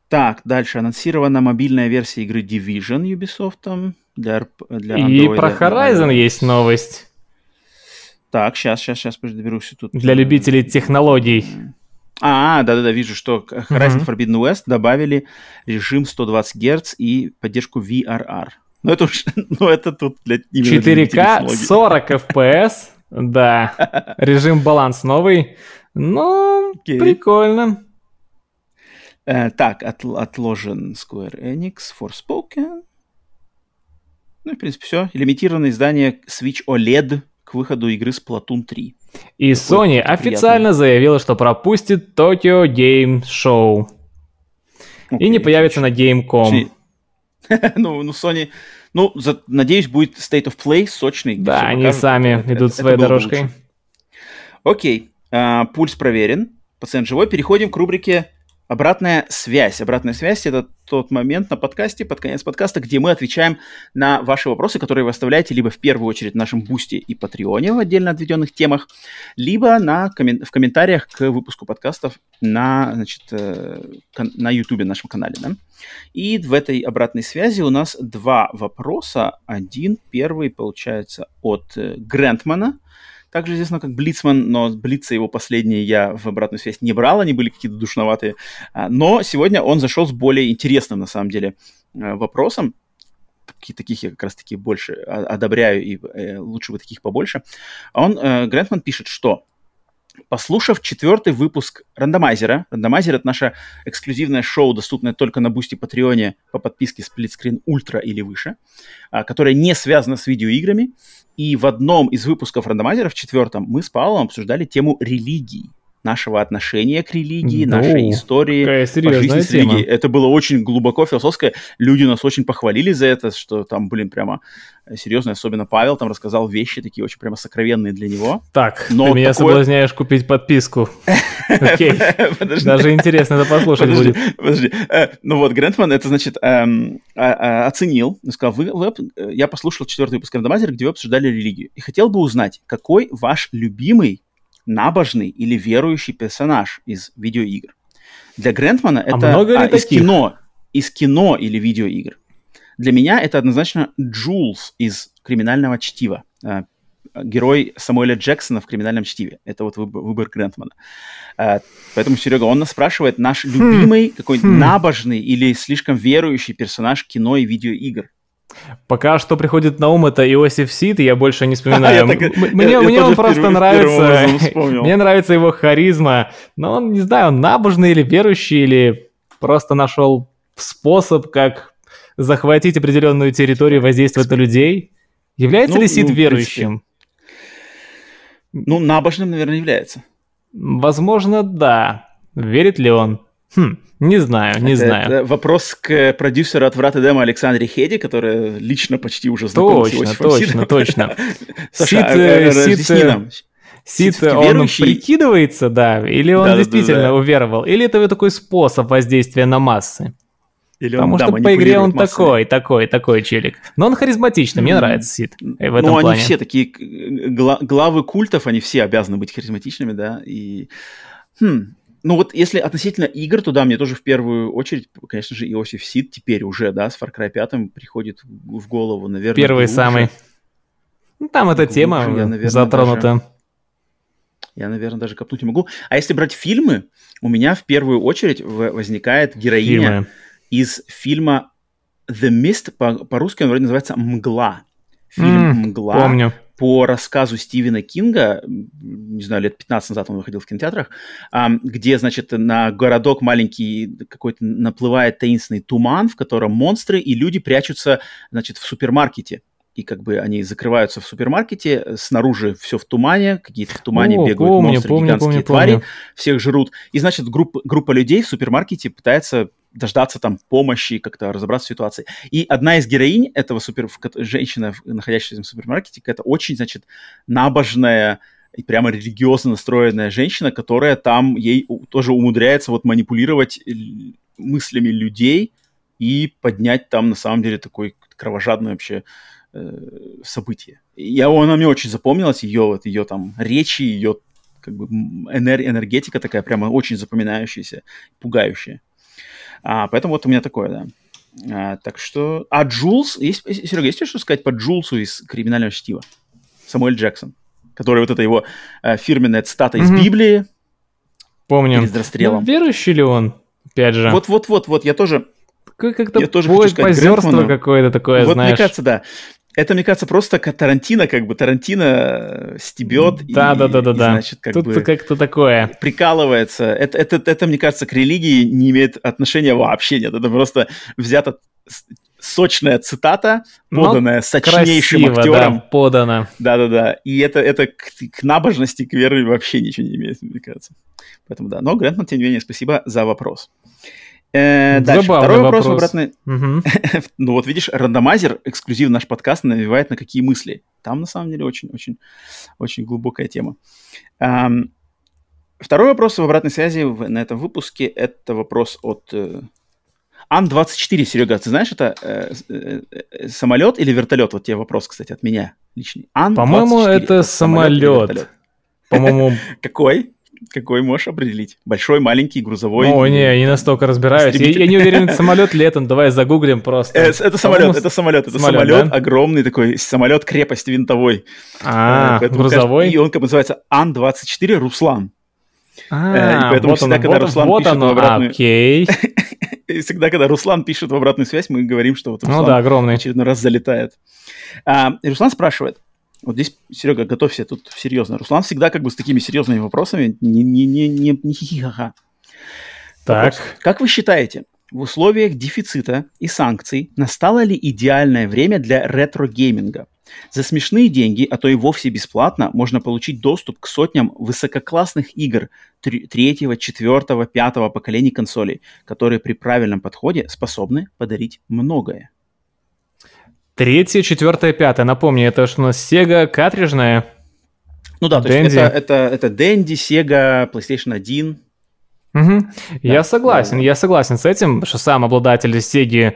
Так, дальше. Анонсирована мобильная версия игры Division Ubisoft для, для Android. И про Horizon есть новость. Так, сейчас, сейчас, сейчас, доберусь тут. Для любителей технологий. А, да-да-да, вижу, что Horizon uh-huh. Forbidden West добавили режим 120 Гц и поддержку VRR. Ну, это уж, ну, это тут для 4К 40 FPS, да. Режим баланс новый. Ну, okay. прикольно. Uh, так, от, отложен Square Enix, Forspoken. Ну, в принципе, все. Лимитированное издание Switch OLED к выходу игры Splatoon 3. И Sony официально заявила, что пропустит Tokyo Game Show. Okay, и не появится на Gamecom. ну, ну, Sony... Ну, за, надеюсь, будет State of Play сочный. Да, они покажут. сами это, идут это, своей это дорожкой. Окей, а, пульс проверен, пациент живой. Переходим к рубрике Обратная связь. Обратная связь – это тот момент на подкасте, под конец подкаста, где мы отвечаем на ваши вопросы, которые вы оставляете либо в первую очередь в нашем Бусте и Патреоне в отдельно отведенных темах, либо на коммен... в комментариях к выпуску подкастов на, значит, э, на YouTube, нашем канале. Да? И в этой обратной связи у нас два вопроса. Один, первый, получается, от э, Грентмана – также известно как Блицман, но Блица его последние я в обратную связь не брал, они были какие-то душноватые. А, но сегодня он зашел с более интересным, на самом деле, э, вопросом. Таких я как раз-таки больше одобряю, и э, лучше бы таких побольше. Он, э, Грантман пишет, что Послушав четвертый выпуск рандомайзера, рандомайзер это наше эксклюзивное шоу, доступное только на Бусти Патреоне по подписке Screen Ultra или выше, а, которое не связано с видеоиграми, и в одном из выпусков рандомайзера, в четвертом, мы с Павлом обсуждали тему религии. Нашего отношения к религии, Ну, нашей истории, жизни с религией. Это было очень глубоко философское. Люди нас очень похвалили за это, что там, блин, прямо серьезно, особенно Павел там рассказал вещи такие очень прямо сокровенные для него. Так, Но ты меня такое- соблазняешь купить подписку. Окей. Даже интересно это послушать будет. подожди. Э, ну вот, Грентман это, значит, эм, а- а- оценил, сказал, вы, э, я послушал четвертый выпуск Рандомайзера, где вы обсуждали религию, и хотел бы узнать, какой ваш любимый набожный или верующий персонаж из видеоигр? Для Грентмана это много ли а, из таких? кино, из кино или видеоигр. Для меня это однозначно Джулс из «Криминального чтива». Э, Герой Самуэля Джексона в «Криминальном чтиве». Это вот выбор, выбор Грентмана. Э, Поэтому, Серега, он нас спрашивает, наш любимый, какой хм. набожный или слишком верующий персонаж кино и видеоигр. Пока что приходит на ум это Иосиф Сид, и я больше не вспоминаю. Мне я мне тоже он просто нравится. Мне нравится его харизма. Но он, не знаю, он набожный или верующий, или просто нашел способ, как захватить определенную территорию воздействовать на людей. Является Ну, ли Сид ну, верующим? Ну, набожным, наверное, является. Возможно, да. Верит ли он? Хм, не знаю, не Это- знаю. это вопрос к продюсеру от «Врат Эдема» Александре Хеди, которая лично почти уже знакома с Точно, Иосифом точно, точно. Саша, Сид, а, э, э, он прикидывается, да, или он действительно уверовал, или это такой способ воздействия на массы. Или Потому да, что по игре он массами. такой, такой, такой челик. Но он харизматичный, мне нравится Сид э, в этом ну, плане. они все такие э, гла- главы культов, они все обязаны быть харизматичными, да, и... Хм, ну вот если относительно игр, то да, мне тоже в первую очередь, конечно же, Иосиф Сид теперь уже, да, с Far Cry 5 приходит в голову, наверное, Первый глубже. самый. Ну, там эта Глубже тема я, наверное, затронута. Я, наверное, даже копнуть не могу. А если брать фильмы, у меня в первую очередь возникает героиня Фильмы. из фильма The Mist, по- по-русски он вроде называется «Мгла». Фильм М, «Мгла» Помню. По рассказу Стивена Кинга, не знаю, лет 15 назад он выходил в кинотеатрах, где, значит, на городок маленький какой-то наплывает таинственный туман, в котором монстры и люди прячутся, значит, в супермаркете. И как бы они закрываются в супермаркете, снаружи все в тумане, какие-то в тумане О, бегают помню, монстры, помню, гигантские помню, твари, помню. всех жрут. И, значит, группа, группа людей в супермаркете пытается дождаться там помощи, как-то разобраться в ситуации. И одна из героинь этого супер... женщина, находящаяся в этом супермаркете, это очень, значит, набожная и прямо религиозно настроенная женщина, которая там ей тоже умудряется вот манипулировать мыслями людей и поднять там на самом деле такой кровожадное вообще э, событие. Я, она мне очень запомнилась, ее вот ее там речи, ее как бы энергетика такая прямо очень запоминающаяся, пугающая. А, поэтому вот у меня такое, да. А, так что... А Джулс... Есть, Серега, есть что сказать по Джулсу из «Криминального чтива»? Самуэль Джексон. Который вот это его э, фирменная цитата из. Библии Помню. перед расстрелом. Ну, верующий ли он? Опять же. Вот-вот-вот-вот, я тоже... Как-то я тоже хочу сказать позерство какое-то такое, вот знаешь. мне кажется, да. Это, мне кажется, просто как Тарантино, как бы Тарантино э, стебет и, Да, да, да, да, и, да. значит, как Тут бы как-то такое. прикалывается. Это, это, это, мне кажется, к религии не имеет отношения вообще нет. Это просто взята сочная цитата, Но поданная сочнейшим Красиво, актером. да, подано. Да-да-да. И это, это к, к набожности, к вере вообще ничего не имеет, мне кажется. Поэтому да. Но, Грентман, тем не менее, спасибо за вопрос. Э, дальше. Второй вопрос, в вопрос. обратной... Мгм. Ну вот видишь, рандомайзер, эксклюзив наш подкаст, навевает на какие мысли. Там на самом деле очень-очень очень глубокая тема. Ам, Второй вопрос в обратной связи в- на этом выпуске – это вопрос от э, Ан-24. Серега, ты знаешь, это э, э, э, самолет или вертолет? Вот тебе вопрос, кстати, от меня личный. Ан-24. По-моему, это или самолет. вертолет? По-моему, Какой? Какой можешь определить? Большой, маленький, грузовой? о, не, я не настолько разбираюсь. Я, я не уверен, это самолет ли это, давай загуглим просто. Э, Это самолет, это самолет, это самолет, самолет, да? огромный такой, самолет крепость винтовой. А, Э, поэтому, грузовой? конечно, И он как бы называется Ан-24 Руслан. А, э, и поэтому вот всегда, оно, когда вот, Руслан вот пишет оно, в обратную- окей. И всегда, когда Руслан пишет в обратную связь, мы говорим, что вот Ну Руслан да, огромный. очередной раз залетает. А, и Руслан спрашивает, вот здесь, Серега, готовься тут серьезно. Руслан всегда как бы с такими серьезными вопросами, не, не, не, не, не хихихаха. Так, Вопрос. Как вы считаете, в условиях дефицита и санкций настало ли идеальное время для ретро-гейминга? За смешные деньги, а то и вовсе бесплатно, можно получить доступ к сотням высококлассных игр третьего, четвертого, пятого поколений консолей, которые при правильном подходе способны подарить многое. Третье, четвертое, пятое. Напомню, это что у нас Sega картриджная. Ну да, то Dendy. есть это, это, это Dendy, Sega, PlayStation 1. Угу. Да, я согласен, да. я согласен с этим, что сам обладатель Sega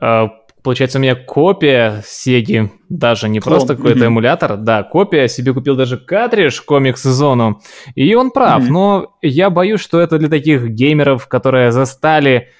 э, Получается, у меня копия Сеги, даже не Клон. просто какой-то mm-hmm. эмулятор, да, копия, себе купил даже картридж комикс зону, и он прав, mm-hmm. но я боюсь, что это для таких геймеров, которые застали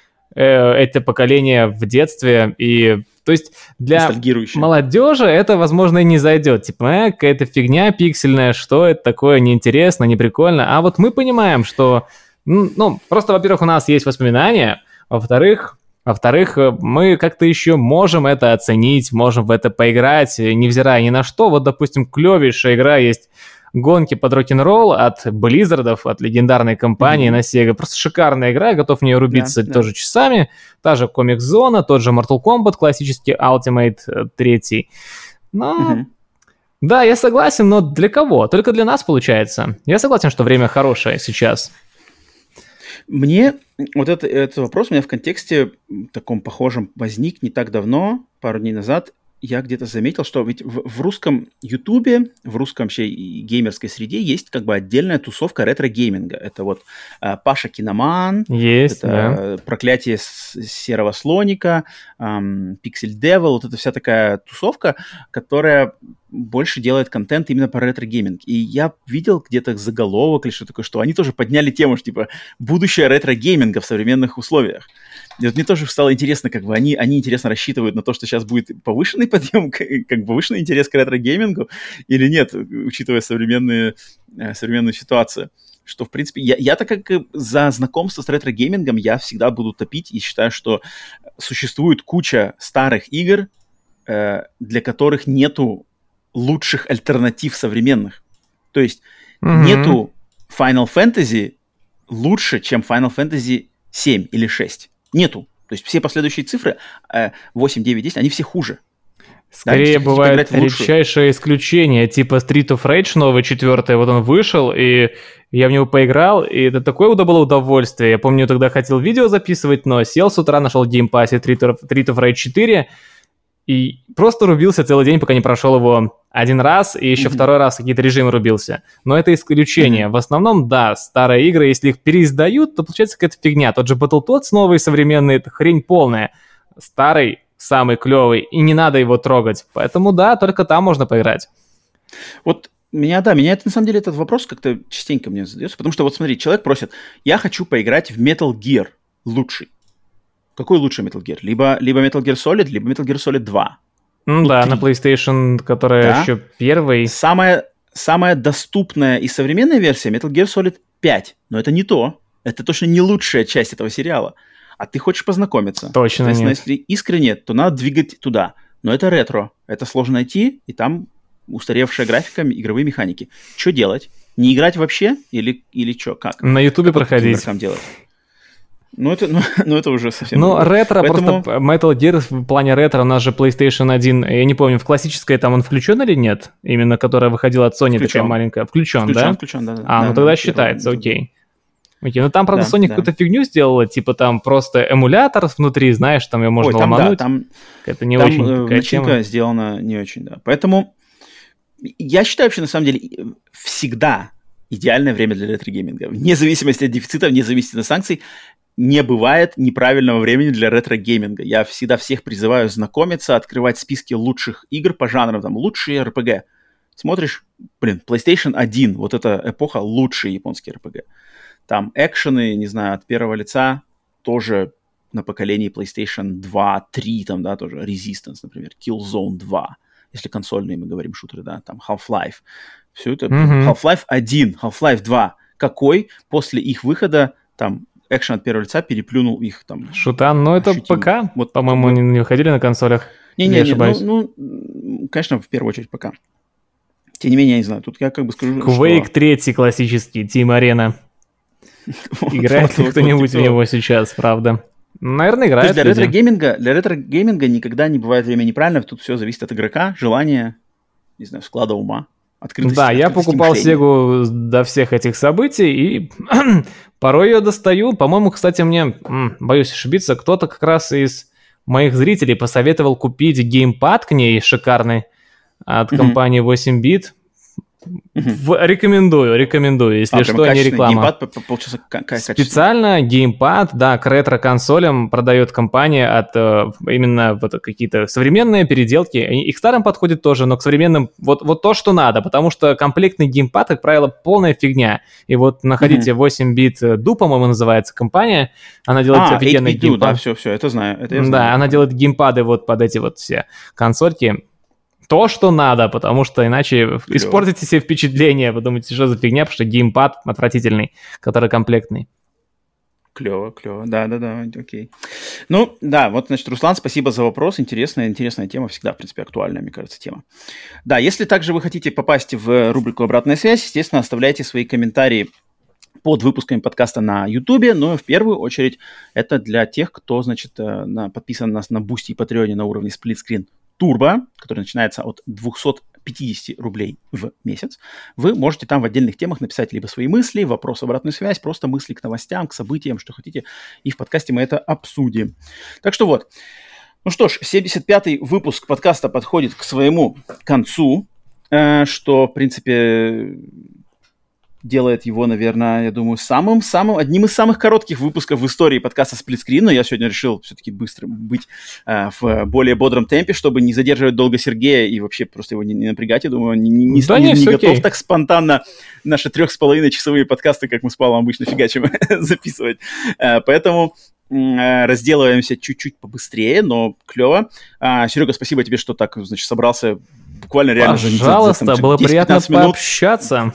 это поколение в детстве, и то есть для молодежи это, возможно, и не зайдет. Типа, э, какая-то фигня пиксельная, что это такое, неинтересно, не прикольно. А вот мы понимаем, что, ну, просто, во-первых, у нас есть воспоминания, во-вторых, во-вторых, э, мы как-то еще можем это оценить, можем в это поиграть, невзирая ни на что. Вот, допустим, клевейшая игра есть гонки под рок-н-ролл от Близзардов, от легендарной компании mm-hmm. на Sega. Просто шикарная игра, готов в нее рубиться yeah, тоже yeah. часами. Та же Zone, тот же Mortal Kombat, классический Ultimate 3. Э, но... Mm-hmm. Да, я согласен, но для кого? Только для нас получается. Я согласен, что время хорошее сейчас. Мне вот это, этот вопрос у меня в контексте таком похожем возник не так давно, пару дней назад. Я где-то заметил, что ведь в, в русском Ютубе, в русском вообще геймерской среде есть как бы отдельная тусовка ретро-гейминга. Это вот э, Паша Киноман, есть, это да. Проклятие серого слоника, эм, Pixel Devil, вот это вся такая тусовка, которая больше делает контент именно по ретро-гейминг. И я видел где-то заголовок или что такое, что они тоже подняли тему, что типа будущее ретро-гейминга в современных условиях. И вот мне тоже стало интересно, как бы они, они интересно рассчитывают на то, что сейчас будет повышенный подъем, как повышенный интерес к ретро-геймингу или нет, учитывая современные, э, современную ситуацию. Что, в принципе, я, я-то как за знакомство с ретро-геймингом я всегда буду топить и считаю, что существует куча старых игр, э, для которых нету лучших альтернатив современных. То есть mm-hmm. нету Final Fantasy лучше, чем Final Fantasy 7 или 6. Нету. То есть все последующие цифры 8, 9, 10, они все хуже. Скорее да, бывает редчайшее исключение, типа Street of Rage новый, четвертый, вот он вышел, и я в него поиграл, и это такое было удовольствие. Я помню, тогда хотел видео записывать, но сел с утра, нашел в Game Pass е Street of, Street of Rage 4, и просто рубился целый день, пока не прошел его один раз, и еще mm-hmm. второй раз какие-то режимы рубился. Но это исключение. Mm-hmm. В основном, да, старые игры, если их переиздают, то получается какая-то фигня. Тот же Battletoads новый, современный, это хрень полная. Старый, самый клевый, и не надо его трогать. Поэтому, да, только там можно поиграть. Вот меня, да, меня это, на самом деле этот вопрос как-то частенько мне задается, потому что вот смотри, человек просит, я хочу поиграть в Metal Gear лучший. Какой лучше Metal Gear? Либо, либо Metal Gear Solid, либо Metal Gear Solid 2. Ну, да, 3. на PlayStation, которая да. еще первый. Самая, самая доступная и современная версия Metal Gear Solid 5. Но это не то. Это точно не лучшая часть этого сериала. А ты хочешь познакомиться. Точно нет. если искренне, то надо двигать туда. Но это ретро. Это сложно найти, и там устаревшая графика, игровые механики. Что делать? Не играть вообще? Или, или что? Как? На Ютубе проходить. делать? Ну это, ну, ну, это уже совсем... Ну, ретро, Поэтому... просто Metal Gear в плане ретро, у нас же PlayStation 1, я не помню, в классической там он включен или нет? Именно которая выходила от Sony, включен. такая маленькая. Включен, включен да? Включен, да. А, да, ну тогда да, считается, окей. Окей, ну там, правда, да, Sony да. какую-то фигню сделала, типа там просто эмулятор внутри, знаешь, там ее можно Ой, там, ломануть. Да, там, это не там, очень э, начинка тема. сделана не очень, да. Поэтому я считаю вообще, на самом деле, всегда идеальное время для ретро-гейминга. Вне зависимости от дефицита, вне зависимости от санкций, не бывает неправильного времени для ретро-гейминга. Я всегда всех призываю знакомиться, открывать списки лучших игр по жанрам, там, лучшие RPG. Смотришь, блин, PlayStation 1, вот эта эпоха лучшие японские RPG. Там экшены, не знаю, от первого лица тоже на поколении PlayStation 2, 3, там, да, тоже Resistance, например, Killzone 2, если консольные мы говорим шутеры, да, там Half-Life. Все это mm-hmm. Half-Life 1, Half-Life 2. Какой после их выхода там экшен от первого лица переплюнул их там. Шутан, ну это ощутимо. ПК, вот, по-моему, они не выходили на консолях. Не-не-не, ну, ну, конечно, в первую очередь ПК. Тем не менее, я не знаю, тут я как бы скажу, Quake что... 3 классический, Team Arena. Играет ли кто-нибудь в него сейчас, правда? Наверное, играет. для ретро-гейминга, для ретро-гейминга никогда не бывает время неправильно, тут все зависит от игрока, желания не знаю, склада ума. Открытости, да, я покупал. Сегу до всех этих событий и порой ее достаю. По-моему, кстати, мне, боюсь ошибиться, кто-то как раз из моих зрителей посоветовал купить геймпад к ней шикарный от компании 8BitDo, рекомендую, рекомендую, если а, что, не реклама. Геймпад получился Специально геймпад, да, к ретро-консолям продает компания от э, именно вот какие-то современные переделки. И к старым подходит тоже, но к современным вот, вот то, что надо, потому что комплектный геймпад, как правило, полная фигня. И вот находите mm-hmm. 8BitDo, по-моему, называется компания, она делает а, офигенный геймпад. да, все, все, это знаю, это знаю. Да, она делает геймпады вот под эти вот все консольки то, что надо, потому что иначе Клево. испортите себе впечатление, вы думаете, что за фигня, потому что геймпад отвратительный, который комплектный. Клево, клево, да-да-да, окей. Ну, да, вот, значит, Руслан, спасибо за вопрос, интересная, интересная тема, всегда, в принципе, актуальная, мне кажется, тема. Да, если также вы хотите попасть в рубрику «Обратная связь», естественно, оставляйте свои комментарии под выпусками подкаста на YouTube, но в первую очередь это для тех, кто, значит, э, на, подписан на нас на Boosty и Patreon е на уровне Split Screen Turbo, который начинается от 250 рублей в месяц, вы можете там в отдельных темах написать либо свои мысли, вопрос, обратную связь, просто мысли к новостям, к событиям, что хотите, и в подкасте мы это обсудим. Так что вот. Ну что ж, 75-й выпуск подкаста подходит к своему концу, э, что, в принципе, делает его, наверное, я думаю, самым-самым, одним из самых коротких выпусков в истории подкаста «Сплитскрин», но я сегодня решил все-таки быстро быть э, в более бодром темпе, чтобы не задерживать долго Сергея и вообще просто его не, не напрягать. Я думаю, он не, не, да не, не, не готов так спонтанно наши трех с половиной часовые подкасты, как мы с Павлом обычно фигачим, записывать. Э, поэтому э, разделываемся чуть-чуть побыстрее, но клево. А, Серега, спасибо тебе, что так, значит, собрался буквально реально Пожалуйста, за, за, там, было приятно минут. пообщаться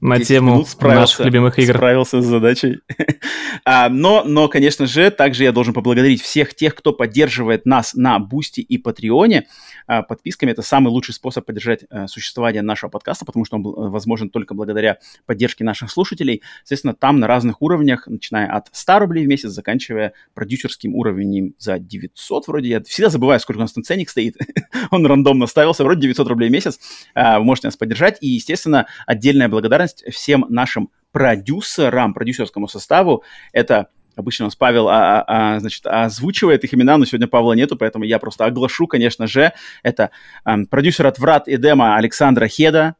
на тему наших любимых игр. Справился с задачей. а, но, но, конечно же, также я должен поблагодарить всех тех, кто поддерживает нас на Boosty и Patreon е. А, подписками это самый лучший способ поддержать а, существование нашего подкаста, потому что он был э, возможен только благодаря поддержке наших слушателей. Соответственно, там на разных уровнях, начиная от 100 рублей в месяц, заканчивая продюсерским уровнем за 900 вроде. Я всегда забываю, сколько у нас там ценник стоит. он рандомно ставился, вроде 900 рублей в месяц. А, вы можете нас поддержать. И, естественно, отдельная благодарность благодарность всем нашим продюсерам, продюсерскому составу. Это обычно у нас Павел а, а, а, значит, озвучивает их имена, но сегодня Павла нету, поэтому я просто оглашу, конечно же. Это а, продюсер от «Врат и Дема» Александра Хеда,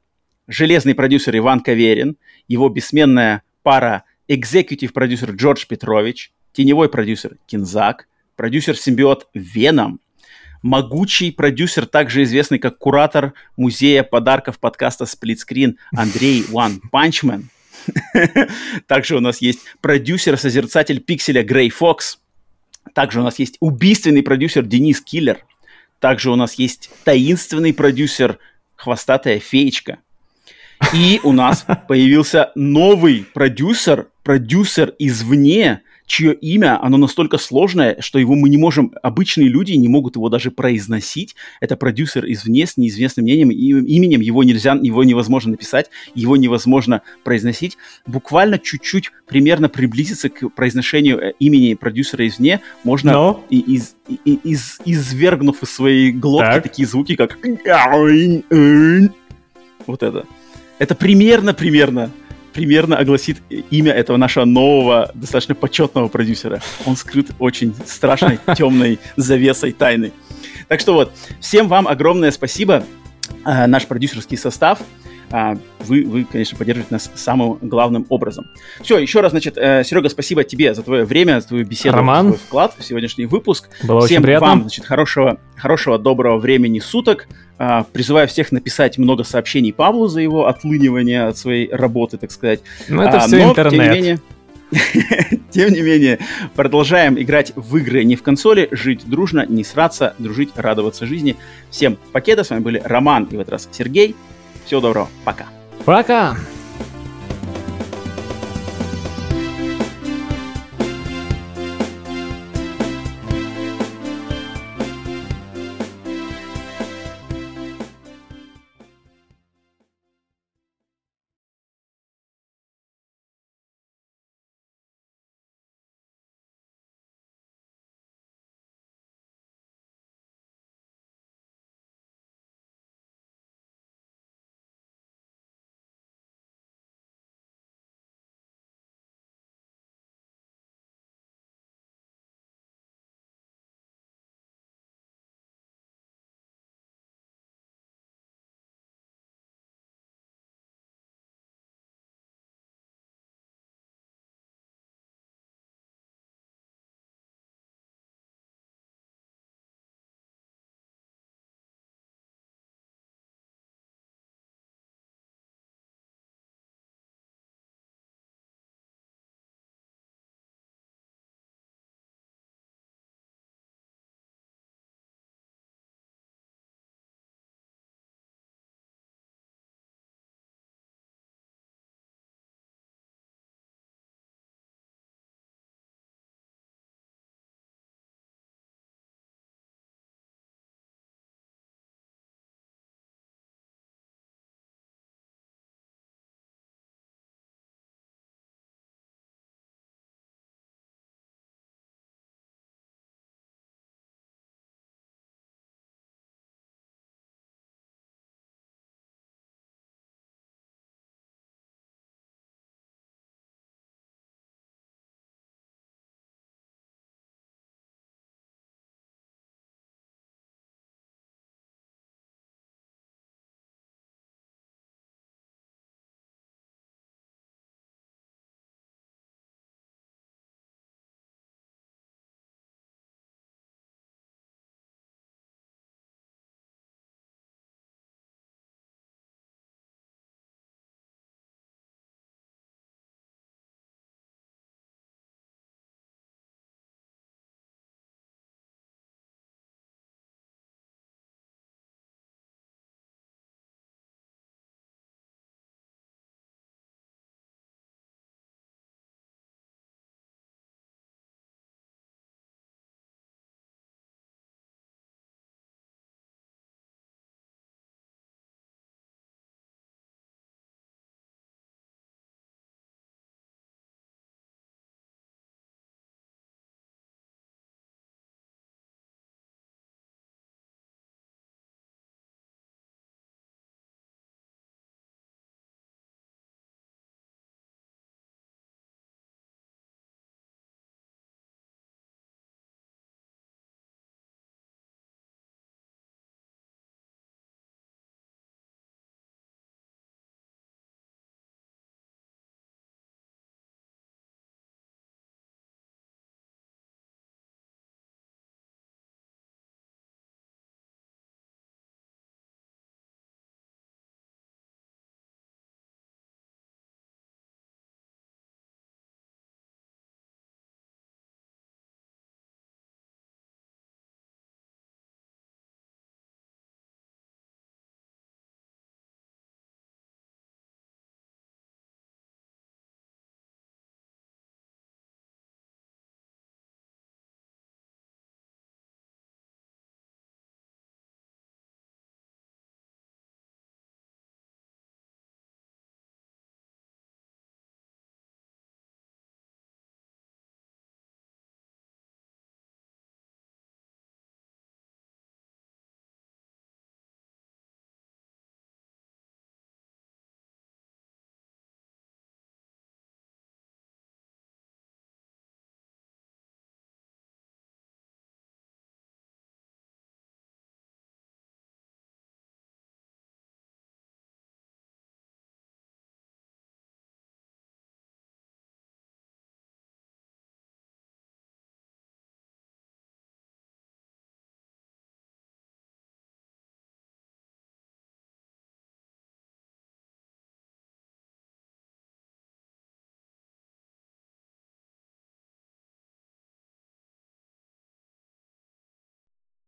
железный продюсер Иван Каверин, его бессменная пара экзекутив продюсер Джордж Петрович, теневой продюсер Кинзак, продюсер-симбиот Веном, могучий продюсер, также известный как куратор музея подарков подкаста «Сплитскрин» Андрей One Punchman. Также у нас есть продюсер-созерцатель пикселя Грей Фокс. Также у нас есть убийственный продюсер Денис Киллер. Также у нас есть таинственный продюсер Хвостатая Феечка. И у нас появился новый продюсер, продюсер извне, чье имя, оно настолько сложное, что его мы не можем, обычные люди не могут его даже произносить. Это продюсер извне с неизвестным мнением, именем, его нельзя, его невозможно написать, его невозможно произносить. Буквально чуть-чуть примерно приблизиться к произношению э, имени продюсера извне можно Но... и, из, и, из, извергнув из своей глотки так. такие звуки, как вот это. Это примерно-примерно примерно огласит имя этого нашего нового, достаточно почетного продюсера. Он скрыт очень страшной, темной завесой тайны. Так что вот, всем вам огромное спасибо. А, наш продюсерский состав. А, вы, вы, конечно, поддерживаете нас самым главным образом. Все, еще раз, значит, э, Серега, спасибо тебе за твое время, за твою беседу, Роман. за твой вклад в сегодняшний выпуск. Было Всем очень приятно. вам, значит, хорошего, хорошего, доброго времени суток. А, призываю всех написать много сообщений Павлу за его отлынивание от своей работы, так сказать. Ну, это а, все но, интернет. Тем не менее, Тем не менее, продолжаем играть в игры не в консоли, жить дружно, не сраться, дружить, радоваться жизни. Всем пакета, с вами были Роман и в этот раз Сергей. Всего доброго, пока. Пока!